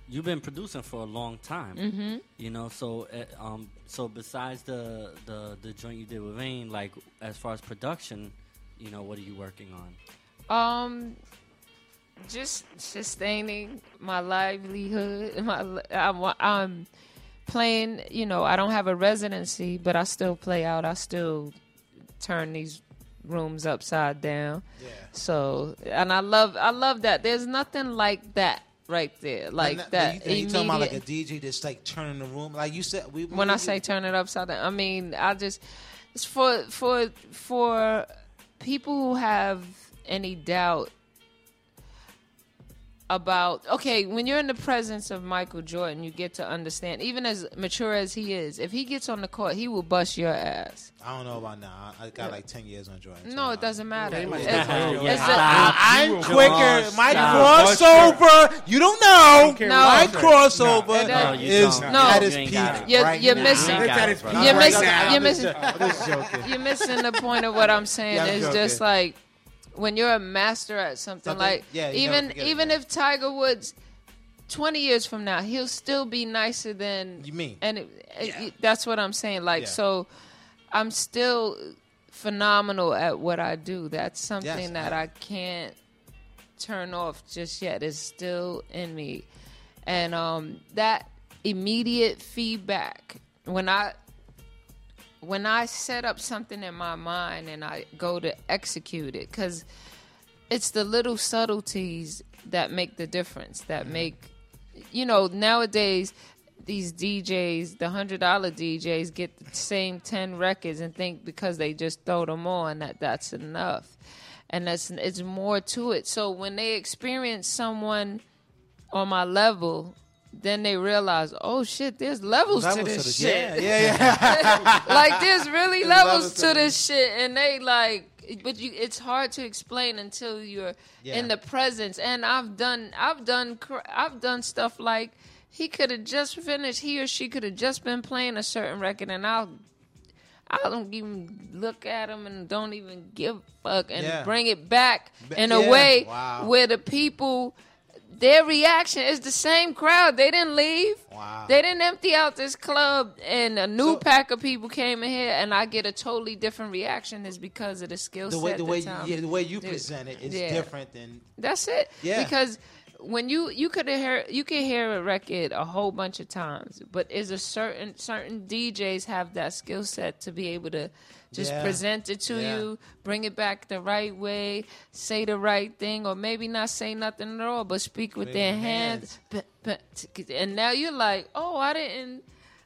you've been producing for a long time. Mhm. You know, so uh, um, so besides the the the joint you did with Vane, like as far as production, you know, what are you working on? Um, just sustaining my livelihood. My, I'm, I'm playing. You know, I don't have a residency, but I still play out. I still turn these rooms upside down. Yeah. So, and I love, I love that. There's nothing like that right there, like And that. You, you talking about like a DJ that's like turning the room, like you said. We, when I say turn it upside down, I mean I just it's for for for people who have any doubt about okay when you're in the presence of Michael Jordan, you get to understand. Even as mature as he is, if he gets on the court, he will bust your ass. I don't know about now. I I got like ten years on Jordan. No, it doesn't matter. Yeah, It's- yeah, it's yeah. a- I- I'm You quicker. cross- My Nah. crossover, you don't know. No. My No, crossover No, is not at its peak you're right you're missing- It's at its peak. You're missing. You're missing. just- I'm just joking. You're missing the point of what I'm saying. Yeah, I'm it's just like when you're a master at something, Something- like yeah, even even if Tiger Woods. 20 years from now, he'll still be nicer than You mean. and it, it- that's what I'm saying. Like, Yeah. so I'm still phenomenal at what I do. That's something Yes, that I can't turn off just yet. It's still in me. And um, that immediate feedback when I when I set up something in my mind and I go to execute it cuz it's the little subtleties that make the difference that make you know nowadays these DJs, the hundred dollar DJs, get the same ten records and think because they just throw them on that that's enough, and that's it's more to it. So when they experience someone on my level, then they realize, oh shit, there's levels, to Levels to this this- shit. yeah, yeah, yeah. like there's really There's levels, levels to to this shit, and they like, but you, it's hard to explain until you're Yeah. in the presence. And I've done, I've done, I've done stuff like he could have just finished, he or she could have just been playing a certain record, and I'll. I don't even look at them and don't even give a fuck and Yeah. bring it back in a way Wow. where the people their reaction is the same crowd. They didn't leave. Wow. They didn't empty out this club and a new pack of people came in here and I get a totally different reaction is because of the skill The set. way the way time. yeah, the way you present it is Yeah. different than That's it. Yeah. Because when you you could hear you can hear a record a whole bunch of times, but is a certain certain DJs have that skill set to be able to just Yeah. present it to Yeah. you, bring it back the right way, say the right thing, or maybe not say nothing at all, but speak with With their hands. But, and now you're like, oh, I didn't.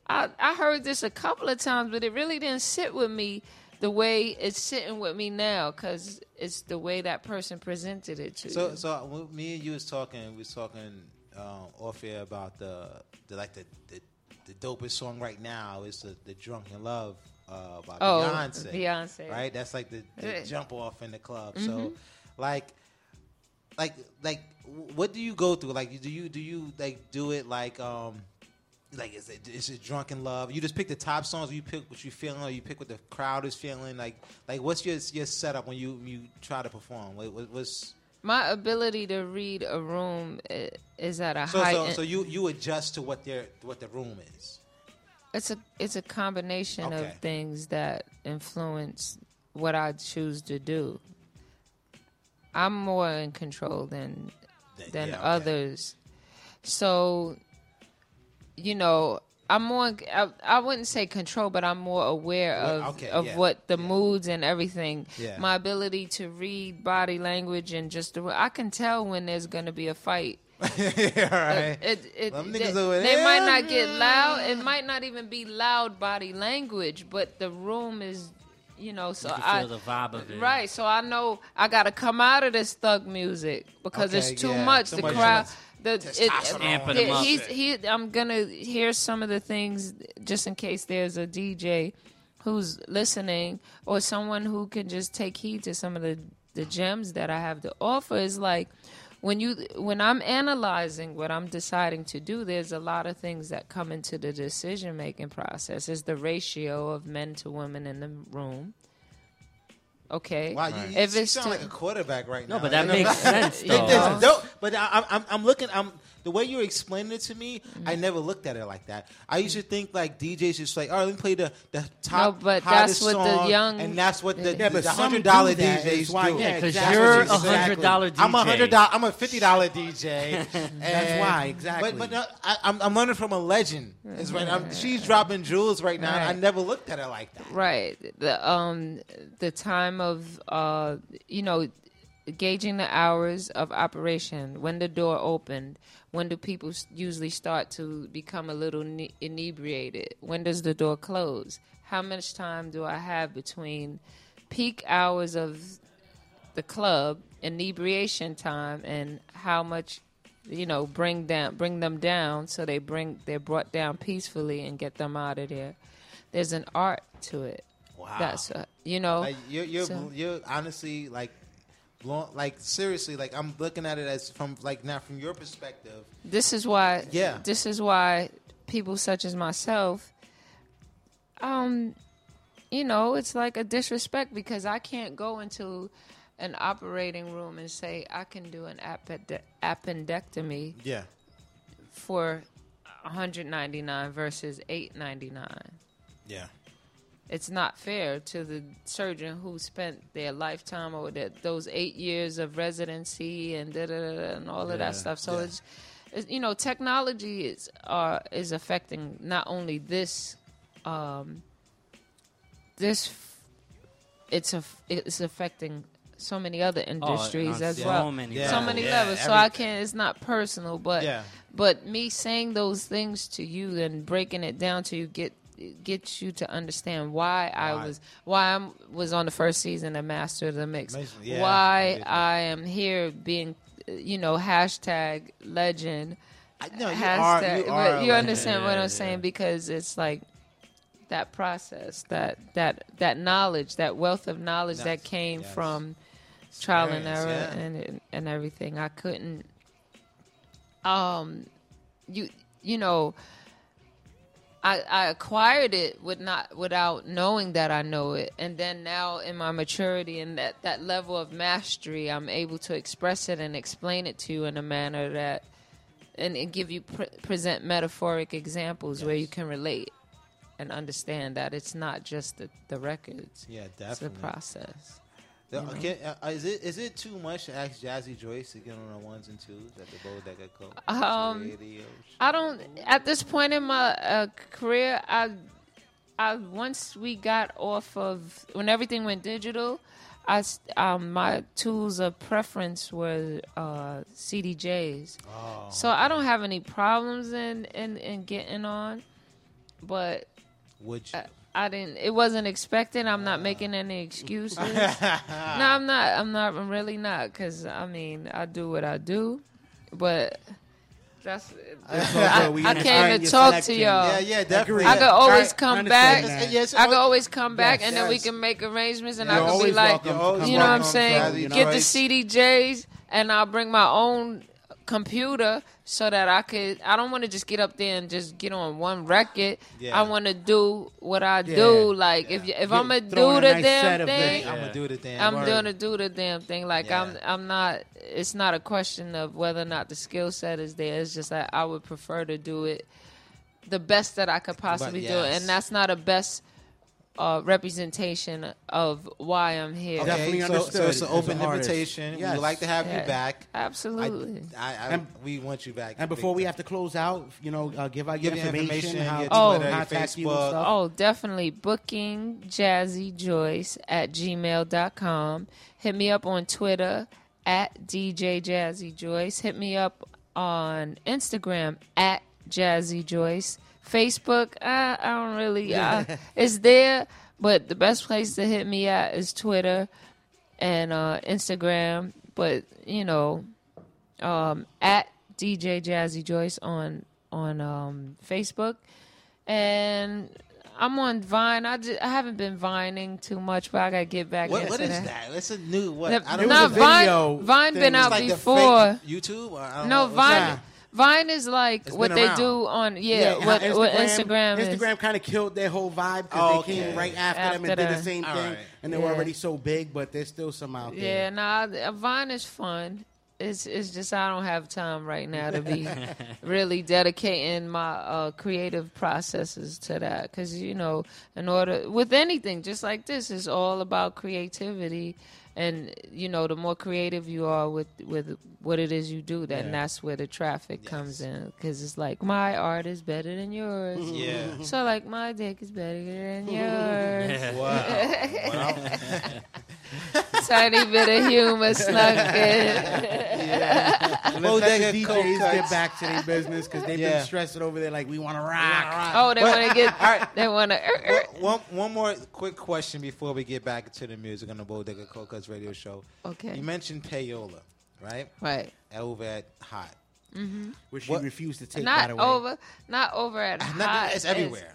I I heard this a couple of times, but it really didn't sit with me the way it's sitting with me now because it's the way that person presented it to So, you. so when me and you was talking, we was talking um, off air about the, the like the, the the dopest song right now is the the Drunken Love uh, by Oh, Beyonce. Beyonce. right? That's like the, the jump off in the club. So, Mhm. like, like, like, what do you go through? Like, do you do you like do it like um. Like is it is it drunken love? You just pick the top songs. You pick what you feeling, or you pick what the crowd is feeling. Like like what's your your setup when you you try to perform? What, what, what's My ability to read a room is at a So, high. so, so you you adjust to what their what the room is. It's a it's a combination Okay. of things that influence what I choose to do. I'm more in control than than yeah, okay. others. So, you know, I'm more. I, I wouldn't say control, but I'm more aware of okay, of yeah, what the moods and everything. Yeah. My ability to read body language and just the I can tell when there's going to be a fight. yeah, right. It, it, Them they, niggas over they might not get loud. It might not even be loud body language, but the room is, you know. So You can I feel the vibe of it. right. So I know I got to come out of this thug music because Okay, it's too yeah. much. Too the much crowd. testosterone. The, it, Amping the- he's, he, I'm gonna hear some of the things just in case there's a DJ who's listening or someone who can just take heed to some of the the gems that I have to offer. Is like when you when I'm analyzing what I'm deciding to do, there's a lot of things that come into the decision making process. Is the ratio of men to women in the room. Okay. Wow, you, you, if you it's sound to- like a quarterback right now. No, but that makes sense, It though. does. No, but I, I'm, I'm, I'm looking. I'm the way you're explaining it to me. Mm-hmm. I never looked at it like that. I used to think like DJs just like, all right, let me play the the top. No, but hottest that's what the song, young- and that's what the, Yeah, the, but hundred dollar do DJs why- do. yeah, 'cause That's you're a $100 I'm a hundred dollar. I'm a fifty dollar DJ. That's why, exactly. But, but no, I, I'm, I'm learning from a legend. Is right. I'm, she's dropping jewels right now. I never looked at it like that. Right. The um the time of uh you know gauging the hours of operation, when the door opened, when do people usually start to become a little inebriated? When does the door close? How much time do I have between peak hours of the club, inebriation time, and how much you know, bring down, bring them down, so they bring they're brought down peacefully and get them out of there. There's an art to it. Wow. That's uh, you know. Like you're you're, so- you're honestly like blown, like seriously like I'm looking at it as from like now from your perspective. this is why Yeah. this is why people such as myself um you know it's like a disrespect because i can't go into an operating room and say i can do an append- appendectomy Yeah. for 199 versus 899 Yeah. It's not fair to the surgeon who spent their lifetime or that those eight years of residency and da da da da and all of Yeah, that stuff. So yeah. it's, it's you know technology is uh, is affecting not only this um, this it's a it's affecting so many other industries on as so well. many so levels. many Yeah, levels. So I can't. It's not personal, but Yeah. but me saying those things to you and breaking it down to you get get you to understand why, I was why I was on the first season of Master of the Mix. Yeah, why. I am here being you know hashtag legend. no, you hashtag, are- you are you understand what I'm saying because it's like that process, that that that knowledge, that wealth of knowledge that came yes. from trial and error yeah. and and everything. I couldn't. Um, you you know. I, I acquired it with not without knowing that I know it, and then now in my maturity and that, that level of mastery, I'm able to express it and explain it to you in a manner that, and, and give you pre- present metaphoric examples where you can relate and understand that it's not just the, the records. Yeah, It's the process. The- you know? okay, uh, is it is it too much to ask Jazzy Joyce to get on the ones and twos at the Bodega Coke Um, radio? I don't. At this point in my uh, career, I, I once we got off of when everything went digital, I um, my tools of preference were uh, CDJs. Oh, so I don't have any problems in in, in getting on, but would you? I, I didn't. It wasn't expected. I'm not making any excuses. no, I'm not. I'm not. I'm really not. Cause I mean, I do what I do, but that's. That's all I, good. We I can't even your talk to y'all. Yeah, yeah, definitely. I could always Right. I come understand back. that. Yes, I could always come back, yes, and then we can make arrangements, and You're I could be like, welcome. You're always you know what I'm saying? Get the CDJs, and I'll bring my own computer so that I could. I don't want to just get up there and just get on one record. Yeah. I want to do what I Yeah. do. Like if you, if I'm gonna do the nice damn thing, this. I'ma do the damn I'm gonna do the damn thing. Like I'm I'm not. It's not a question of whether or not the skill set is there. It's just that I would prefer to do it the best that I could possibly do it, and that's not a best uh, representation of why I'm here. Okay, so, so it's an open invitation. Yes. We'd like to have Yeah. you back. Absolutely. I, I, I, And- we want you back. And before we have to close out, you know, uh, give out your Give your information, information, how your to Twitter, your you Facebook. Oh, definitely. Booking Jazzy Joyce at gmail.com. Hit me up on Twitter at DJ Jazzy Joyce. Hit me up on Instagram at Jazzy Joyce. Facebook, I, I don't really, I, it's there, but the best place to hit me at is Twitter and uh, Instagram. But, you know, um, at DJ Jazzy Joyce on on um, Facebook, and I'm on Vine. I, just, I haven't been vining too much, but I gotta get back. What, into what is that. that? It's a new what? The- I don't no, know. Vine, Vine been out like before. fake YouTube. Or I don't No, know. Vine. that? Vine is like It's what been they around. do on yeah, what, how what Instagram is. Instagram kind of killed their whole vibe because Oh, they came right after, them After and did the them. same All thing, right. and they were Yeah. already so big, but there's still some out there. Yeah, there. nah, th- Vine is fun. It's it's just I don't have time right now to be really dedicating my uh, creative processes to that because you know, in order with anything just like this, it's all about creativity, and you know, the more creative you are with with what it is you do, then Yeah. that's where the traffic comes in because it's like my art is better than yours. Yeah. So like my dick is better than yours. Wow. Tiny bit of humor snuck in. Let's let Bodega the DJs get back to their business because they've Yeah. been stressing over there like we want to rock. Oh, they But- want to get. They want to. one, one more quick question before we get back to the music on the Bodega Cold Kutz radio show. Okay. You mentioned payola, right? Right. Over at Hot. Mhm. which she What- refused to take. not by the way. over, not over at Not- hot. it's everywhere.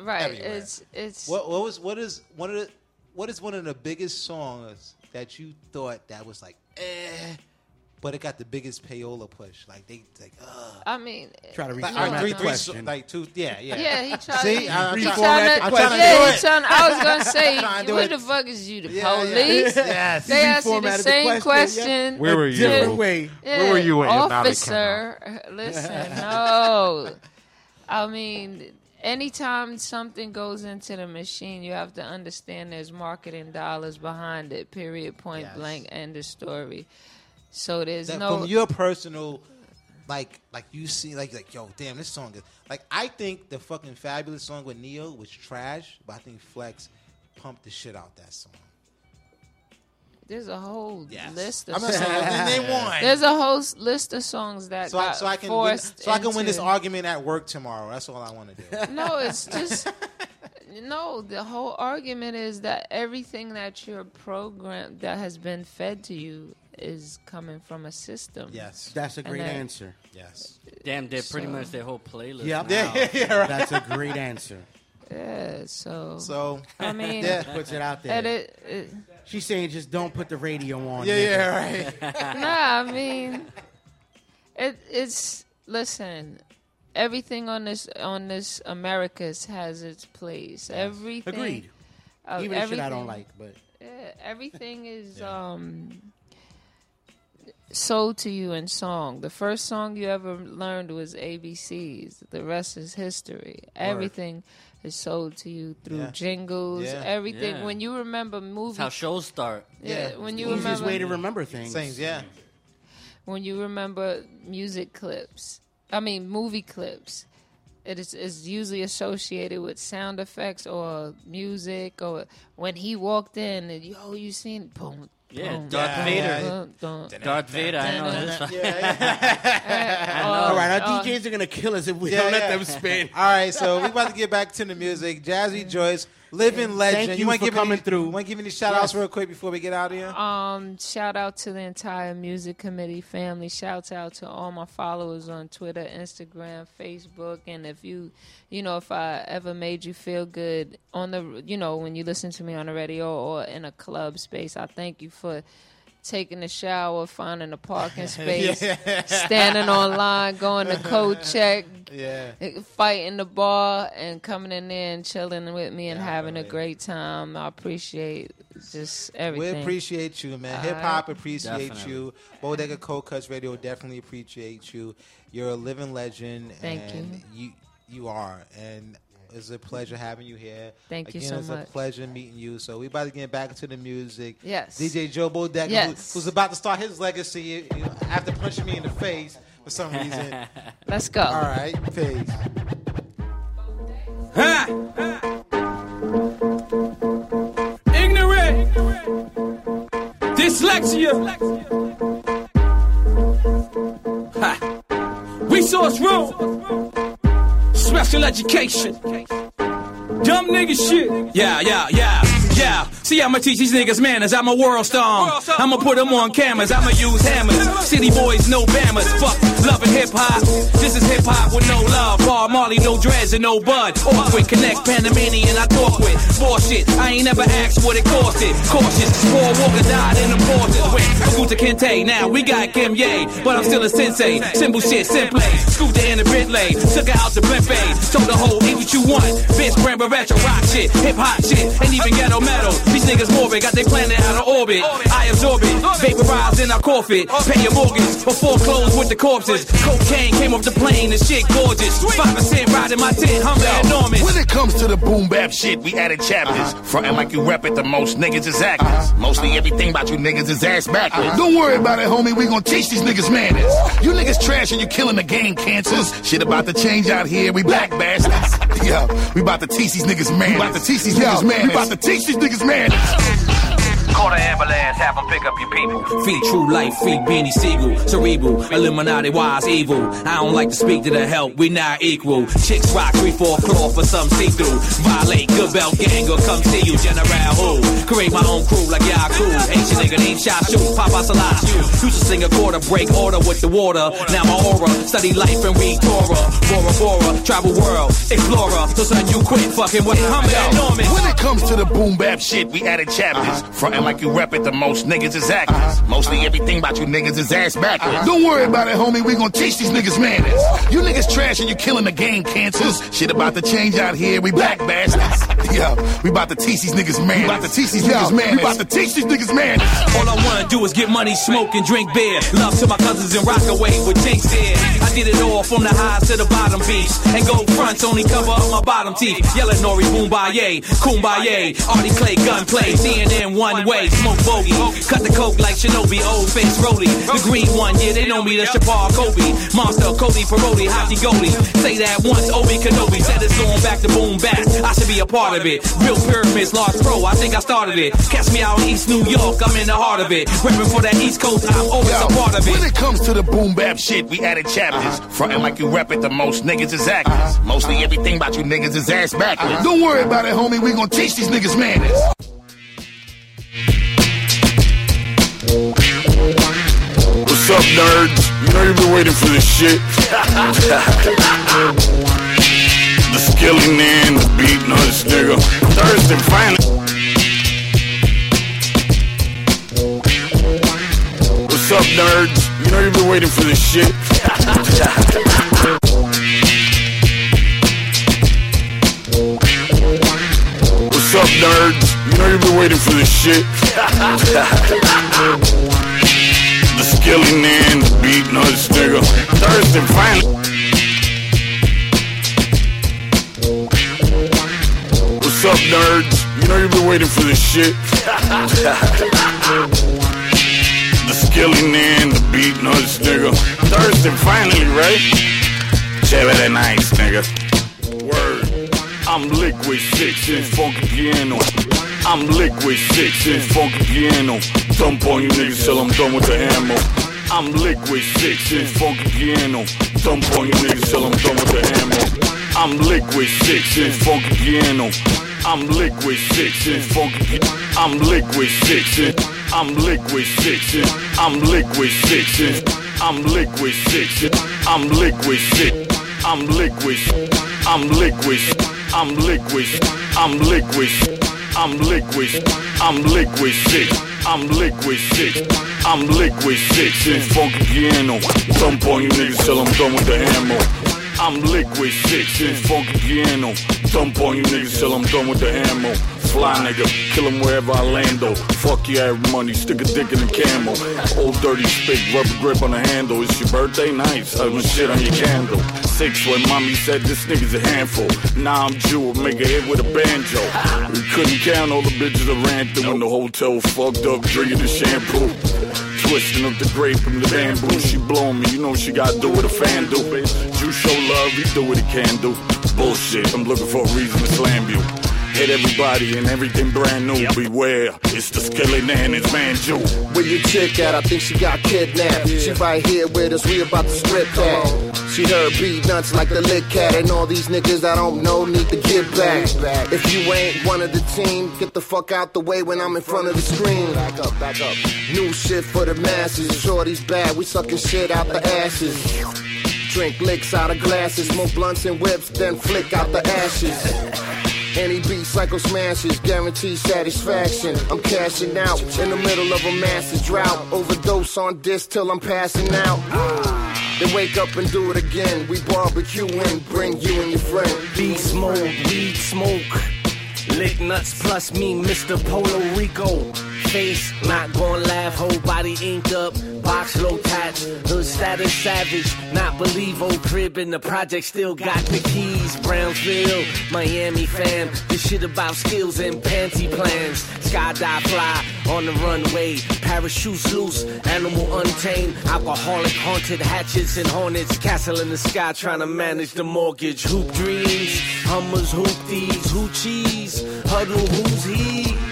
right. Everywhere. It's it's. What, what was what is one of the what is one of the biggest songs that you thought that was like eh, but it got the biggest payola push? Like they like uh I mean, Try to like, reformat like three, the three, question. so- like two, yeah, yeah. Yeah, he tried. See, he, I'm he trying- trying to, I'm trying to yeah, do he it. trying- I was gonna say, I'm trying to do what it. the fuck is you, the Yeah, yeah. police? Yes. They He asked you the reformatted the same question, question. yeah. Where were you? Different way. Where were you when your knowledge came officer? Listen, no. I mean, anytime something goes into the machine, you have to understand there's marketing dollars behind it. Period. Point Yes. blank. End of story. So there's That no. from your personal like like you see like like yo damn this song is like I think the fucking Fabolous song with Ne-Yo was trash, but I think Flex pumped the shit out that song. There's a whole list. Of I'm not saying well, name one. There's a whole list of songs that so I, got so I can win, forced so I can win this argument at work tomorrow. That's all I want to do. No, it's just no. The whole argument is that everything that you're programmed that has been fed to you is coming from a system. Yes, That's a great that- answer. Yes. Damn, they're pretty much their whole playlist. Yep. now. That's a great answer. Yeah. So. So I mean, Yeah. Puts it out there. and it, it, She's saying just don't put the radio on. Yeah, nigga. yeah, right. nah, I mean, it, it's listen. Everything on this on this Americas has its place. Everything. Agreed. uh, Even the shit I don't like, but Yeah, everything is um sold to you in song. The first song you ever learned was ABCs. The rest is history. Everything is sold to you through Yeah. jingles. Yeah. Everything. Yeah. When you remember movies, how shows start. yeah, Yeah. when you easiest remember way to remember things. Things, yeah. when you remember music clips, I mean movie clips, it is, is usually associated with sound effects or music or when he walked in and yo, you seen boom. Yeah, Darth boom, Vader. boom, boom. Darth Vader, I know this. Uh, all right, our uh, Oh, DJs are gonna kill us if we Yeah, don't let yeah. them spin. All right, so we about to get back to the music. Jazzy Joyce, living legend. Thank you wanna for give coming any, through. Want to give any shout outs Yes. real quick before we get out of here? Um, shout out to the entire music committee family. Shouts out to all my followers on Twitter, Instagram, Facebook, and if you, you know, if I ever made you feel good on the, you know, when you listen to me on the radio or in a club space, I thank you for taking a shower, finding a parking space, Yeah. standing online, going to code check, Yeah. Eh, fighting the bar, and coming in there and chilling with me and having a great time. I appreciate just everything. We appreciate you, man. Hip hop right. appreciates you. Bodega Cold Kutz Radio definitely appreciates you. You're a living legend. Thank and you. You are, and it's a pleasure having you here. Thank you Again, so it's much. a pleasure meeting you. So we about to get back into the music. Yes. DJ Joe Bodega, Yes. who, who's about to start his legacy you know, after punching me in the face for some reason. Let's go. All right, peace. Ignorant. Dyslexia. Ha. Resource room. Special education. Dumb nigga shit. Yeah, yeah, yeah, yeah. See, I'ma teach these niggas manners. I'm a world star. I'ma put them on cameras. I'ma use hammers. City boys, no bammers. Fuck loving hip hop. This is hip hop with no love. Paul Marley, no dreads and no bud. Awkward, connect Panamanian, I talk with. Bullshit, I ain't never asked what it costed. Cautious, Paul Walker died in the Porsches. Went Scooter Kente, now we got Kim Ye. But I'm still a sensei. Simple shit, simply. Scooter in the Bentley. Took her out to Blimpie. Told the whole, eat what you want. Bitch, brand retro rock shit. Hip hop shit. And even ghetto metal. These niggas morbid. Got they planet out of orbit. I absorb it. Vaporize in our coffin. Pay your mortgage. Or foreclose with the corpses. Cocaine came off the plane. The shit gorgeous. 5% riding my tent. Hummer enormous. When it comes to the boom bap shit, we added chapters. Uh-huh. Frontin' like you rep it, the most niggas is actors. Uh-huh. Mostly everything about you niggas is ass backwards. Uh-huh. Don't worry about it, homie. We gon' teach these niggas manners. You niggas trash and you killing the game cancers. Shit about to change out here. We black bastards. Yo, we about to teach these niggas manners. We about to teach these niggas manners. We about to teach these niggas manners. Call the ambulance, have them pick up your people. Feed true life, feed Beanie Sigel. Cerebral, Illuminati wise evil. I don't like to speak to the help, we not equal. Chicks rock, three, four claw for some see through. Violate, good belt gang or come see you, General who. Create my own crew like Yaku. Asian nigga named Shot Shoot, Papa Salat you. Used to sing a quarter, break order with the water. Now my aura, study life and read Torah. Bora Bora, travel world, explorer. So son, you quit fucking with I'm enormous. When it comes to the boom bap shit, we added chapters. Uh-huh. Frontin' like you rep it, the most niggas is actors. Uh-huh. Mostly everything about you niggas is ass backwards. Uh-huh. Don't worry about it, homie. We gonna teach these niggas manners. You niggas trash and you killing the game cancers. Shit about to change out here. We back bastards. Yo, we about to teach these niggas manners. We about to teach these Yo, niggas manners. we We about to teach these niggas manners. All I wanna do is get money, smoke, and drink beer. Love to my cousins and rock away with Jinx here. I did it all from the highs to the bottom beats. And gold fronts only cover up my bottom teeth. Yelling Nori, Boombaye, Kumbaya. Artie Clay, gunplay, CNN one way. Smoke bogey. Cut the coke like Shinobi, old face roly. The green one, yeah, they know me, the Shapar Kobe. Monster, Cody, Parodi, Hockey Goldie. Say that once, Obi Kenobi said it's going back to boom back. I should be a part of it. Real pyramids, large pro, I think I started it. Catch me out in East New York, I'm in the heart of it. Reppin' for that East Coast, I'm always a part of it. When it comes to the boom bap shit, we added chapters. Uh-huh. Frontin' like you rep it, the most niggas is actors. Uh-huh. Mostly everything about you niggas is ass backwards. Uh-huh. Don't worry about it, homie. We gon' teach these niggas manners. What's up, nerds? You know you've been waiting for this shit. the skilly man, the Beatnuts, nigga. Thursday, finally. What's up, nerds? You know you've been waiting for this shit. What's up, nerds? You know you've been waiting for this shit. the skilly man, the Beatnuts, nigga. Thursday, finally. What's up, nerds? You know you've been waiting for this shit. the skilly man, the Beatnuts, nigga. Thursday, finally, right? Chévere nice, nigga. Word. I'm liquid six inch funky piano. I'm liquid six inch funky piano. Thump on you niggas till I'm done with the ammo. I'm liquid six inch funky piano. Thump on you niggas till I'm done with the ammo. I'm liquid six inch funky piano. I'm liquid six inch funky. I'm liquid six inch. I'm liquid six inch. I'm liquid six inch. I'm liquid six. I'm liquid six. I'm liquid. I'm liquid. I'm liquid. I'm liquid. I'm liquid. I'm liquid six. I'm liquid six. I'm liquid six inch funky piano. Thump on you niggas till I'm done with the ammo. I'm liquid six inch funky piano. Thump on you niggas till I'm done with the ammo. Fly nigga, kill him wherever I land though. Fuck you, I have money, stick a dick in the camel. Old dirty spit, rubber grip on the handle. It's your birthday night, I'm shit on your candle. Six when mommy said this nigga's a handful. Now I'm Jew, make a hit with a banjo. We couldn't count all the bitches I ran through in the hotel, fucked up, drinking the shampoo. Twisting up the grape from the bamboo. She blowing me, you know she gotta do what a fan do. You show love, he do what he can do. Bullshit, I'm looking for a reason to slam you. Hit everybody and everything brand new. Beware, it's the skeleton and his man Jew. Where your chick at? I think she got kidnapped. She right here with us, we about to strip that. She heard Beatnuts like the lick cat, and all these niggas I don't know need to get back. If you ain't one of the team, get the fuck out the way when I'm in front of the screen. Back up, back up. New shit for the masses. Shorty's bad, we sucking shit out the asses. Drink licks out of glasses, more blunts and whips, then flick out the ashes. Any beat psycho smashes, guarantee satisfaction. I'm cashing out in the middle of a massive drought. Overdose on this till I'm passing out. Then wake up and do it again. We barbecue and bring you and your friend. Beast smoke, weed smoke. Lick nuts plus me, Mr. Polo Rico. Face, not gon' laugh, whole body inked up. Box low tats, hood status savage. Not believe old crib in the project still got the keys. Brownsville, Miami fam. This shit about skills and panty plans. Skydive fly on the runway. Parachutes loose, animal untamed. Alcoholic haunted hatches and hornets. Castle in the sky trying to manage the mortgage. Hoop dreams, Hummers, hoop thieves, who cheese. Huddle, who's he?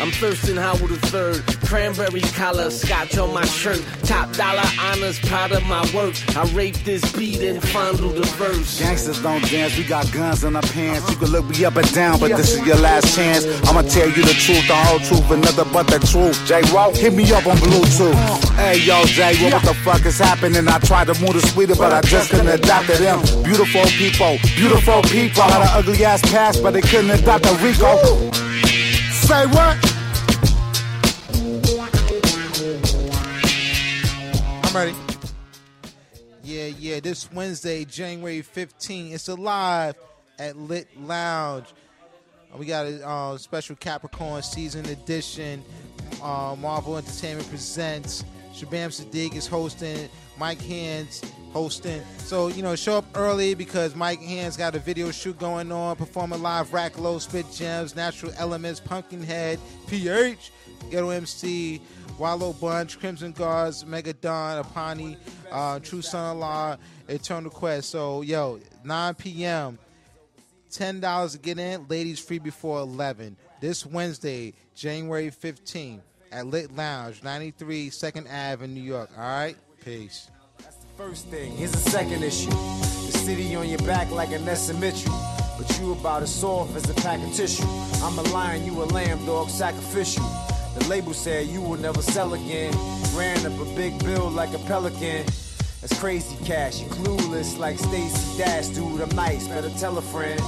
I'm Thurston Howell the third. Cranberry collar, scotch on my shirt. Top dollar honors, proud of my work. I rape this beat and fondle the verse. Gangsters don't dance, we got guns in our pants. You can look me up and down, but this is your last chance. I'ma tell you the truth, the whole truth, and nothing but the truth. J Rock, hit me up on Bluetooth. Hey yo, Jay, what, what the fuck is happening? I tried to move the sweeter, but I just couldn't adopt to them. Beautiful people, beautiful people. Had an ugly ass past, but they couldn't adopt a Rico. Say what? I'm ready. Yeah, yeah. This Wednesday, January 15th, it's alive at Lit Lounge. Uh, We got a uh, special Capricorn season edition. Uh, Marvel Entertainment presents. Shabaam Sahdeeq is hosting. Mike Hands hosting. So, you know, show up early because Mike Hands got a video shoot going on, performing live Rack Low, Spit Gems, Natural Elements, Pumpkinhead, PH, Ghetto MC, Wallow Bunch, Crimson Guards, Megadon, Apani, uh, True Son of Law, Eternal Quest. So, yo, 9 p.m. $10 to get in, ladies free before 11. This Wednesday, January 15th at Lit Lounge, 93 2nd Ave in New York. All right? Peace. That's the First thing, here's the second issue. The city on your back like a Nessa Mitchell. But you about as soft as a pack of tissue. I'm a lion, you a lamb, dog, sacrificial. The label said you will never sell again. Ran up a big bill like a pelican. That's crazy cash, you clueless like Stacy Dash. Dude, I'm nice, better tell a friend.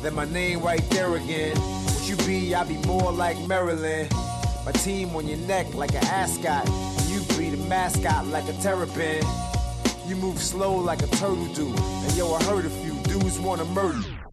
Then my name right there again. Would you be, I'd be more like Maryland. My team on your neck like an ascot. You be the mascot like a terrapin. You move slow like a turtle do. And yo, I heard a few dudes wanna murder. you.